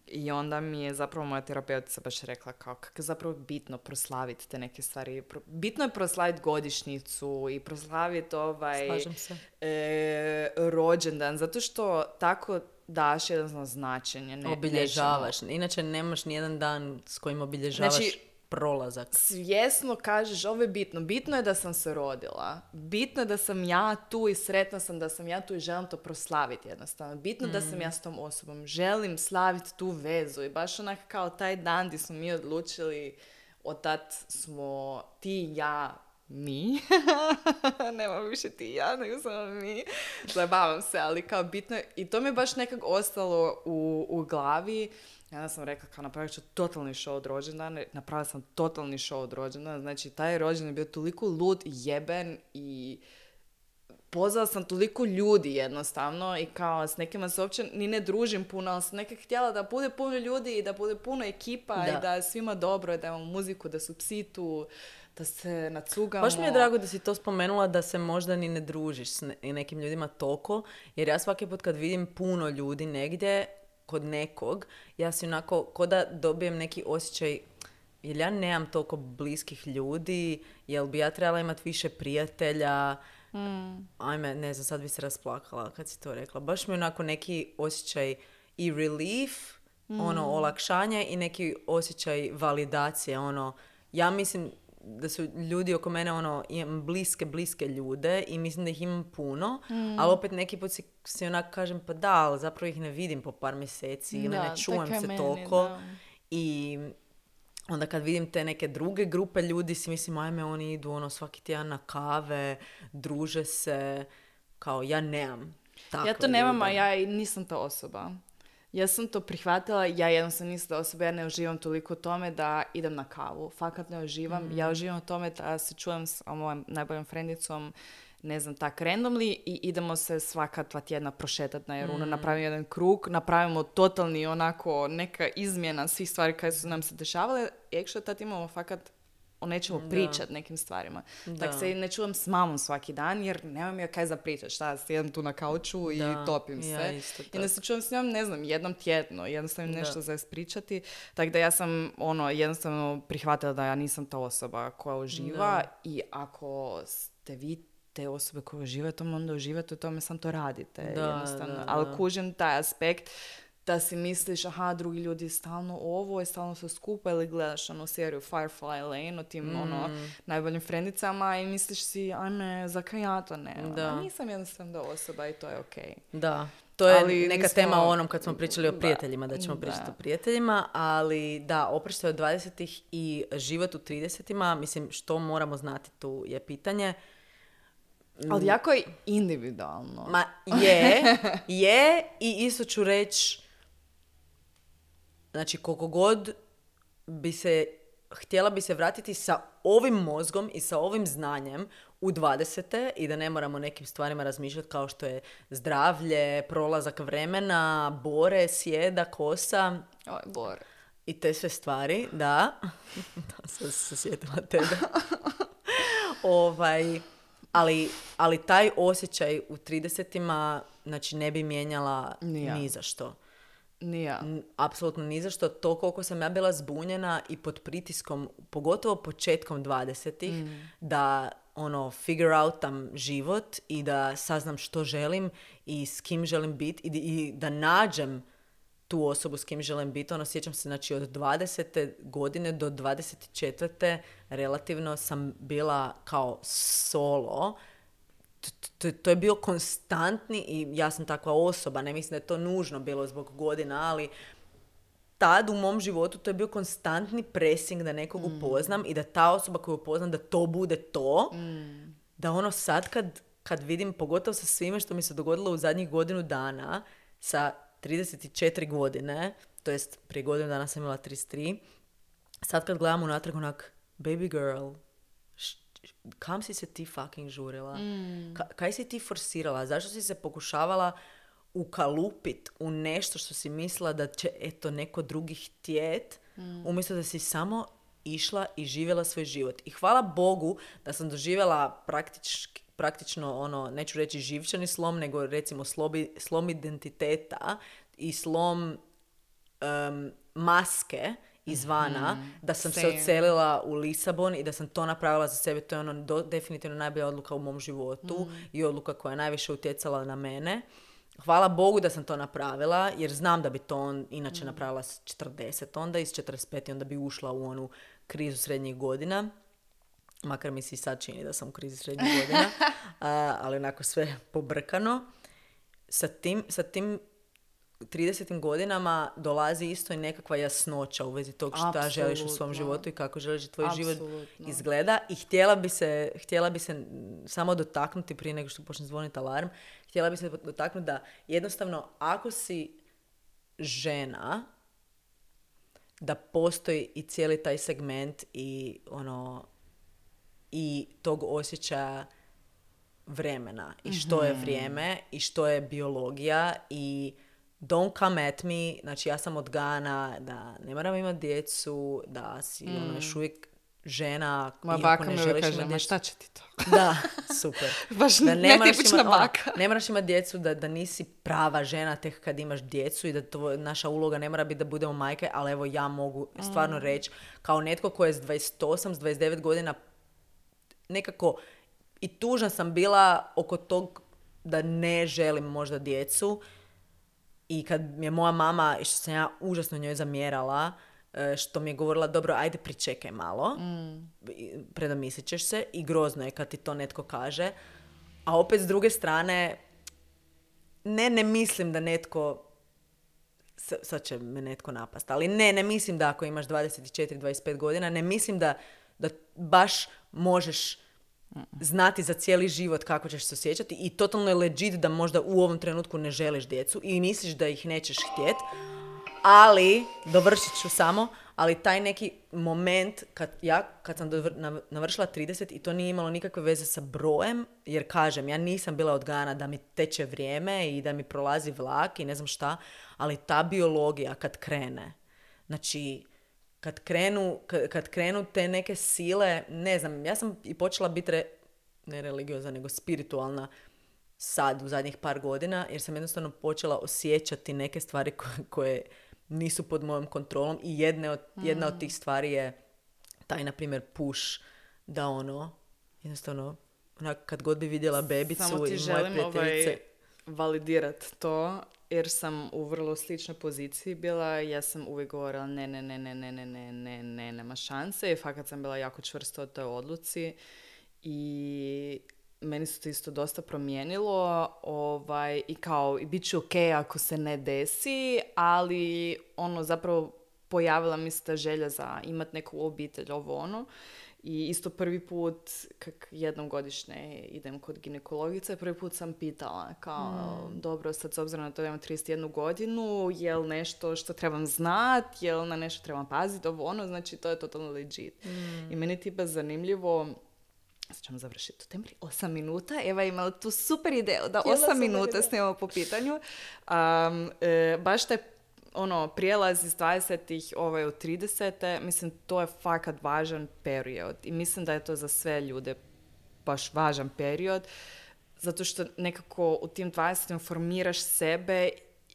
I onda mi je zapravo moja terapeutica baš rekla kao kako je zapravo bitno proslaviti te neke stvari. Bitno je proslaviti godišnicu i proslaviti ovaj se. e, rođendan, zato što tako daš jedno značenje. Ne, Obilježavaš. Inače nemaš ni jedan dan s kojim obilježavaš Znači, prolazak. svjesno kažeš ovo je bitno. Bitno je da sam se rodila. Bitno je da sam ja tu i sretna sam da sam ja tu i želim to proslaviti jednostavno. Bitno da sam ja s tom osobom. Želim slaviti tu vezu i baš onak kao taj dan gdje smo mi odlučili od tad smo ti ja mi. <laughs> Nema više ti ja, nego samo mi. Zabavam se, ali kao bitno je- I to mi je baš nekako ostalo u, u glavi. Ja sam rekla kao napravit ću totalni show od rođendana. Napravila sam totalni show od rođendana. Znači, taj rođendan je bio toliko lud i jeben i pozvala sam toliko ljudi jednostavno i kao s nekima se uopće ni ne družim puno, ali sam nekak htjela da bude puno ljudi i da bude puno ekipa Da. i da je svima dobro, da imamo muziku, da su psi tu, da se nacugamo. Baš mi je drago da si to spomenula da se možda ni ne družiš s ne- nekim ljudima toliko, jer ja svaki put kad vidim puno ljudi negdje, kod nekog, ja si onako, ko da dobijem neki osjećaj, jer ja nemam toliko bliskih ljudi, jel bi ja trebala imati više prijatelja, ajme, ne znam, sad bi se rasplakala kad si to rekla. Baš mi onako neki osjećaj i relief, ono, olakšanje i neki osjećaj validacije, ono, ja mislim da su ljudi oko mene, ono, imam bliske, bliske ljude i mislim da ih imam puno, ali opet neki put si, si onak kažem, pa da, ali zapravo ih ne vidim po par mjeseci ili Da, ne čujem tako je se meni, toliko da. i onda kad vidim te neke druge grupe ljudi si mislim, ajme, oni idu ono svaki tjedan na kave, druže se, kao ja nemam takve Ja to nemam, a ja i nisam ta osoba. Ja sam to prihvatila, ja jednostavno nisam ta osoba, ja ne uživam toliko u tome da idem na kavu. Fakat ne uživam. Ja uživam u tome da se čujem s mojom najboljom frendicom, ne znam, tak randomly i idemo se svaka dva tjedna prošetati na Jarunu, napravimo jedan krug, napravimo totalni onako neka izmjena svih stvari koje su nam se dešavale actually tad imamo fakat o nečemu pričat, nekim stvarima. Da. Tako se ne čuvam s mamom svaki dan, jer nemam ja kaj za pričat. Šta, sjedam tu na kauču i Da, topim ja se. isto I ne se čuvam s njom, ne znam, jednom tjedno. Jednostavno im Da. nešto za ispričati. Tako da ja sam, ono, jednostavno prihvatila da ja nisam ta osoba koja uživa i ako ste vi te osobe koje uživaju onda uživate u tome, sam to radite. Da, jednostavno. da, Ali da. kužim taj aspekt da si misliš, aha, drugi ljudi stalno ovo i stalno su skupa ili gledaš onu seriju Firefly Lane o tim ono, Mm. najboljim frendicama i misliš si, ajme, zakaj ja to ne? Da. A nisam jednostavno da osoba i to je okej. Da, to je Ali neka nismo- tema o onom kad smo pričali o prijateljima, da ćemo da. pričati o prijateljima, ali da, oproštaj od 20 i život u 30 mislim, što moramo znati tu je pitanje. Ali jako je individualno. Ma je, <laughs> je i isto ću reći, znači koliko god bi se, htjela bi se vratiti sa ovim mozgom i sa ovim znanjem u 20. i da ne moramo nekim stvarima razmišljati kao što je zdravlje, prolazak vremena, bore, sjeda, kosa Oj, Bor. i te sve stvari, da. <laughs> da sam se sjetila tebe. <laughs> ovaj, ali, ali taj osjećaj u 30-ima, znači ne bi mijenjala Ni ja. ni za što. Ni ja. N- Apsolutno ni za što. To koliko sam ja bila zbunjena i pod pritiskom, pogotovo početkom 20-ih, Mm. da ono, figure out tam život i da saznam što želim i s kim želim biti i, i da nađem tu osobu s kim želim biti. Ono, sjećam se, znači, od 20. godine do 24. relativno sam bila kao solo. T- t- to je bio konstantni i ja sam takva osoba, ne mislim da je to nužno bilo zbog godina, ali tad u mom životu to je bio konstantni pressing da nekog upoznam i da ta osoba koju upoznam da to bude to. Da ono sad kad, kad vidim, pogotovo sa svime što mi se dogodilo u zadnjih godinu dana, sa 34 godine, to jest prije godinu dana sam imala 33, sad kad gledam unatrag onak, baby girl, kam si se ti fucking žurila? Ka- kaj si ti forsirala? Zašto si se pokušavala ukalupit u nešto što si mislila da će eto neko drugi htjet, umjesto da si samo išla i živjela svoj život. I hvala Bogu da sam doživjela praktički praktično ono, neću reći živčani slom, nego recimo slobi, slom identiteta i slom em, maske izvana, da sam se Same. odselila u Lisabon i da sam to napravila za sebe. To je ono do- definitivno najbolja odluka u mom životu i odluka koja je najviše utjecala na mene. Hvala Bogu da sam to napravila, jer znam da bi to on inače napravila s 40 onda i s 45 onda bi ušla u onu krizu srednjih godina, makar mi se i sad čini da sam u krizi srednjih godina, <laughs> a, ali onako sve pobrkano. Sa tim, sa tim 30. godinama dolazi isto i nekakva jasnoća u vezi tog šta želiš u svom životu i kako želiš da tvoj život Apsolutno. izgleda i htjela bi se, htjela bi se samo dotaknuti prije nego što počne zvoniti alarm, htjela bi se dotaknuti da jednostavno ako si žena da postoji i cijeli taj segment i ono i tog osjećaja vremena i što je vrijeme i što je biologija i don't come at me, znači ja sam odgana da ne moram imati djecu, da si ono još uvijek žena Moja iako baka ne želiš kaže, ma šta će ti to? <laughs> Da, super. <laughs> Baš Da ne moraš imat- ono, baka. ne moraš imati djecu, da, da nisi prava žena tek kad imaš djecu i da tvoj, naša uloga ne mora biti da budemo majke, ali evo ja mogu stvarno reći kao netko ko je s 28, s 29 godina nekako i tužna sam bila oko tog da ne želim možda djecu i kad mi je moja mama, što sam ja užasno njoj zamjerala, e, što mi je govorila, dobro, ajde pričekaj malo, I predomislit ćeš se i grozno je kad ti to netko kaže. A opet s druge strane, ne, ne mislim da netko, sad će me netko napast, ali ne, ne mislim da ako imaš 24-25 godina, ne mislim da, da baš možeš znati za cijeli život kako ćeš se osjećati i totalno je legit da možda u ovom trenutku ne želiš djecu i misliš da ih nećeš htjet, ali, dovršit ću samo, ali taj neki moment kad ja, kad sam dovr- nav- navršila 30 i to nije imalo nikakve veze sa brojem, jer kažem, ja nisam bila odgana da mi teče vrijeme i da mi prolazi vlak i ne znam šta, ali ta biologija kad krene, znači kad krenu, kad, krenu te neke sile, ne znam, ja sam i počela biti re, ne religiozna, nego spiritualna sad u zadnjih par godina, jer sam jednostavno počela osjećati neke stvari koje, koje nisu pod mojom kontrolom i jedne od, jedna od tih stvari je taj, na primjer, push da ono, jednostavno, onak, kad god bi vidjela bebicu Samo ti i moje želim prijateljice, ovaj, validirat to, jer sam u vrlo sličnoj poziciji bila. Ja sam uvijek govorila ne, ne, ne, ne, ne, ne, ne, ne, ne, nema šanse. I fakat sam bila jako čvrsta u toj odluci. I meni se to isto dosta promijenilo ovaj, i kao i bit će ok ako se ne desi, ali ono zapravo pojavila mi se ta želja za imat neku obitelj, ovo ono. I isto prvi put, kak jednom godišnje idem kod ginekologice, prvi put sam pitala kao, dobro, sad s obzirom na to da imam 31 godinu, je li nešto što trebam znat, je li na nešto trebam paziti, ovo ono, znači to je totalno legit. I meni je tipa zanimljivo, sad ćemo završiti u temri, 8 minuta. Eva je imala tu super ideju da Htjela 8 sam minuta snimamo po pitanju. Um, e, baš taj ono, prijelaz iz 20-ih ovaj, u 30 mislim, to je fakat važan period. I mislim da je to za sve ljude baš važan period. Zato što nekako u tim 20 formiraš sebe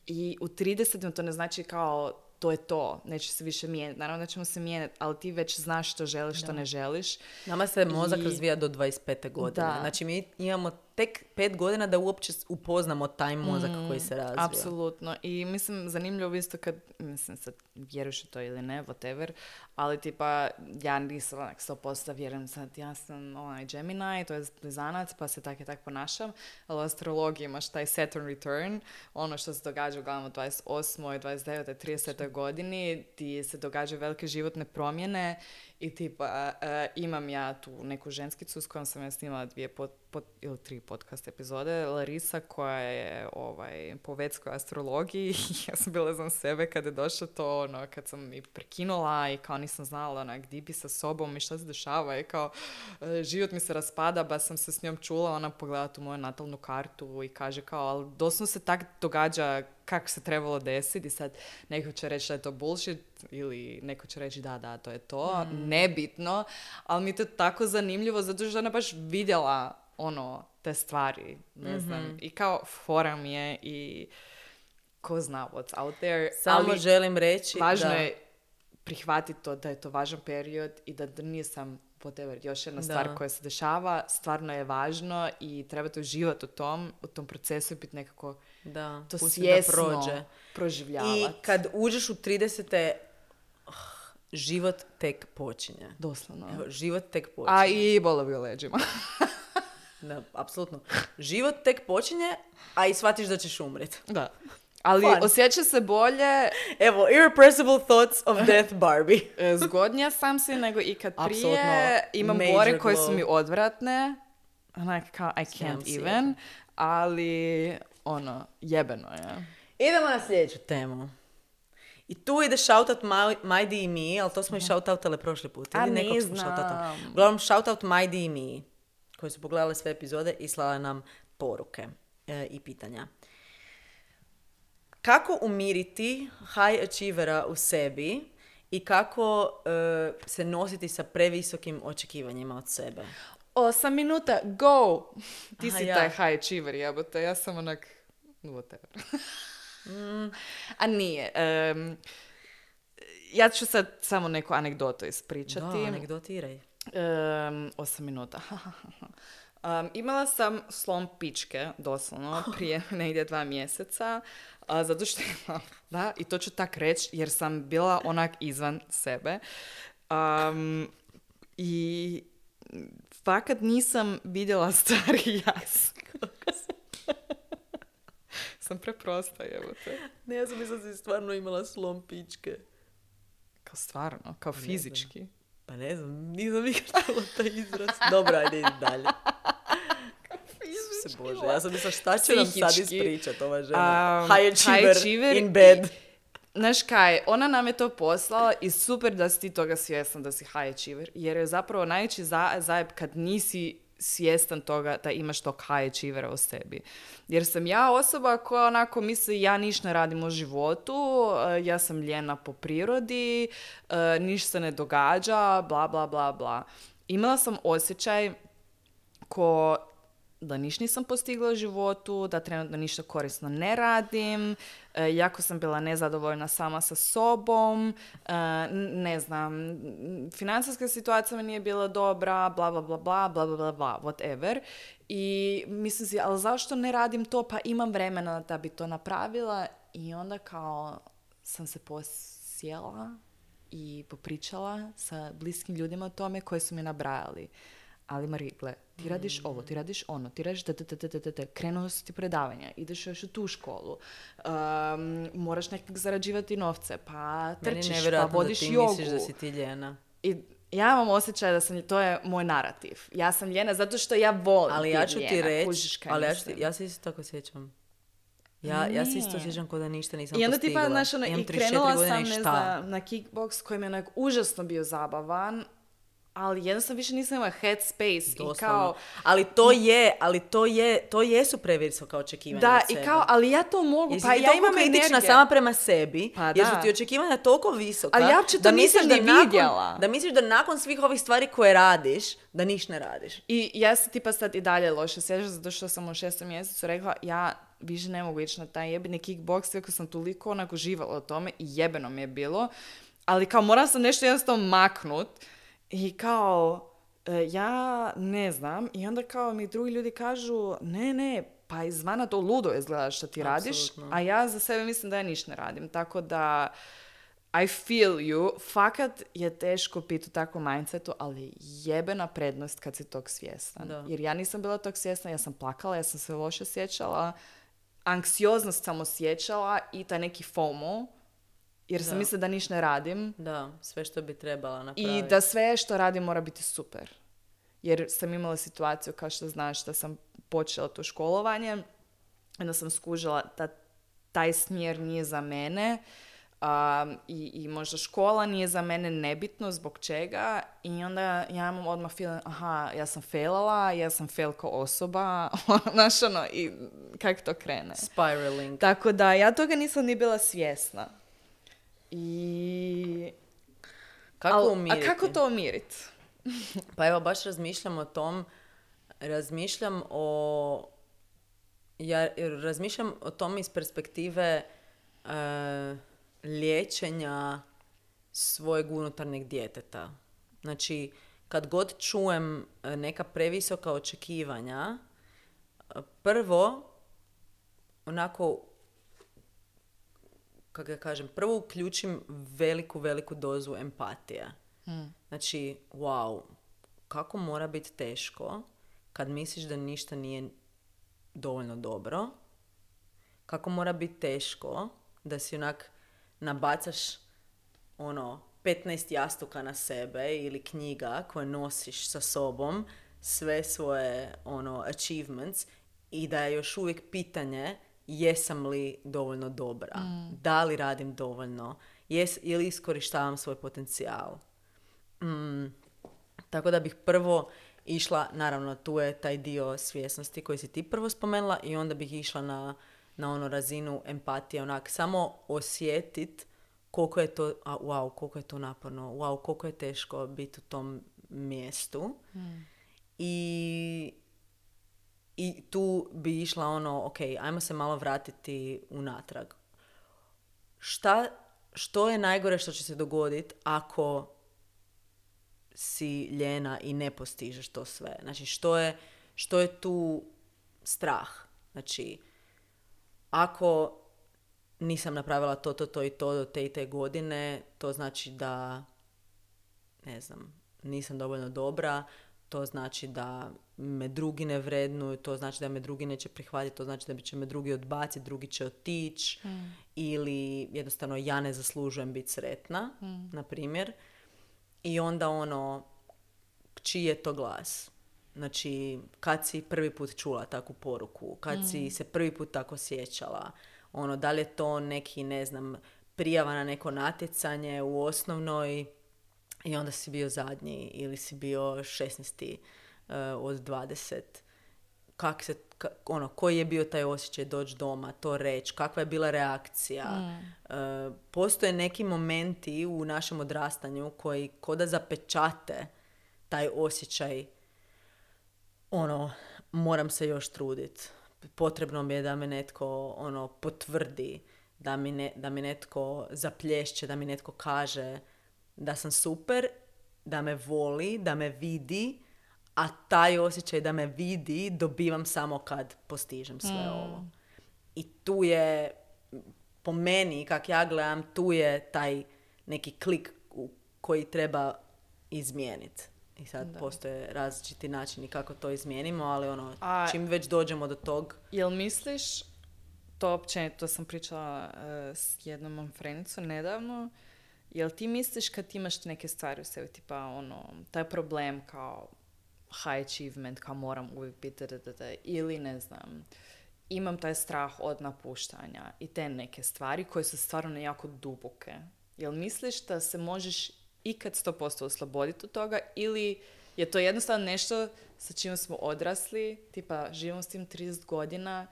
i u 30 to ne znači kao to je to, neće se više mijenjati. Naravno da ćemo se mijenjati, ali ti već znaš što želiš, što ne želiš. Nama se mozak I- razvija do 25. godine. Da. Znači mi imamo tek pet godina da uopće upoznamo taj mozak koji se razvija. Apsolutno. I mislim, zanimljivo isto kad, mislim sad, vjeruješ u to ili ne, whatever, ali tipa, ja nisam onak 100% vjerujem sad, ja sam onaj Gemini, to je blizanac, pa se tak i tak ponašam, ali u astrologiji imaš taj Saturn return, ono što se događa uglavnom u 28. 29. 30. godini, ti se događaju velike životne promjene i tipa, e, imam ja tu neku ženskicu s kojom sam ja snimala dvije pod, pod- ili tri podcast epizode, Larisa koja je ovaj, po vedskoj astrologiji. <laughs> Ja sam bila za sebe kad je došlo to, ono, kad sam i prekinula i kao nisam znala onak, di bi sa sobom i šta se dešava. I kao e, život mi se raspada, ba sam se s njom čula, ona pogleda tu moju natalnu kartu i kaže kao, ali doslovno se tak događa kako se trebalo desiti i sad neko će reći da je to bullshit ili neko će reći da, da, to je to, nebitno, ali mi je to tako zanimljivo zato što ona baš vidjela ono, te stvari, ne znam, i kao fora mi je i ko zna what's out there, Samo ali želim reći važno da... je prihvatiti to da je to važan period i da, da nisam whatever, još jedna stvar Da. koja se dešava, stvarno je važno i trebate uživati u tom, u tom procesu i biti nekako Da, to svjesno da prođe. proživljavati. I kad uđeš u 30. oh, život tek počinje. Doslovno. Evo, život tek počinje. A i bolovi u leđima. <laughs> Da, apsolutno. Život tek počinje, a i shvatiš da ćeš umret. da. Ali Fun. osjeća se bolje, Evo, irrepressible thoughts of death Barbie. <laughs> e, zgodnija sam si nego ikad prije. Apsolutno. Imam Major bore koje su glow. mi odvratne. Onak kao, I can't si, even. Ali, ono, jebeno je. Idemo na sljedeću temu. I tu ide shoutout Majdi i Mi, ali to smo i shoutoutale prošli put. A Ili nekog ne smo. Uglavnom, shoutout Majdi i Mi, koji su pogledali sve epizode i slale nam poruke e, i pitanja. Kako umiriti high achievera u sebi i kako e, se nositi sa previsokim očekivanjima od sebe? Osam minuta, go! Ti Aha, si ja. taj high achiever, jebote. Ja sam onak, whatever. A nije. em, ja ću sad samo neku anegdotu ispričati. Da, anegdotiraj. Em, osam minuta. <laughs> Em, imala sam slom pičke, doslovno, <laughs> prije negdje dva mjeseca, a, zato što imam, <laughs> da, i to ću tak reći, jer sam bila onak izvan sebe. Am, I fakat nisam vidjela stvari jasno. Sam preprosta, evo te. Ne, ja sam mislila da si stvarno imala slom pičke. Kao stvarno, kao znam. fizički. Pa ne znam, nisam nikad čula taj izraz. Dobro, ajde, idi dalje. <laughs> Se Bože, ja sam mislila šta će nam sad ispričat ova žena. Um, high, achiever high achiever in bed. i- Znaš kaj, ona nam je to poslala i super da si ti toga svjestan da si high achiever, jer je zapravo najveći za, zajeb kad nisi svjestan toga da imaš tog high achievera u sebi. Jer sam ja osoba koja onako misli ja niš ne radim u životu, eh, ja sam ljena po prirodi, eh, niš se ne događa, bla bla bla bla. Imala sam osjećaj ko da niš nisam postigla u životu, da trenutno ništa korisno ne radim, e, jako sam bila nezadovoljna sama sa sobom, e, ne znam, financijska situacija mi nije bila dobra, bla bla bla bla, bla bla bla bla, whatever. I mislim si, ali zašto ne radim to, pa imam vremena da bi to napravila i onda kao sam se posjela i popričala sa bliskim ljudima o tome koji su mi nabrajali. Ali Mari, gle, ti radiš ovo, ti radiš ono, ti radiš t krenuo su ti predavanja, ideš još u tu školu, um, moraš nekak zarađivati novce, pa Meni trčiš, pa nevjerojatno da vodiš ti jogu. misliš da si ti ljena. I ja imam osjećaj da sam, to je moj narativ. Ja sam ljena zato što ja volim Ali ja ću ti reći, ali ja, ću ti- ja se isto tako sjećam. Ja, ja se isto Nije. sjećam kao da ništa nisam I onda ti postigla. pa, znaš, ono, i 34 krenula sam, ne znam, na kickbox koji mi je onak užasno bio zabavan, ali jednostavno više nisam imala headspace i kao... Ali to je, ali to je, to jesu previsoka očekivanja Da, i kao, ali ja to mogu, Jer si pa ja imam kritična sama prema sebi, Pa jer su ti očekivanja toliko visoka. Ali ja to da misliš da nakon- vidjela. Da misliš da nakon svih ovih stvari koje radiš, da niš ne radiš. I ja se tipa sad i dalje loše sjećam zato što sam u šestom mjesecu rekla ja više ne mogu ići na taj jebeni kickbox iako sam toliko onako živala o tome i jebeno mi je bilo. Ali kao moram sam nešto jednostavno maknut i kao e, ja ne znam i onda kao mi drugi ljudi kažu ne ne pa izvana to ludo izgleda što ti radiš, Apsolutno. a ja za sebe mislim da ja ništa ne radim. Tako da I feel you. Fakat je teško biti u takvom mindsetu, ali jebena prednost kad si tog svjestan. Da. Jer ja nisam bila tog svjesna, ja sam plakala, ja sam se loše sjećala, anksioznost sam osjećala i taj neki FOMO, jer sam mislila da niš ne radim Da, sve što bi trebala napraviti. i da sve što radim mora biti super. Jer sam imala situaciju, kao što znaš, da sam počela to školovanje, onda sam skužila da taj smjer nije za mene um, i, i možda škola nije za mene nebitno zbog čega i onda ja imam odmah feeling, aha, ja sam failala, ja sam fail kao osoba, <laughs> znaš ono, i kako to krene. Spiraling. Tako da ja toga nisam ni bila svjesna. I... Kako Al- umiriti? A kako to umiriti? <laughs> Pa evo, baš razmišljam o tom, razmišljam o, ja razmišljam o tom iz perspektive e, liječenja svojeg unutarnjeg djeteta. Znači, kad god čujem e, neka previsoka očekivanja, e, prvo, onako, kako da kažem, prvo uključim veliku, veliku dozu empatije. Hmm. Znači, wow, kako mora biti teško kad misliš da ništa nije dovoljno dobro, kako mora biti teško da si onak nabacaš ono 15 jastuka na sebe ili knjiga koje nosiš sa sobom, sve svoje ono achievements i da je još uvijek pitanje jesam li dovoljno dobra, da li radim dovoljno, jes, ili iskorištavam svoj potencijal. Mm, tako da bih prvo išla, naravno tu je taj dio svjesnosti koji si ti prvo spomenula i onda bih išla na, na ono razinu empatije, onak samo osjetit koliko je to, a, wow, koliko je to naporno, wow, koliko je teško biti u tom mjestu. I, I tu bi išla ono, ok, ajmo se malo vratiti unatrag. Šta, što je najgore što će se dogoditi ako si ljena i ne postižeš to sve? Znači, što je, što je tu strah? Znači, ako nisam napravila to, to, to i to do te i te godine, to znači da, ne znam, nisam dovoljno dobra, to znači da me drugi ne vrednuju, to znači da me drugi neće prihvatiti, to znači da će me drugi odbaciti, drugi će otići ili jednostavno ja ne zaslužujem biti sretna, na primjer. I onda ono, čiji je to glas? Znači, kad si prvi put čula takvu poruku, kad si se prvi put tako sjećala, ono, da li je to neki, ne znam, prijava na neko natjecanje u osnovnoj i onda si bio zadnji ili si bio 16. uh, od 20. Kak se, ka- ono, koji je bio taj osjećaj doći doma, to reći, kakva je bila reakcija. Uh, postoje neki momenti u našem odrastanju koji koda zapečate taj osjećaj ono, moram se još trudit. Potrebno mi je da me netko ono, potvrdi, da mi, ne, da mi netko zaplješće, da mi netko kaže da sam super, da me voli, da me vidi, a taj osjećaj da me vidi dobivam samo kad postižem sve ovo. I tu je, po meni, kak ja gledam, tu je taj neki klik u- koji treba izmijeniti. I sad postoje različiti načini kako to izmijenimo, ali ono, A- čim već dođemo do tog, Jel misliš, to općenito sam pričala e, s jednom mom frenicom nedavno, jel ti misliš kad imaš neke stvari u sebi, tipa ono, taj problem kao high achievement, kao moram uvijek biti da, da, da, ili ne znam, imam taj strah od napuštanja i te neke stvari koje su stvarno jako duboke. Jel misliš da se možeš ikad 100% osloboditi od toga ili je to jednostavno nešto sa čim smo odrasli, tipa živimo s tim 30 godina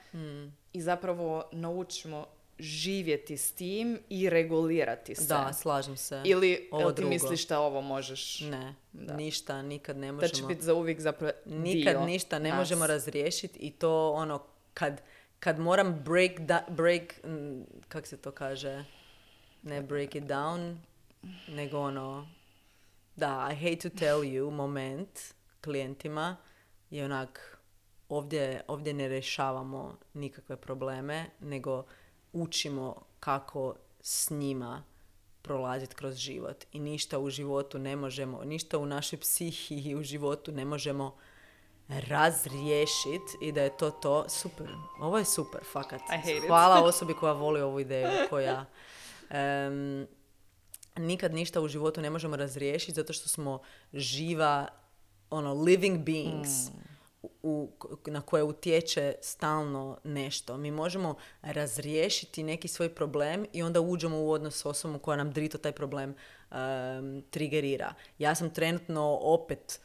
i zapravo naučimo živjeti s tim i regulirati se. da, slažem se. Ili Ovo jel ti drugo. misliš da ovo možeš, Ne, Da. ništa, nikad ne da će možemo... biti za uvijek zapravo Nikad dio ništa ne nas. možemo razriješiti i to ono, kad, kad moram break, da, break kak se to kaže, ne break it down, nego ono, da, I hate to tell you, moment klijentima je onak, ovdje, ovdje ne rješavamo nikakve probleme, nego učimo kako s njima prolaziti kroz život. I ništa u životu ne možemo, ništa u našoj psihi i u životu ne možemo razriješiti i da je to to. Super. Ovo je super, fakat. Hvala <laughs> osobi koja voli ovu ideju, koja... Em, nikad ništa u životu ne možemo razriješiti zato što smo živa, ono, living beings u, na koje utječe stalno nešto. Mi možemo razriješiti neki svoj problem i onda uđemo u odnos s osobom koja nam drito taj problem em, trigerira. Ja sam trenutno opet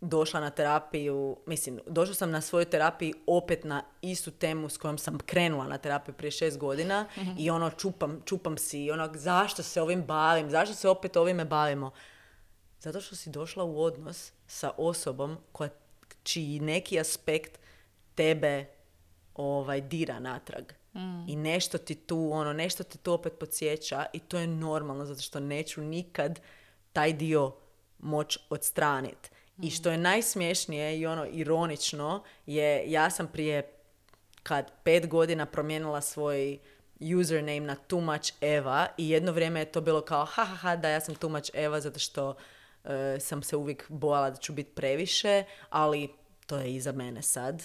došla na terapiju, mislim, došla sam na svojoj terapiji opet na istu temu s kojom sam krenula na terapiju prije šest godina i ono čupam, čupam si, ono zašto se ovim bavim, zašto se opet ovime bavimo. Zato što si došla u odnos sa osobom koja, čiji neki aspekt tebe ovaj, dira natrag. I nešto ti tu, ono, nešto te tu opet podsjeća i to je normalno zato što neću nikad taj dio moć odstraniti. I što je najsmješnije i ono ironično je, ja sam prije kad pet godina promijenila svoj username na too much Eva i jedno vrijeme je to bilo kao ha ha ha da ja sam too much Eva zato što e, sam se uvijek bojala da ću biti previše, ali to je iza mene sad.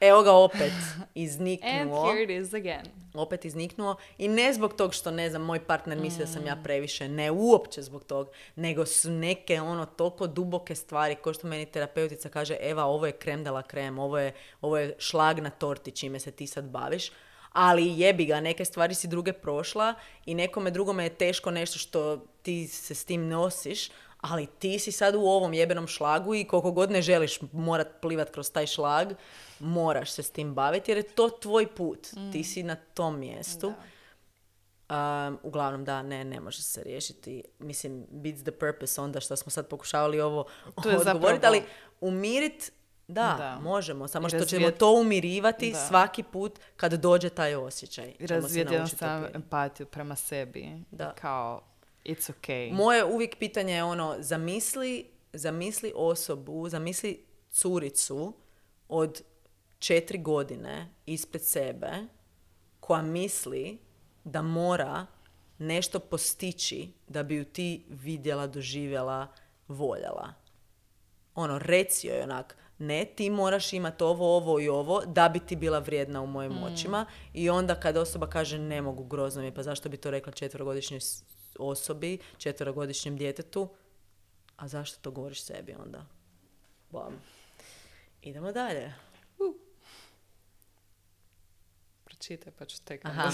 Evo ga opet <laughs> izniknuo. And here it is again. Opet izniknuo. I ne zbog tog što, ne znam, moj partner misli da sam ja previše. Ne uopće zbog tog. Nego su neke ono toliko duboke stvari. Ko što meni terapeutica kaže, Eva, ovo je krem de la krem. Ovo je, ovo je šlag na torti čime se ti sad baviš. Ali jebi ga, neke stvari si druge prošla i nekome drugome je teško nešto što ti se s tim nosiš, ali ti si sad u ovom jebenom šlagu i koliko god ne želiš morat plivat kroz taj šlag, moraš se s tim baviti jer je to tvoj put. Ti si na tom mjestu. Um, uglavnom, da, ne, ne može se riješiti. Mislim, beats the purpose onda što smo sad pokušavali ovo To je <laughs> odgovoriti, ali umirit, da, Da. možemo. Samo I što ćemo to umirivati Da. svaki put kad dođe taj osjećaj. Razvijeti jednostavno empatiju prema sebi. Da. Kao, it's okay. Moje uvijek pitanje je ono, zamisli, zamisli osobu, zamisli curicu od četiri godine ispred sebe koja misli da mora nešto postići da bi ju ti vidjela, doživjela, voljela. Ono, reci joj onak, ne, ti moraš imati ovo, ovo i ovo da bi ti bila vrijedna u mojim očima. I onda kad osoba kaže ne mogu, grozno mi je, pa zašto bi to rekla četverogodišnjoj s- osobi, četverogodišnjem djetetu, a zašto to govoriš sebi onda? Bam. Idemo dalje. Pročitaj pa ću tek Aha.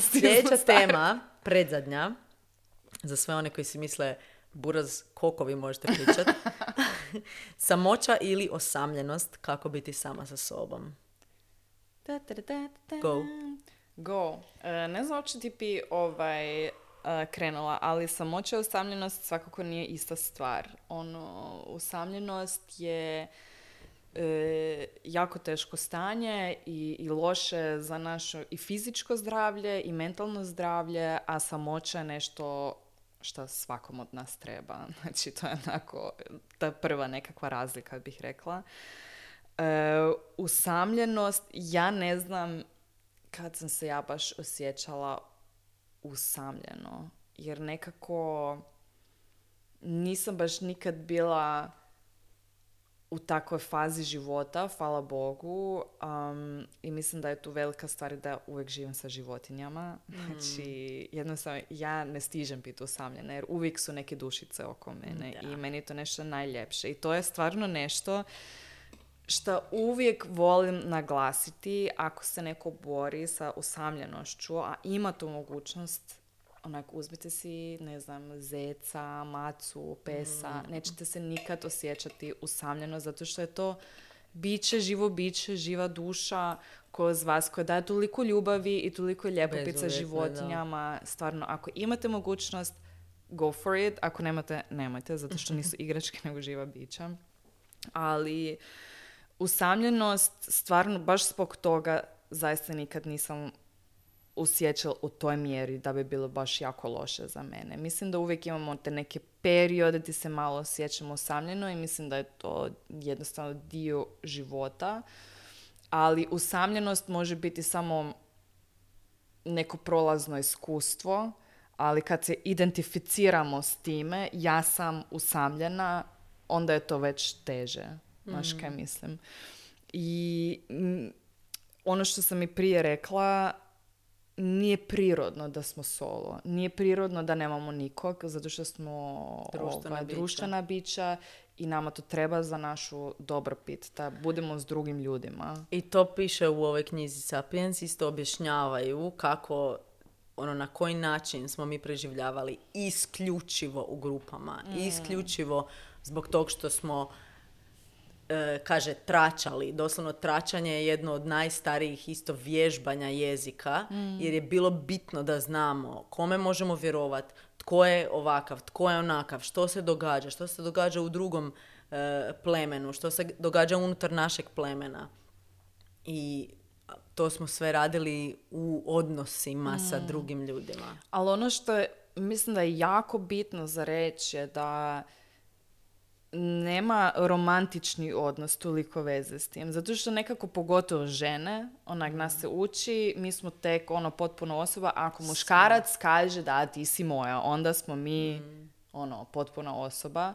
Sljedeća <laughs> tema, predzadnja, za sve one koji si misle buraz koliko vi možete pričat. <laughs> <laughs> Samoća ili osamljenost, kako biti sama sa sobom. Da, da, da, da. Go. Go. E, ne znam hoće ti bi ovaj, e, krenula, ali samoća i usamljenost svakako nije ista stvar. Ono, usamljenost je e, jako teško stanje i, i loše za naše i fizičko zdravlje i mentalno zdravlje, a samoća je nešto što svakom od nas treba. <laughs> Znači, to je onako ta prva nekakva razlika, bih rekla. E, usamljenost, ja ne znam kad sam se ja baš osjećala usamljeno. Jer nekako nisam baš nikad bila u takvoj fazi života, hvala Bogu. Um, I mislim da je tu velika stvar da uvijek živim sa životinjama. Znači, jednostavno, ja ne stižem biti usamljena jer uvijek su neke dušice oko mene Da. i meni je to nešto najljepše. I to je stvarno nešto što uvijek volim naglasiti ako se neko bori sa usamljenošću, a ima tu mogućnost, onak uzmite si, ne znam, zeca, macu, pesa, nećete se nikad osjećati usamljeno zato što je to biće, živo biće, živa duša kroz vas koja daje toliko ljubavi i toliko ljepopica Bezuvjetno, da. životinjama. Stvarno, ako imate mogućnost, go for it. Ako nemate, nemojte, zato što nisu <laughs> igračke nego živa bića. Ali usamljenost, stvarno, baš zbog toga zaista nikad nisam osjećala u toj mjeri da bi bilo baš jako loše za mene. Mislim da uvijek imamo te neke periode gdje se malo osjećamo usamljeno i mislim da je to jednostavno dio života. Ali usamljenost može biti samo neko prolazno iskustvo, ali kad se identificiramo s time, ja sam usamljena, onda je to već teže. Znaš kaj mislim? I mm, ono što sam i prije rekla, nije prirodno da smo solo. Nije prirodno da nemamo nikog, zato što smo Društvena ovaj, bića. društvena bića i nama to treba za našu dobrobit, da budemo s drugim ljudima. I to piše u ovoj knjizi Sapiens, isto objašnjavaju kako, ono, na koji način smo mi preživljavali isključivo u grupama. Isključivo zbog tog što smo kaže tračali. Doslovno tračanje je jedno od najstarijih isto vježbanja jezika jer je bilo bitno da znamo kome možemo vjerovat, tko je ovakav, tko je onakav, što se događa, što se događa u drugom e, plemenu, što se događa unutar našeg plemena. I to smo sve radili u odnosima sa drugim ljudima. Ali ono što je, mislim da je jako bitno za reći je da nema romantični odnos toliko veze s tim. Zato što nekako pogotovo žene, onak nas se uči, mi smo tek ono potpuno osoba. Ako muškarac kaže da ti si moja, onda smo mi ono potpuna osoba.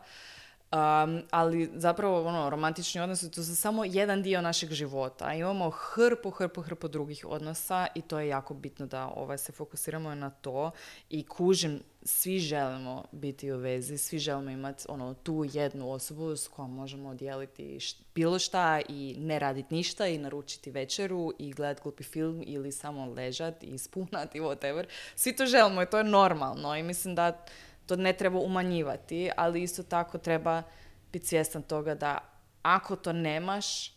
Um, ali zapravo ono, romantični odnosi to su samo jedan dio našeg života. Imamo hrpu, hrpu, hrpu drugih odnosa i to je jako bitno da ovaj, se fokusiramo na to i kužim, svi želimo biti u vezi, svi želimo imati ono, tu jednu osobu s kojom možemo dijeliti bilo šta i ne raditi ništa i naručiti večeru i gledati glupi film ili samo ležati i <laughs> spunati, whatever. Svi to želimo i to je normalno i mislim da to ne treba umanjivati, ali isto tako treba biti svjestan toga da ako to nemaš,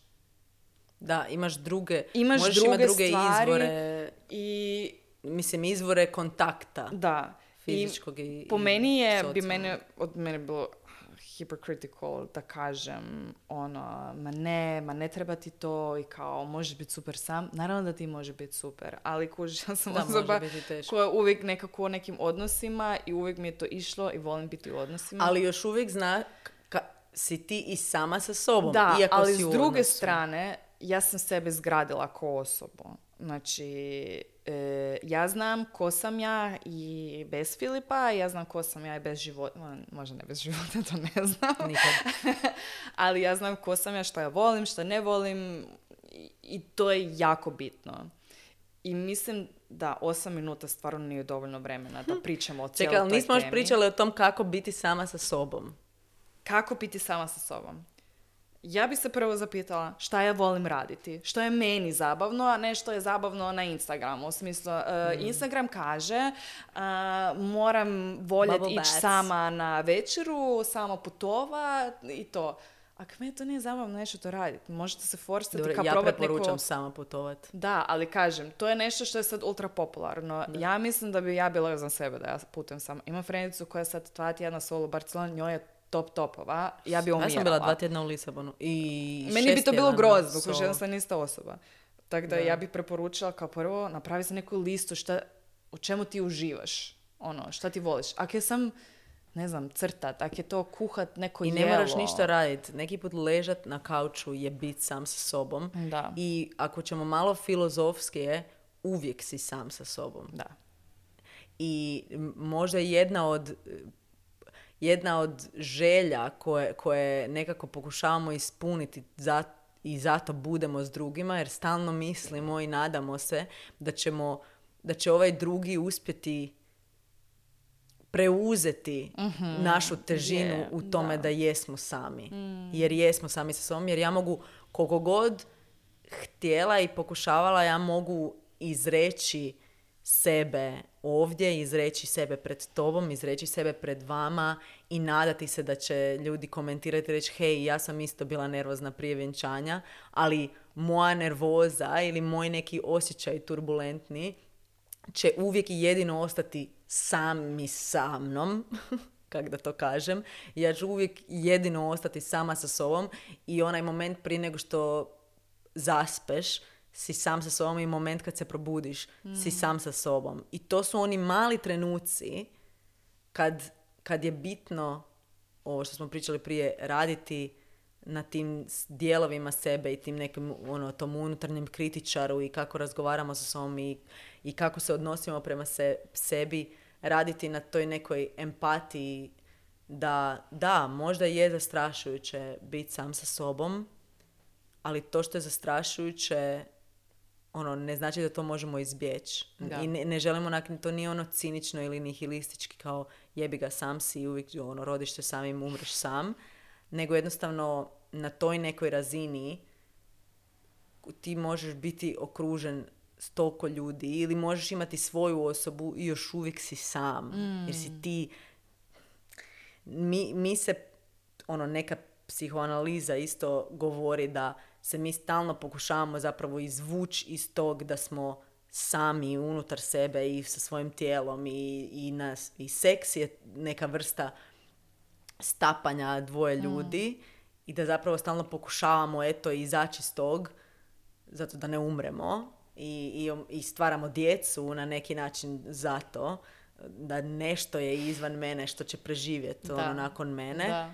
da, imaš druge, imaš možeš druge, imati druge stvari izvore, i mislim, izvore kontakta. da. Fizičkog i, I po meni je, bi socijalnog. mene, od mene bilo hypercritical da kažem ono, ma ne, ma ne treba ti to i kao možeš biti super sam. Naravno da ti može biti super, ali kužiš, ja sam Da, osoba koja je uvijek nekako u nekim odnosima i uvijek mi je to išlo i volim biti u odnosima. Ali još uvijek zna ka, si ti i sama sa sobom. Da, iako ali si s druge strane, ja sam sebe zgradila ko osobu. Znači, e, ja znam ko sam ja i bez Filipa, ja znam ko sam ja i bez života, možda ne bez života, <laughs> to ne znam. Nikad. <laughs> ali ja znam ko sam ja, što ja volim, što ne volim i, i to je jako bitno. I mislim da osam minuta stvarno nije dovoljno vremena da <laughs> pričamo o cijeloj Čekaj, ali nismo još pričali o tom kako biti sama sa sobom. Kako biti sama sa sobom? Ja bi se prvo zapitala šta ja volim raditi, što je meni zabavno, a ne što je zabavno na Instagramu. U smislu, e, Mm. Instagram kaže a, moram voljeti ići sama na večeru, sama putova i to. Ako me to nije zabavno nešto to raditi, možete se forsati kao ja probat preporučam neko... sama putovat. Da, ali kažem, to je nešto što je sad ultra popularno. Ja mislim da bi ja bila za sebe da ja putujem sama. Imam frenicu koja sad dva tjedna solo u Barceloni, njoj je top topova. Ja bi Ja umirala. sam bila dva tjedna u Lisabonu. I Meni bi to bilo grozno, solo. koji jednostavno nista osoba. Tako da, Da. ja bih preporučila kao prvo napravi se neku listu šta, u čemu ti uživaš. Ono, šta ti voliš. Ako je sam, ne znam, crtat, ako je to kuhat neko I ne jelo. moraš ništa raditi. Neki put ležat na kauču je bit sam sa sobom. Da. I ako ćemo malo filozofski uvijek si sam sa sobom. Da. I možda jedna od jedna od želja koje, koje nekako pokušavamo ispuniti za, i zato budemo s drugima jer stalno mislimo i nadamo se da ćemo da će ovaj drugi uspjeti preuzeti našu težinu Je, u tome da. da. jesmo sami. Jer jesmo sami sa sobom, jer ja mogu koliko god htjela i pokušavala, ja mogu izreći sebe ovdje, izreći sebe pred tobom, izreći sebe pred vama i nadati se da će ljudi komentirati i reći hej, ja sam isto bila nervozna prije vjenčanja, ali moja nervoza ili moj neki osjećaj turbulentni će uvijek i jedino ostati sami sa mnom, <laughs> kak da to kažem. Ja ću uvijek jedino ostati sama sa sobom i onaj moment prije nego što zaspeš, si sam sa sobom i moment kad se probudiš, si sam sa sobom. I to su oni mali trenuci kad, kad je bitno, ovo što smo pričali prije, raditi na tim dijelovima sebe i tim nekim, ono, tom unutarnjem kritičaru i kako razgovaramo sa sobom i, i kako se odnosimo prema se, sebi, raditi na toj nekoj empatiji da, da, možda je zastrašujuće biti sam sa sobom, ali to što je zastrašujuće ono, ne znači da to možemo izbjeći. I ne, ne želimo, onak- to nije ono cinično ili nihilistički kao jebi ga sam si i uvijek ono, rodiš se samim, umreš sam, nego jednostavno na toj nekoj razini ti možeš biti okružen s toliko ljudi ili možeš imati svoju osobu i još uvijek si sam. Jer si ti mi, mi se, ono, neka psihoanaliza isto govori da se mi stalno pokušavamo zapravo izvući iz tog da smo sami unutar sebe i sa svojim tijelom i, i, nas, i seks je neka vrsta stapanja dvoje ljudi i da zapravo stalno pokušavamo eto izaći iz tog zato da ne umremo i, i, i stvaramo djecu na neki način zato da nešto je izvan mene što će preživjeti ono, nakon mene. Da.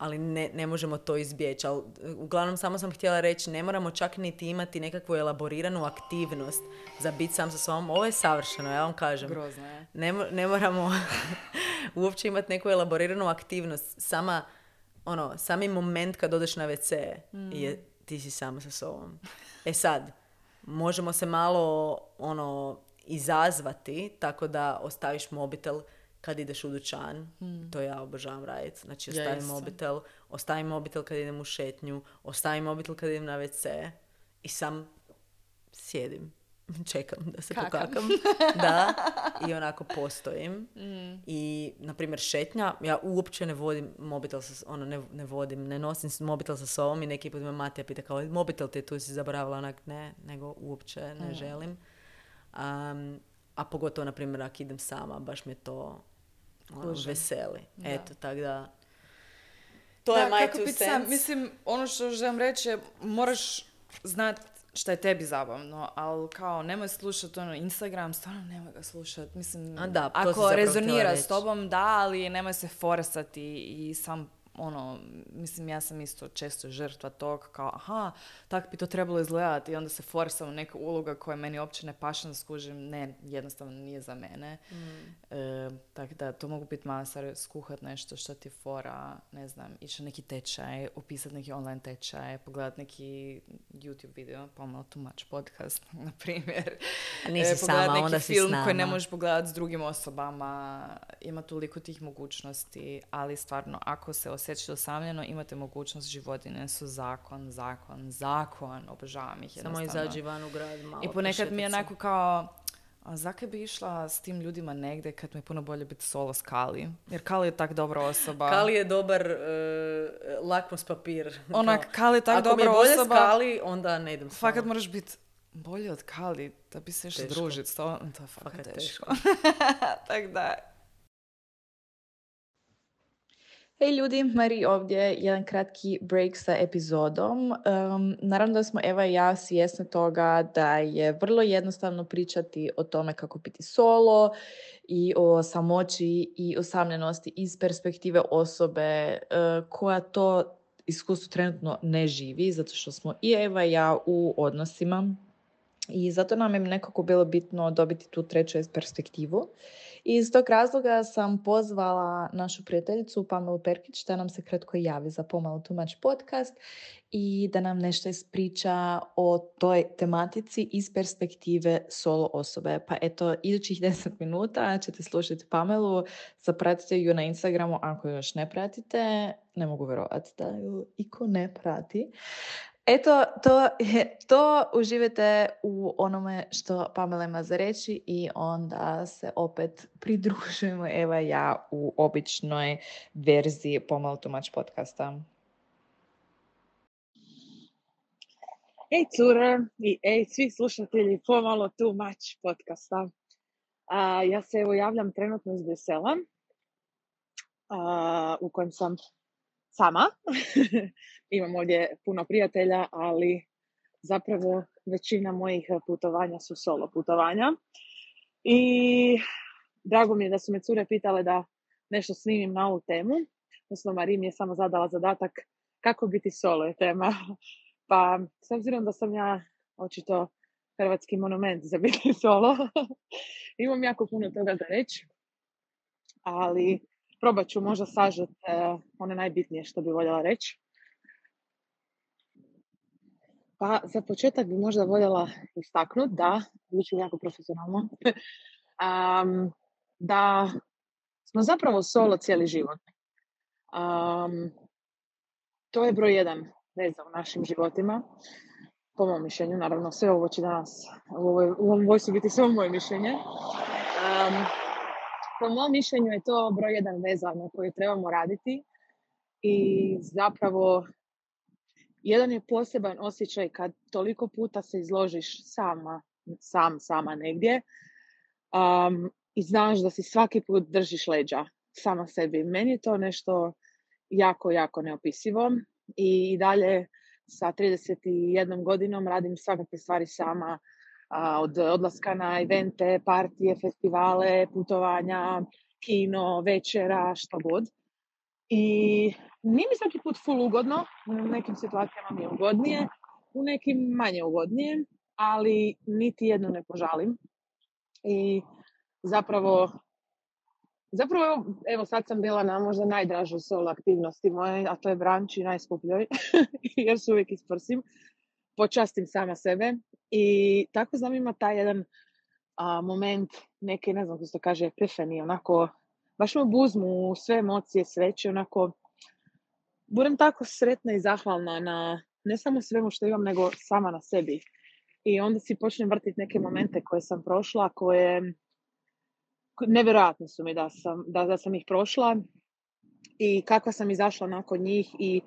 Ali ne, ne možemo to izbjeći. Ali, uglavnom, samo sam htjela reći, ne moramo čak niti imati nekakvu elaboriranu aktivnost za biti sam sa sobom. Ovo je savršeno, ja vam kažem. Grozno je. Ne, ne moramo <laughs> uopće imati neku elaboriranu aktivnost. Sama, ono, sami moment kad odeš na WC je ti si sama sa sobom. E sad, možemo se malo ono izazvati tako da ostaviš mobitel kad ideš u dućan. To ja obožavam raditi. Znači, Ja ostavim isto. mobitel, ostavim mobitel kad idem u šetnju, ostavim mobitel kad idem na WC i sam sjedim. <laughs> Čekam da se Kakam. pokakam. <laughs> da. I onako postojim. Mm. I, na primjer, šetnja, ja uopće ne vodim mobitel, sa, ono, ne, ne vodim, ne nosim mobitel sa sobom i neki put me Matija pita kao, mobitel ti je tu si zaboravila, onak, ne, nego uopće ne želim. Am, a pogotovo, na primjer, ako idem sama, baš me to ono, Kužim. Veseli. Da. Eto, tako da... To Da, je my kako two cents. Mislim, ono što želim reći je, moraš znat šta je tebi zabavno, ali kao nemoj slušati ono Instagram, stvarno nemoj ga slušati. Mislim, A da, ako rezonira s tobom, da, ali nemoj se forasati i sam ono, mislim, ja sam isto često žrtva tog, kao, aha, tak bi to trebalo izgledati i onda se forsam u neka uloga koja meni uopće ne paše da skužim, ne, jednostavno nije za mene. E, tako da, to mogu biti mala stvar, skuhat nešto što ti fora, ne znam, ići na neki tečaj, upisati neki online tečaj, pogledat neki YouTube video, pomalo too much podcast, <laughs> na primjer. A nisi E, sama, neki onda si s film koji ne nama. možeš pogledati s drugim osobama, ima toliko tih mogućnosti, ali stvarno, ako se osjećate osamljeno, imate mogućnost, životine su zakon, zakon, zakon, obožavam ih Samo jednostavno. izađi van u grad malo. I ponekad mi je onako kao, a zakaj bi išla s tim ljudima negdje kad mi je puno bolje biti solo s Kali? Jer Kali je tak dobra osoba. Kali je dobar e, lakmus papir. <laughs> Onak, Kali je tak Ako mi je dobra bolje osoba. s Kali, onda ne idem s Fakat moraš biti bolji od Kali da bi se išla Teško. družit s to. To je fakat, Fakat teško. <laughs> tak da. Hej ljudi, Mari ovdje, jedan kratki break sa epizodom. Um, naravno da smo Eva i ja svjesne toga da je vrlo jednostavno pričati o tome kako biti solo i o samoći i osamljenosti iz perspektive osobe uh, koja to iskustvo trenutno ne živi, zato što smo i Eva i ja u odnosima i zato nam je nekako bilo bitno dobiti tu treću perspektivu. I iz tog razloga sam pozvala našu prijateljicu Pamelu Perkić da nam se kratko javi za Pomalo Much podcast i da nam nešto ispriča o toj tematici iz perspektive solo osobe. Pa eto, idućih <laughs> 10 minuta ćete slušati Pamelu, zapratite ju na Instagramu ako još ne pratite. Ne mogu vjerovati da ju iko ne prati. Eto, to, je, to uživajte u onome što Pamela ima za reći i onda se opet pridružujemo Eva ja u običnoj verziji Pomalo Too Much podcasta. Ej cure i ej svi slušatelji pomalo much podcasta. A, ja se evo javljam trenutno iz Brisela a, u kojem sam sama. <laughs> Imam ovdje puno prijatelja, ali zapravo većina mojih putovanja su solo putovanja. I drago mi je da su me cure pitale da nešto snimim na ovu temu. Odnosno, Marija mi je samo zadala zadatak kako biti solo je tema. <laughs> Pa, s obzirom da sam ja očito hrvatski monument za biti <laughs> solo, imam jako puno toga za reći, ali probat ću možda sažet eh, one najbitnije što bi voljela reći. Pa za početak bi možda voljela istaknuti da, ću jako profesionalno, <laughs> am, da smo zapravo solo cijeli život. Am, to je broj jedan veza u našim životima, po mom mišljenju, naravno sve ovo će danas u, ovoj, u ovom biti samo moje mišljenje. Am, po mom mišljenju je to broj jedan veza na kojoj trebamo raditi i zapravo jedan je poseban osjećaj kad toliko puta se izložiš sama, sam, sama negdje um, i znaš da si svaki put držiš leđa sama sebi. Meni je to nešto jako, jako neopisivo i dalje sa 31 godinom radim svakakve stvari sama, od odlaska na evente, partije, festivale, putovanja, kino, večera, što god. I nije mi svaki put full ugodno, u nekim situacijama mi je ugodnije, u nekim manje ugodnije, ali niti jednu ne požalim. I zapravo, zapravo evo sad sam bila na možda najdražoj solo aktivnosti moje, a to je branči najskupljoj, <laughs> jer se uvijek isprsim. Počastim sama sebe i tako znam ima taj jedan a, moment neke, ne znam kako se to kaže, epifani, onako, baš me buzmu sve emocije, sreće, onako, budem tako sretna i zahvalna na ne samo svemu što imam, nego sama na sebi. I onda si počnem vrtiti neke momente koje sam prošla, koje nevjerojatne su mi da sam, da, da sam ih prošla i kakva sam izašla nakon njih i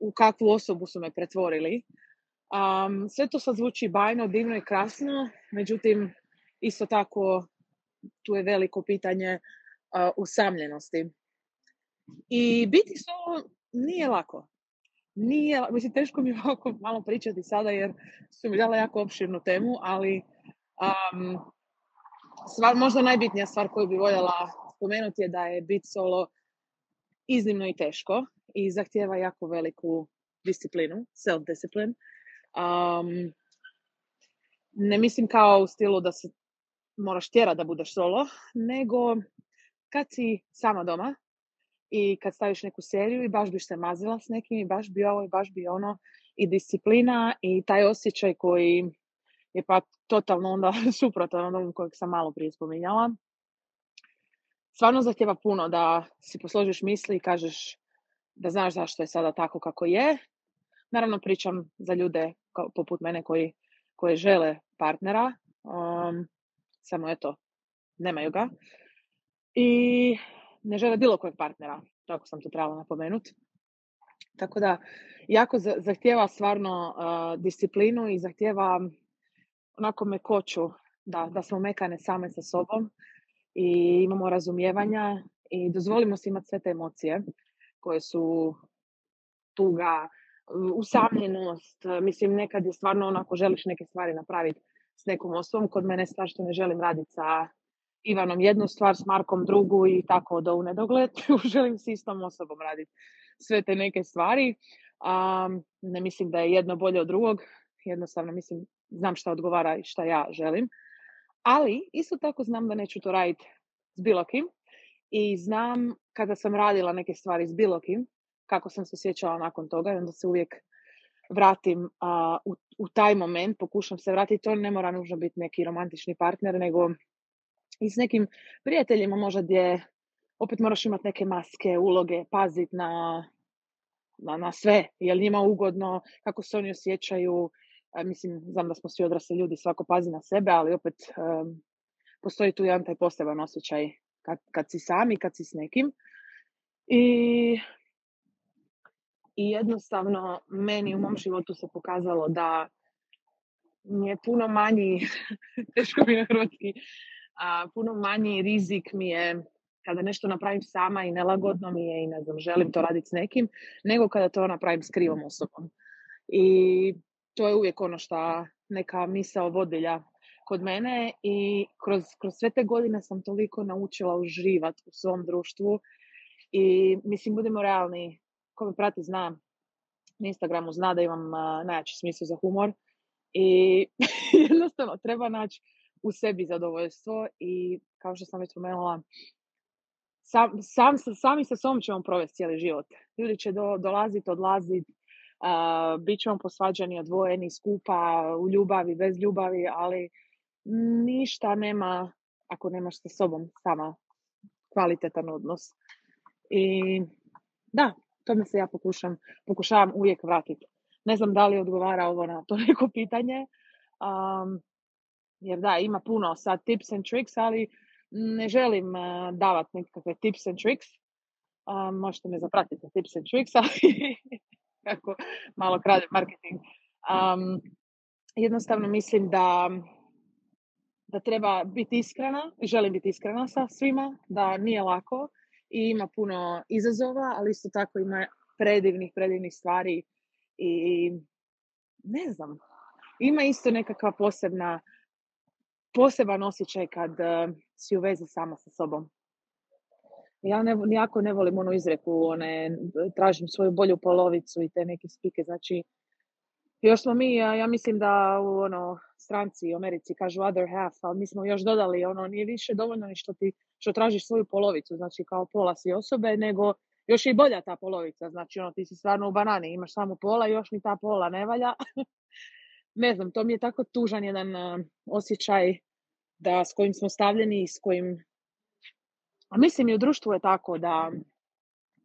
u kakvu osobu su me pretvorili. Um, sve to sad zvuči bajno, divno i krasno, međutim, isto tako tu je veliko pitanje uh, usamljenosti. I biti solo nije lako. Nije, mislim, teško mi je <laughs> ovako malo pričati sada jer su mi dala jako opširnu temu, ali um, stvar, možda najbitnija stvar koju bi voljela spomenuti je da je biti solo iznimno i teško i zahtjeva jako veliku disciplinu, self-discipline. Um, ne mislim kao u stilu da se moraš tjerati da budeš solo, nego kad si sama doma i kad staviš neku seriju i baš biš se mazila s nekim i baš bi ovo i baš bi ono i disciplina i taj osjećaj koji je pa totalno onda <laughs> suprotan onom kojeg sam malo prije spominjala. Stvarno zahtjeva puno da si posložiš misli i kažeš da znaš zašto je sada tako kako je. Naravno pričam za ljude poput mene koji, koji žele partnera, um, samo eto, nemaju ga. I ne žele bilo kojeg partnera, tako sam to trebala napomenuti. Tako da, jako zahtjeva stvarno uh, disciplinu i zahtjeva onako mekoću, da, da smo mekane same sa sobom i imamo razumijevanja i dozvolimo se imati sve te emocije koje su tuga, usamljenost, mislim nekad je stvarno onako želiš neke stvari napraviti s nekom osobom, kod mene stvar što ne želim raditi sa Ivanom jednu stvar, s Markom drugu i tako do u nedogled, <laughs> želim s istom osobom raditi sve te neke stvari. Um, ne mislim da je jedno bolje od drugog, jednostavno mislim znam šta odgovara i šta ja želim. Ali isto tako znam da neću to raditi s bilo kim i znam kada sam radila neke stvari s bilo kim, kako sam se osjećala nakon toga i onda se uvijek vratim u, u taj moment, pokušam se vratiti, to ne mora nužno biti neki romantični partner, nego i s nekim prijateljima možda gdje opet moraš imati neke maske, uloge, paziti na, na, na sve, je li njima ugodno, kako se oni osjećaju, mislim, znam da smo svi odrasli ljudi, svako pazi na sebe, ali opet um, postoji tu jedan taj poseban osjećaj kad, kad si sam i kad si s nekim. I, I jednostavno meni u mom životu se pokazalo da mi je puno manji, <laughs> teško mi je hrvatski, a, puno manji rizik mi je kada nešto napravim sama i nelagodno mi je i ne znam, želim to raditi s nekim, nego kada to napravim s krivom osobom. I to je uvijek ono što neka misao vodilja kod mene i kroz, kroz sve te godine sam toliko naučila uživati u svom društvu i mislim budemo realni, ko me prati zna, na Instagramu zna da imam uh, najjači smisao za humor i <laughs> jednostavno treba naći u sebi zadovoljstvo i kao što sam već spomenula, sam, sam, sami sa sobom ćemo provesti cijeli život. Ljudi će do, dolaziti, odlaziti, Uh, bit ćemo posvađani, odvojeni, skupa, u ljubavi, bez ljubavi, ali ništa nema ako nemaš sa sobom sama kvalitetan odnos. I da, tome se ja pokušam, pokušavam uvijek vratiti. Ne znam da li odgovara ovo na to neko <laughs> pitanje, um, jer da, ima puno sad tips and tricks, ali ne želim uh, davati nekakve tips and tricks. Um, možete me zapratiti tips and tricks, <laughs> ali kako malo krade marketing. Um, jednostavno mislim da, da treba biti iskrena, želim biti iskrena sa svima, da nije lako i ima puno izazova, ali isto tako ima predivnih, predivnih stvari i ne znam, ima isto nekakva posebna poseban osjećaj kad uh, si u vezi sama sa sobom. Ja ne, jako ne volim onu izreku, one, tražim svoju bolju polovicu i te neke spike, znači još smo mi, ja, ja mislim da u ono, stranci u Americi kažu other half, ali mi smo još dodali, ono, nije više dovoljno ni što ti, što tražiš svoju polovicu, znači kao pola si osobe, nego još je i bolja ta polovica, znači ono, ti si stvarno u banani, imaš samo pola još ni ta pola ne valja. <laughs> ne znam, to mi je tako tužan jedan osjećaj da s kojim smo stavljeni i s kojim... A mislim i u društvu je tako da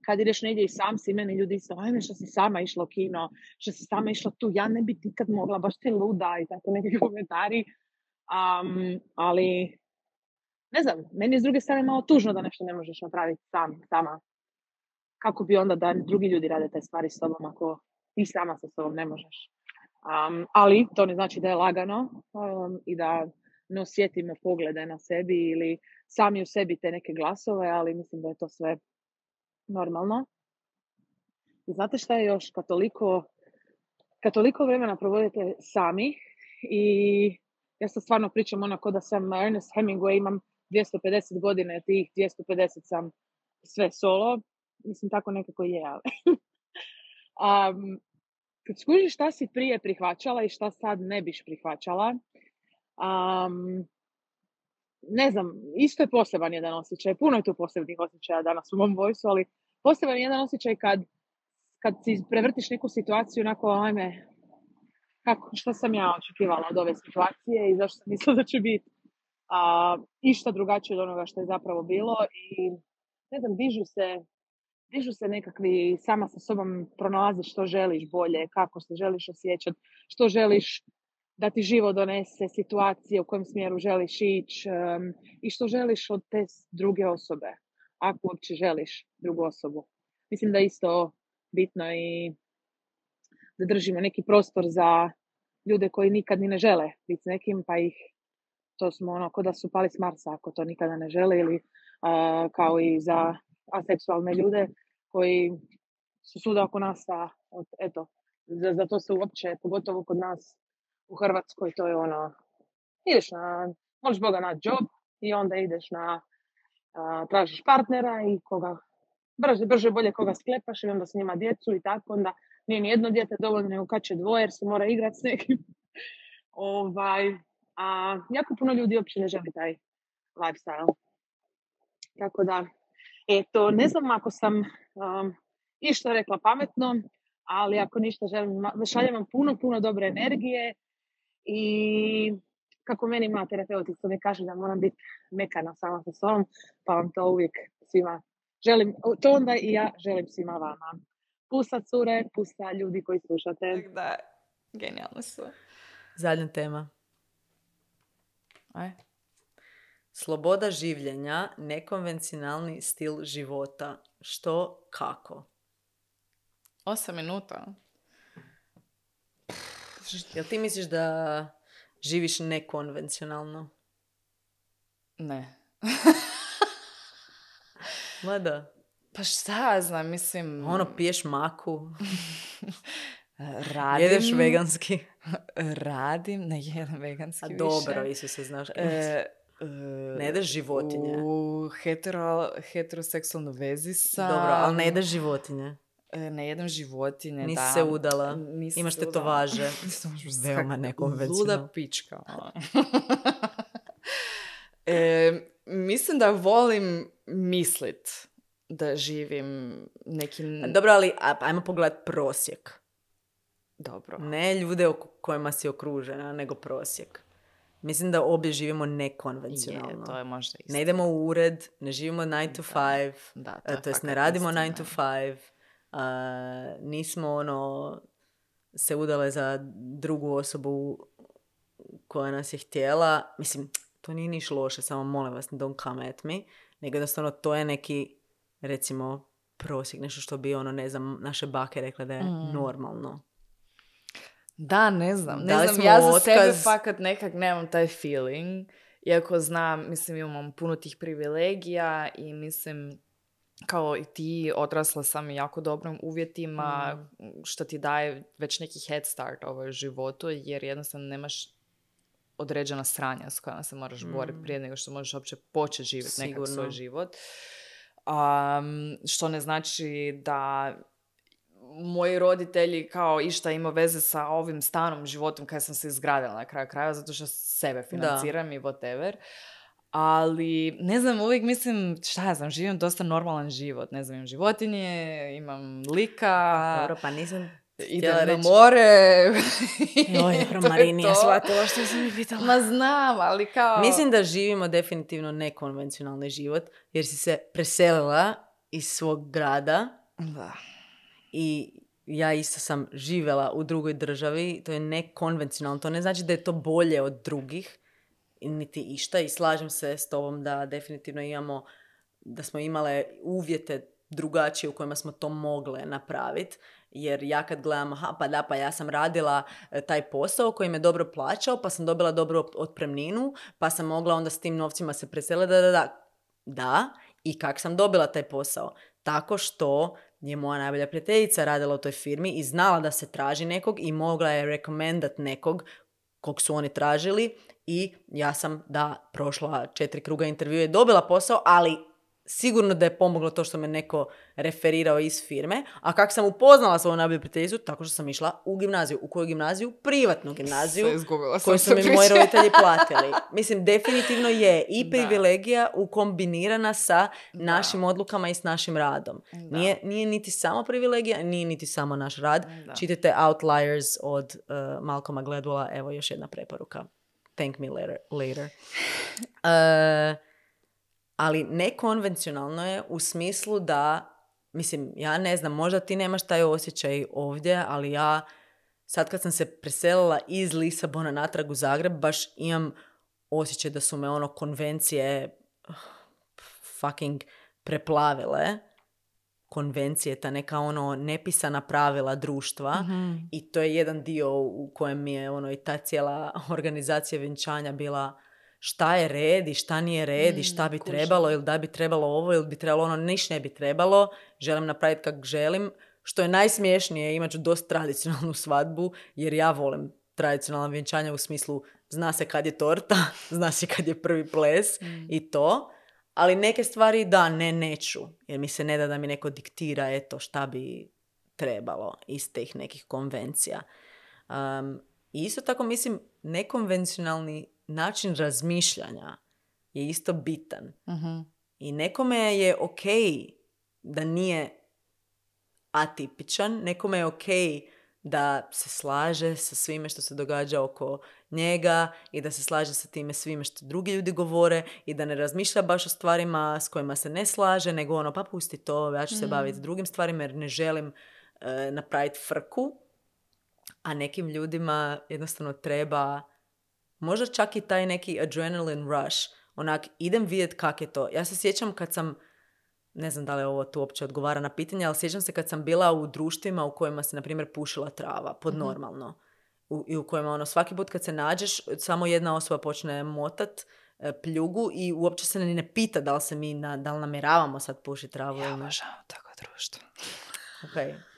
kad ideš negdje i sam si, meni ljudi isto, ajme što si sama išla u kino, što si sama išla tu, ja ne bi nikad mogla, baš ti luda i tako neki <laughs> komentari. Um, ali, ne znam, meni je s druge strane malo tužno da nešto ne možeš napraviti sam, sama. Kako bi onda da drugi ljudi rade te stvari s tobom ako ti sama sa sobom ne možeš. Um, ali to ne znači da je lagano um, i da ne osjetimo poglede na sebi ili sami u sebi te neke glasove, ali mislim da je to sve normalno. I znate šta je još? Kad toliko, vremena provodite sami i ja sad stvarno pričam onako da sam Ernest Hemingway, imam 250 godine, tih 250 sam sve solo. Mislim, tako nekako je, ali... <laughs> um, kad skužiš šta si prije prihvaćala i šta sad ne biš prihvaćala, um, ne znam, isto je poseban jedan osjećaj. Puno je tu posebnih osjećaja danas u mom vojsu, ali poseban jedan osjećaj kad, kad si prevrtiš neku situaciju onako, ajme, kako, što sam ja očekivala od ove situacije i zašto sam mislila da će biti a, išta drugačije od onoga što je zapravo bilo i ne znam, dižu se dižu se nekakvi, sama sa sobom pronalaziš što želiš bolje, kako se želiš osjećati, što želiš da ti život donese, situacije u kojem smjeru želiš ići um, i što želiš od te druge osobe, ako uopće želiš drugu osobu. Mislim da je isto bitno i da držimo neki prostor za ljude koji nikad ni ne žele biti s nekim, pa ih, to smo ono, ko da su pali s Marsa ako to nikada ne žele, ili uh, kao i za aseksualne ljude koji su suda oko nas, a eto, za, za to se uopće, pogotovo kod nas u Hrvatskoj, to je ono, ideš na, možeš Boga na job i onda ideš na, a, tražiš partnera i koga, brže, brže bolje koga sklepaš i onda s njima djecu i tako, onda nije ni jedno dijete dovoljno, nego kad će dvoje jer se mora igrati s nekim. <laughs> ovaj, a jako puno ljudi uopće ne želi taj lifestyle. Tako da, eto, ne znam ako sam um, išta rekla pametno, ali ako ništa želim, šaljem vam puno, puno dobre energije i kako meni ima terapeutica mi kaže da moram biti mekana sama sa sobom, pa vam to uvijek svima želim, to onda i ja želim svima vama. Pusa cure, pusa ljudi koji slušate. Da, genijalno su. Zadnja tema. Aj. Sloboda življenja, nekonvencionalni stil života. Što, kako? Osam minuta. Jel ti misliš da živiš nekonvencionalno? Ne. <laughs> Mada. Pa šta ja znam, mislim... Ono, piješ maku. <laughs> radim... Jedeš veganski. Radim, ne jedem veganski A više. dobro, Isuse, znaš. E, e, ne jedeš životinje. U hetero, heteroseksualnoj vezi sam. Dobro, ali ne jedeš životinje. E, Ne jedem životinje, Nisi da. se udala. <laughs> Nisam Imaš tetovaže. Veoma Luda nekonvencionalno. pička. ono. <laughs> e, mislim da volim mislit da živim neki... Dobro, ali ajmo pogledat prosjek. Dobro. Ne ljude oko kojima si okružena, nego prosjek. Mislim da obje živimo nekonvencionalno. Je, to je možda isto. Ne idemo u ured, ne živimo 9 to 5, Da, to e, je to jest ne radimo istina. 9 to 5, a, nismo ono se udale za drugu osobu koja nas je htjela. Mislim, to nije niš loše, samo molim vas, don't come at me. Nego jednostavno to je neki, recimo, prosjek, nešto što bi ono, ne znam, naše bake rekle da je Mm. normalno. Da, ne znam. Ne znam, ja za sebe otkaz. fakat nekak nemam taj feeling. Iako znam, mislim, imam puno tih privilegija i mislim, kao i ti, odrasla sam u jako dobrim uvjetima, Mm. što ti daje već neki head start ovoj životu, jer jednostavno nemaš određena sranja s kojima se moraš boriti Mm. prije nego što možeš uopće početi živjeti nekak svoj život. Um, što ne znači da moji roditelji kao išta ima veze sa ovim stanom životom kad sam se izgradila na kraju kraja, zato što sebe financiram i whatever. Ali, ne znam, uvijek mislim, šta ja znam, živim dosta normalan život. Ne znam, imam životinje, imam lika. Dobro, pa nisam Idem na reći- more. <laughs> Joj, <laughs> To dobro, je Mari nije to. shvatila što sam mi pitala. Ma znam, ali kao... Mislim da živimo definitivno nekonvencionalni život, jer si se preselila iz svog grada Da. I ja isto sam živjela u drugoj državi, to je nekonvencionalno, to ne znači da je to bolje od drugih, niti išta i slažem se s tobom da definitivno imamo, da smo imale uvjete drugačije u kojima smo to mogle napraviti. Jer ja kad gledam, aha, pa da, pa ja sam radila e, taj posao koji me dobro plaćao, pa sam dobila dobru otpremninu, pa sam mogla onda s tim novcima se preseliti, da, da, da. Da, i kak sam dobila taj posao? Tako što je moja najbolja prijateljica radila u toj firmi i znala da se traži nekog i mogla je rekomendat nekog kog su oni tražili i ja sam da prošla četiri kruga intervjua i dobila posao, ali sigurno da je pomoglo to što me neko referirao iz firme. A kako sam upoznala svoju najbolju prijateljicu? Tako što sam išla u gimnaziju. U koju gimnaziju? Privatnu gimnaziju sam koju su mi priče. moji roditelji <laughs> platili. Mislim, definitivno je i privilegija ukombinirana sa Da. našim odlukama i s našim radom. Da. Nije, nije niti samo privilegija, nije niti samo naš rad. Da. Čitajte Outliers od uh, Malcolma Gladwella, evo još jedna preporuka. Thank me later. later. <sighs> Uh, ali nekonvencionalno je u smislu da, mislim, ja ne znam, možda ti nemaš taj osjećaj ovdje, ali ja sad kad sam se preselila iz Lisabona natrag u Zagreb, baš imam osjećaj da su me ono konvencije uh, fucking preplavile. Konvencije, ta neka ono nepisana pravila društva. Mhm. I to je jedan dio u kojem mi je ono i ta cijela <laughs> organizacija vjenčanja bila šta je red i šta nije red i šta Mm, bi trebalo ili da bi trebalo ovo ili bi trebalo ono, niš ne bi trebalo, želim napraviti kak želim. Što je najsmiješnije, imat ću dosta tradicionalnu svadbu jer ja volim tradicionalna vjenčanja u smislu zna se kad je torta, <laughs> zna se kad je prvi ples Mm. i to. Ali neke stvari da, ne, neću. Jer mi se ne da da mi neko diktira eto šta bi trebalo iz tih nekih konvencija. Um, I isto tako mislim, nekonvencionalni način razmišljanja je isto bitan. Mhm. I nekome je ok da nije atipičan, nekome je ok da se slaže sa svime što se događa oko njega i da se slaže sa time svime što drugi ljudi govore i da ne razmišlja baš o stvarima s kojima se ne slaže, nego ono pa pusti to, ja ću se Mm. baviti drugim stvarima jer ne želim e, napraviti frku. A nekim ljudima jednostavno treba možda čak i taj neki adrenaline rush. Onak, idem vidjet kak je to. Ja se sjećam kad sam, ne znam da li ovo tu uopće odgovara na pitanje, ali sjećam se kad sam bila u društvima u kojima se, na primjer, pušila trava, podnormalno. U, I u kojima, ono, svaki put kad se nađeš, samo jedna osoba počne motat e, pljugu i uopće se ni ne pita da li se mi, na, da li namjeravamo sad pušiti travu Ja obožavam tako društvo. Ok.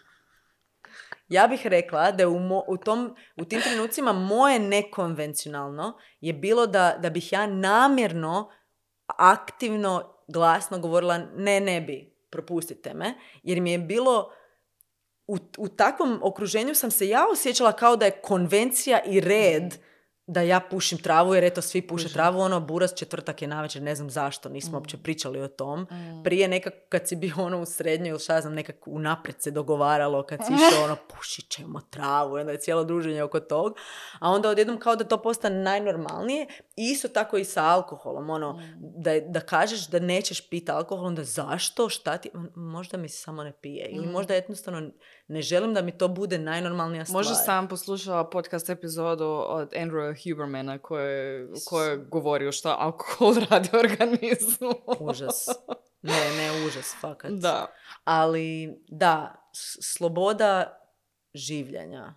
Ja bih rekla da je u, mo- u, tom, u tim trenucima moje nekonvencionalno je bilo da, da bih ja namjerno, aktivno, glasno govorila ne, ne bi, propustite me. Jer mi je bilo, u, u takvom okruženju sam se ja osjećala kao da je konvencija i red da ja pušim travu, jer eto svi puše Kužim. travu, ono buras četvrtak je navečer, ne znam zašto, nismo uopće pričali o tom prije nekak kad si bio ono u srednjoj ili šta znam nekak unaprijed se dogovaralo kad si <laughs> išao ono pušit ćemo travu onda je cijelo druženje oko tog a onda odjednom kao da to postane najnormalnije i isto tako i sa alkoholom ono da, je- da kažeš da nećeš piti alkohol onda zašto šta ti možda mi se samo ne pije ili Mm. možda jednostavno ne želim da mi to bude najnormalnija stvar Možda sam poslušala podcast epizodu od Andrewa Hubermana u kojoj govorio što alkohol <laughs> radi organizmu. užas ne ne užas fakat Da. Ali da, sloboda življenja.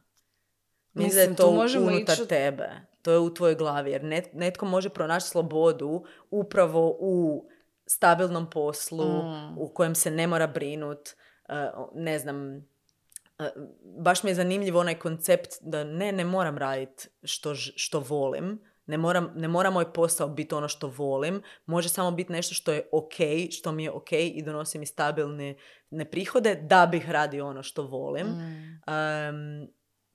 Mislim da je to možemo unutar ići tebe. To je u tvojoj glavi. Jer net- netko može pronaći slobodu upravo u stabilnom poslu, Mm. u kojem se ne mora brinut. e, ne znam, baš mi je zanimljiv onaj koncept da ne, ne moram raditi što, što volim, Ne, moram, ne mora moj posao biti ono što volim, može samo biti nešto što je ok, što mi je ok i donosi mi stabilne ne prihode da bih radio ono što volim. Mm. Em,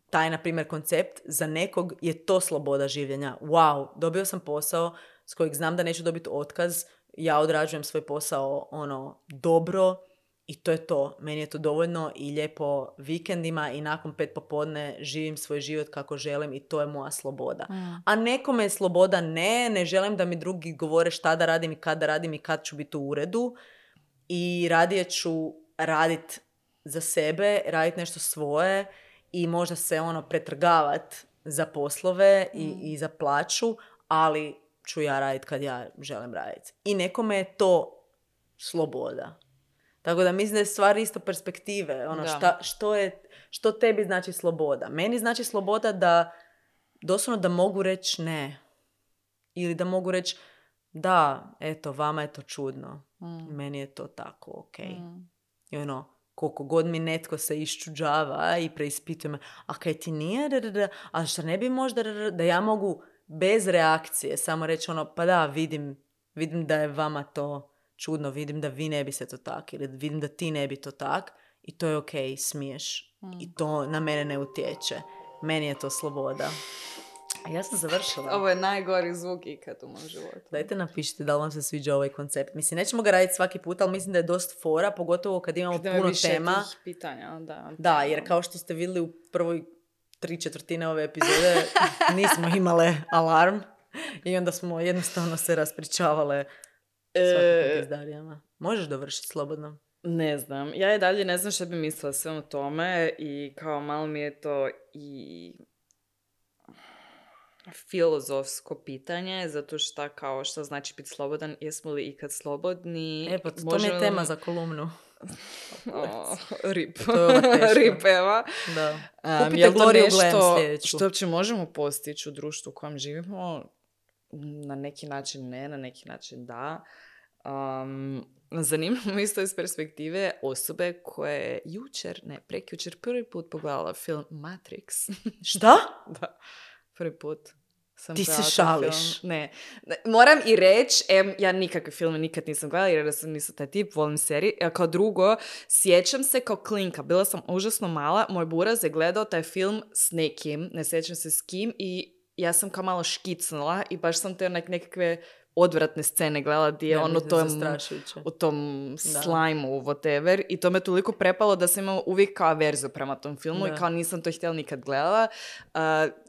taj, na primjer, koncept za nekog je to sloboda življenja. Wow, dobio sam posao s kojeg znam da neću dobiti otkaz, ja odrađujem svoj posao ono dobro i to je to. Meni je to dovoljno i lijepo vikendima i nakon pet popodne živim svoj život kako želim i to je moja sloboda. Mm. A nekome je sloboda ne, ne želim da mi drugi govore šta da radim i kad da radim i kad ću biti u uredu. I radije ću radit za sebe, radit nešto svoje i možda se ono pretrgavat za poslove i, Mm. i za plaću, ali ću ja radit kad ja želim raditi. I nekome je to sloboda. Tako da mislim da je stvar isto perspektive. Ono, Da. šta, što, je, što tebi znači sloboda? Meni znači sloboda da doslovno da mogu reći ne. Ili da mogu reći da, eto, vama je to čudno. Mm. Meni je to tako, ok. Mm. I ono, koliko god mi netko se iščuđava i preispituje me, a kaj ti nije, a što ne bi možda, da, da, da ja mogu bez reakcije samo reći ono, pa da, vidim, vidim da je vama to čudno, vidim da vi ne bi se to tak, ili vidim da ti ne bi to tak, i to je ok, smiješ. I to na mene ne utječe. Meni je to sloboda. Ja sam završila. <laughs> Ovo je najgori zvuk ikad u mom životu. Dajte napišite da li vam se sviđa ovaj koncept. Mislim, nećemo ga raditi svaki put, ali mislim da je dosta fora, pogotovo kad imamo Kada ima puno više tema. tih pitanja, da. Da, jer kao što ste vidjeli u prvoj tri četvrtine ove epizode <laughs> nismo imale alarm i onda smo jednostavno se raspričavale E, pizdarijama. Možeš dovršiti slobodno. Ne znam. Ja i dalje ne znam što bi mislila sve o tome i kao malo mi je to i filozofsko pitanje, zato što kao što znači biti slobodan, jesmo li ikad slobodni? E, pa to mi je tema za kolumnu. O, rip. To je <laughs> rip, evo. Da. Um, jel to nešto što uopće možemo postići u društvu u kojem živimo? Na neki način ne, na neki način da. Um, zanimljivo me <laughs> isto iz perspektive osobe koja je jučer, ne, prekjučer prvi put pogledala film Matrix. <laughs> Šta? da, prvi put. Sam Ti se šališ. film. Ne. Ne, Moram i reći, em, ja nikakve filme nikad nisam gledala jer sam nisam taj tip, volim serije. A kao drugo, sjećam se kao klinka, bila sam užasno mala, moj buraz je gledao taj film s nekim, ne sjećam se s kim i ja sam kao malo škicnula i baš sam te onak nekakve odvratne scene gledala gdje je Ne, on u mislim, tom, u tom slajmu, whatever, i to me toliko prepalo da sam imala uvijek kao averziju prema tom filmu Da. i kao nisam to htjela nikad gledala. Uh,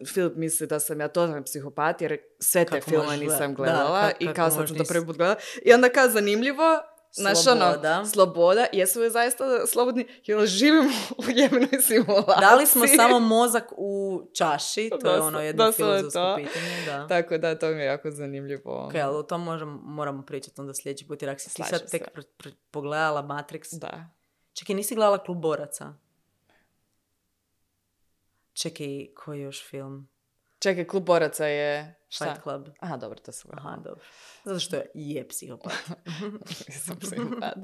Filip misli da sam ja totalni psihopat jer sve te Kako filme nisam gledat? Da, gledala kako- i kao sam to prvi put gledala. I onda kao zanimljivo, Znaš, Sloboda. ono, sloboda, jesu li zaista slobodni, jer živimo u jebenoj simulaciji. Da li smo samo mozak u čaši? To je ono jedno je filozofsko to. pitanje. Da. Tako da, to mi je jako zanimljivo. Ok, ali o tom možemo, moramo pričati onda sljedeći put, jer ako si sad tek se. pro- pro- pogledala Matrix, Da. čekaj, nisi gledala Klub boraca? Čekaj, koji je još film? Čekaj, klub boraca je... Šta? Fight Club. Aha, dobro, to sam Aha, dobro. Zato što je, psihopat. <laughs> Nisam psihopat.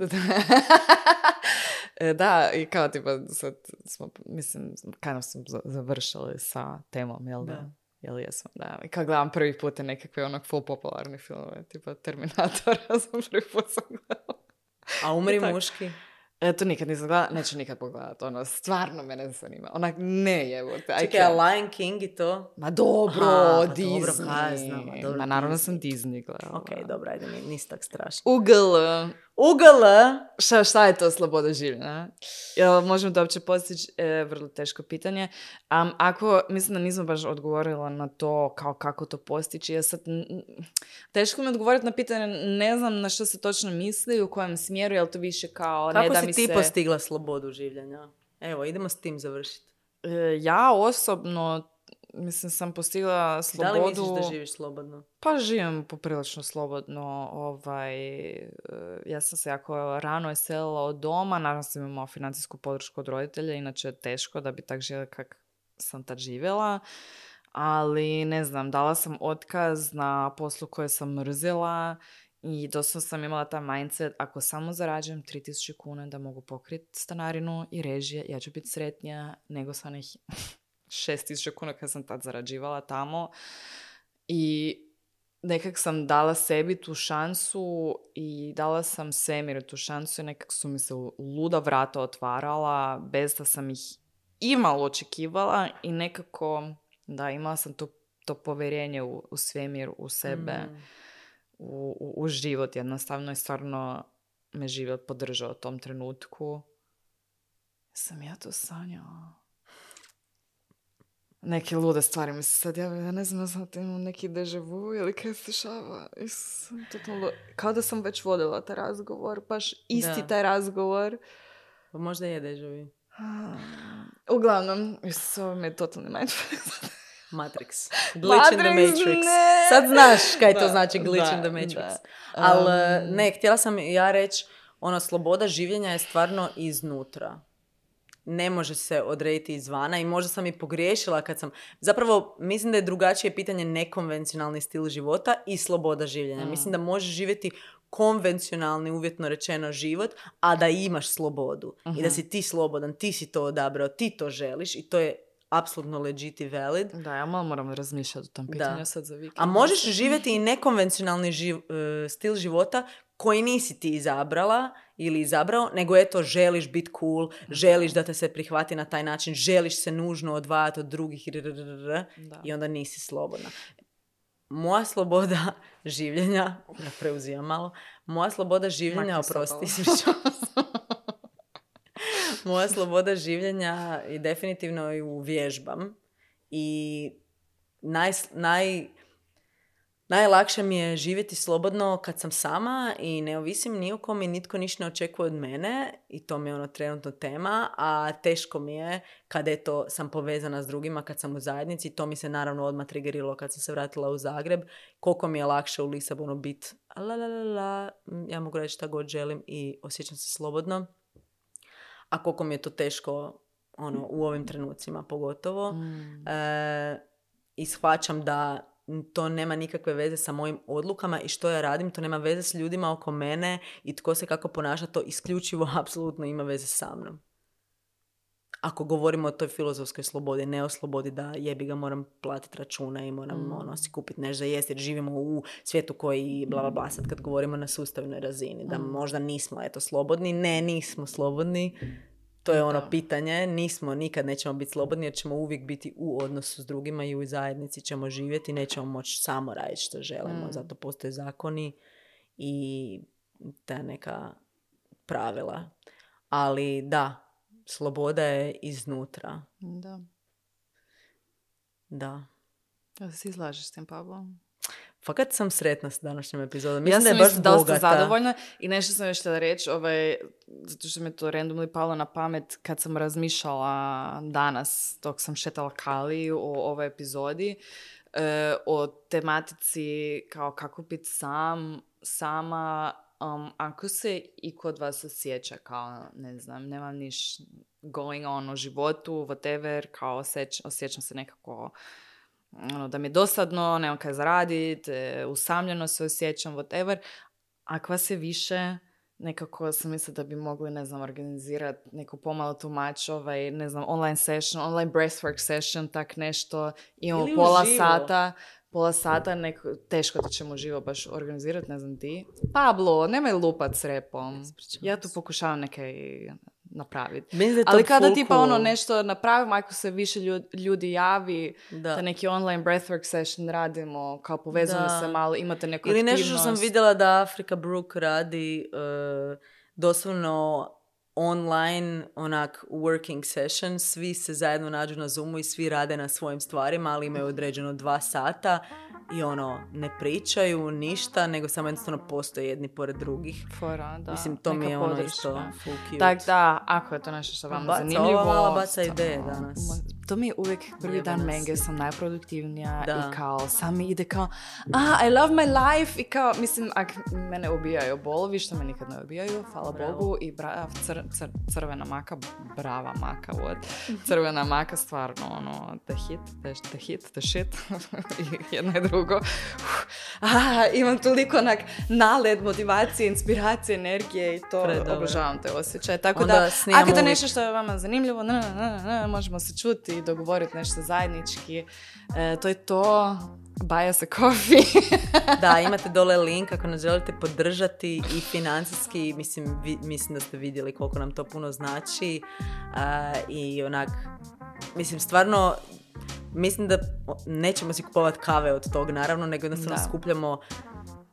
E, da, i kao tipa sad smo, mislim, kada smo za- završili sa temom, jel da? Da. Jel jesmo, da. I kad gledam prvi put nekakve onak full popularne filmove, tipa Terminatora, <laughs> sam prvi put sam gledala. A umri muški? E, to nikad nisam gledala, neću nikad pogledat, ono, stvarno me ne zanima. Onak, ne te. Čekaj, a Lion King i to? Ma dobro, Aha, pa Disney. dobro, kaj znam, a dobro, Ma naravno Disney. sam Disney gledala. Ok, dobro, ajde, ni- nisi tak strašno. UGL. UGL! Šta, šta je to sloboda življenja? Jel možemo to uopće postići? E, vrlo teško pitanje. Am, ako, mislim da nisam baš odgovorila na to kao kako to postići. Ja sad, n- teško mi je odgovoriti na pitanje, ne znam na što se točno misli, u kojem smjeru, je li to više kao ne Kako da si ti se... postigla slobodu življenja? Evo, idemo s tim završiti. E, ja osobno, mislim, sam postigla slobodu... Da li misliš da živiš slobodno? Pa živim poprilično slobodno. Ovaj, e, ja sam se jako rano iselila od doma, naravno sam imala financijsku podršku od roditelja, inače je teško da bi tak živjela kak sam tad živjela. Ali ne znam, dala sam otkaz na poslu koje sam mrzila i doslovno sam imala taj mindset, ako samo zarađujem 3000 kuna da mogu pokriti stanarinu i režije, ja ću biti sretnija nego sa onih <laughs> 6000 kuna kad sam tad zarađivala tamo. I nekak sam dala sebi tu šansu i dala sam svemiru tu šansu i nekak su mi se luda vrata otvarala bez da sam ih imalo očekivala i nekako, da, imala sam to, to povjerenje u, u svemir, u sebe, Mm. U, u, u život jednostavno stvarno me život podržao u tom trenutku. Sam ja to sanjala. Neke lude stvari mi se sad javljaju, ja ne znam, sad imam neki deja vu ili kaj se dešava. Is- totalno- Kao da sam već vodila taj razgovor, baš isti Da. taj razgovor. Pa možda je deja vu. Uglavnom, Isus, ovo mi je totalni mindfuck. <laughs> Matrix. <laughs> Glitch in the Matrix, ne! Sad znaš kaj to Da, znači glitch da, in the Matrix. da. Ali Um, ne, htjela sam ja reći, ono, sloboda življenja je stvarno iznutra. Ne može se odrediti izvana i možda sam i pogriješila kad sam... Zapravo, mislim da je drugačije pitanje nekonvencionalni stil života i sloboda življenja. Mm. Mislim da možeš živjeti konvencionalni, uvjetno rečeno, život, a da imaš slobodu. I da Mhm. si ti slobodan, ti si to odabrao, ti to želiš i to je apsolutno legit i valid. Da, ja malo moram razmišljati o tom Da. pitanju sad za vikend. A možeš živjeti i nekonvencionalni živ- e, stil života koji nisi ti izabrala ili izabrao, nego eto želiš biti cool, želiš da te se prihvati na taj način, želiš se nužno odvajati od drugih Da. i onda nisi slobodna. Moja sloboda <laughs> življenja, ja preuzimam malo, moja sloboda življenja, oprosti. <laughs> Moja sloboda življenja i definitivno ju vježbam. I naj, naj, najlakše mi je živjeti slobodno kad sam sama i ne ovisim ni o kom i nitko ništa ne očekuje od mene i to mi je ono trenutno tema, a teško mi je kad eto sam povezana s drugima, kad sam u zajednici, to mi se naravno odmah triggerilo kad sam se vratila u Zagreb, koliko mi je lakše u Lisabonu biti la la la, ja mogu reći šta god želim i osjećam se slobodno, a koliko mi je to teško ono, u ovim trenucima pogotovo. Mm. E, I shvaćam da to nema nikakve veze sa mojim odlukama i što ja radim, to nema veze s ljudima oko mene i tko se kako ponaša, to isključivo <laughs> apsolutno ima veze sa mnom. Ako govorimo o toj filozofskoj slobodi, ne o slobodi da jebi ga moram platiti račune i moram Mm. ono, si kupiti nešto za jesti jer živimo u svijetu koji bla bla bla, sad kad govorimo na sustavnoj razini, da Mm. možda nismo eto slobodni, ne nismo slobodni, to je ono Da. pitanje, nismo, nikad nećemo biti slobodni jer ćemo uvijek biti u odnosu s drugima i u zajednici ćemo živjeti, nećemo moći samo raditi što želimo, Mm. zato postoje zakoni i ta neka pravila. Ali da, sloboda je iznutra, Da. da. Ja se slažeš s tim, Pablo? Fakat sam sretna s današnjom epizodom. ja Mislim sam da je baš dosta bogata. zadovoljna i nešto sam još htjela reći, ovaj, zato što mi je to randomly palo na pamet kad sam razmišljala danas dok sam šetala Kali o ovoj epizodi, e, o tematici kao kako biti sam, sama, um, ako se i kod vas osjeća kao, ne znam, nemam niš going on u životu, whatever, kao osjeć, osjećam se nekako ono, da mi je dosadno, nemam kaj zaradit, e, usamljeno se osjećam, whatever. Ako vas je više, nekako sam mislila da bi mogli, ne znam, organizirati neku pomalo tumač, ovaj, ne znam, online session, online breathwork session, tak nešto. Imamo pola uživo. sata, pola sata, neko, teško da ćemo živo baš organizirati, ne znam ti. Pablo, nemoj lupat s repom. Ja tu pokušavam nekaj napraviti. Ali kada full tipa ono nešto napravimo, ako se više ljudi, javi, Da. da neki online breathwork session radimo, kao povezujemo Da. se malo, imate neku Ili nešto što sam aktivnost. vidjela da Afrika Brook radi e, doslovno online onak working session, svi se zajedno nađu na Zoomu i svi rade na svojim stvarima, ali imaju određeno dva sata i ono, ne pričaju ništa, nego samo jednostavno postoje jedni pored drugih. Fora, da. Mislim, to mi neka je ono podrška. isto full cute. Tak da, ako je to nešto što vam Baca, zanimljivo... ova mala baca ideje danas. To mi je uvijek prvi dan menge, sam najproduktivnija Da. i kao sam mi ide kao ah, I love my life i kao, mislim, ak mene ubijaju bolovi, što me nikad ne ubijaju, hvala Bravo. Bogu i bra, cr, cr, crvena maka, brava maka, what? Crvena maka, stvarno, ono, the hit, the, the hit, the shit, <laughs> i jedno i drugo. Ah, imam toliko onak naled, motivacije, inspiracije, energije i to obožavam te osjećaje. Tako Onda da, ako je to nešto što je vama zanimljivo, ne, ne, ne, možemo se čuti i dogovoriti nešto zajednički. E, to je to. Baja se coffee. <laughs> da, imate dole link ako nas želite podržati i financijski, mislim, vi, mislim da ste vidjeli koliko nam to puno znači i onak, mislim, stvarno mislim da nećemo si kupovati kave od tog naravno, nego jednostavno skupljamo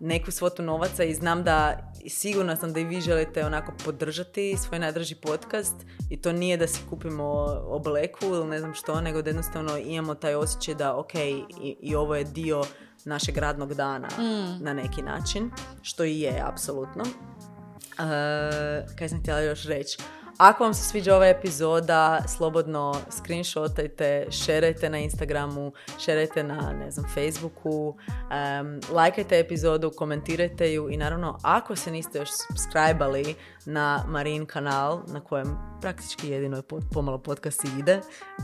neku svotu novaca i znam da sigurna sam da i vi želite onako podržati svoj najdraži podcast i to nije da si kupimo obleku ili ne znam što, nego da jednostavno imamo taj osjećaj da ok, i, i ovo je dio našeg radnog dana mm. na neki način, što i je, apsolutno. Uh, kaj sam htjela još reći? Ako vam se sviđa ova epizoda, slobodno screenshotajte, šerajte na Instagramu, šerajte na, ne znam, Facebooku, um, lajkajte epizodu, komentirajte ju i naravno ako se niste još subscribe na Marin kanal, na kojem praktički jedino pomalo podcast ide,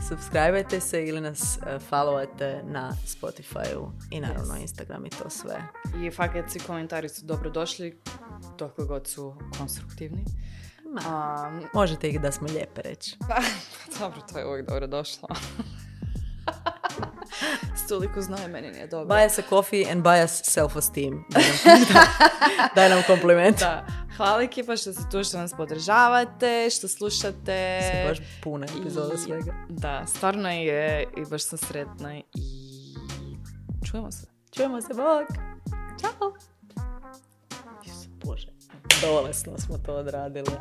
subscribe se ili nas uh, followajte na Spotify i naravno Instagram i to sve. I fakat svi komentari su dobrodošli, dok god su konstruktivni. Ma, možete ih da smo lijepe reći. Pa, <laughs> dobro, to je uvijek dobro došlo. <laughs> Stoliko znoje meni nije dobro. Buy us a coffee and buy us self-esteem. Daj <laughs> nam kompliment. Da. Hvala ekipa što ste tu, što nas podržavate, što slušate. Se baš puna epizoda I, svega. Da, stvarno je i baš sam sretna i čujemo se. Čujemo se, bok! Ćao! Bolesno smo to odradili.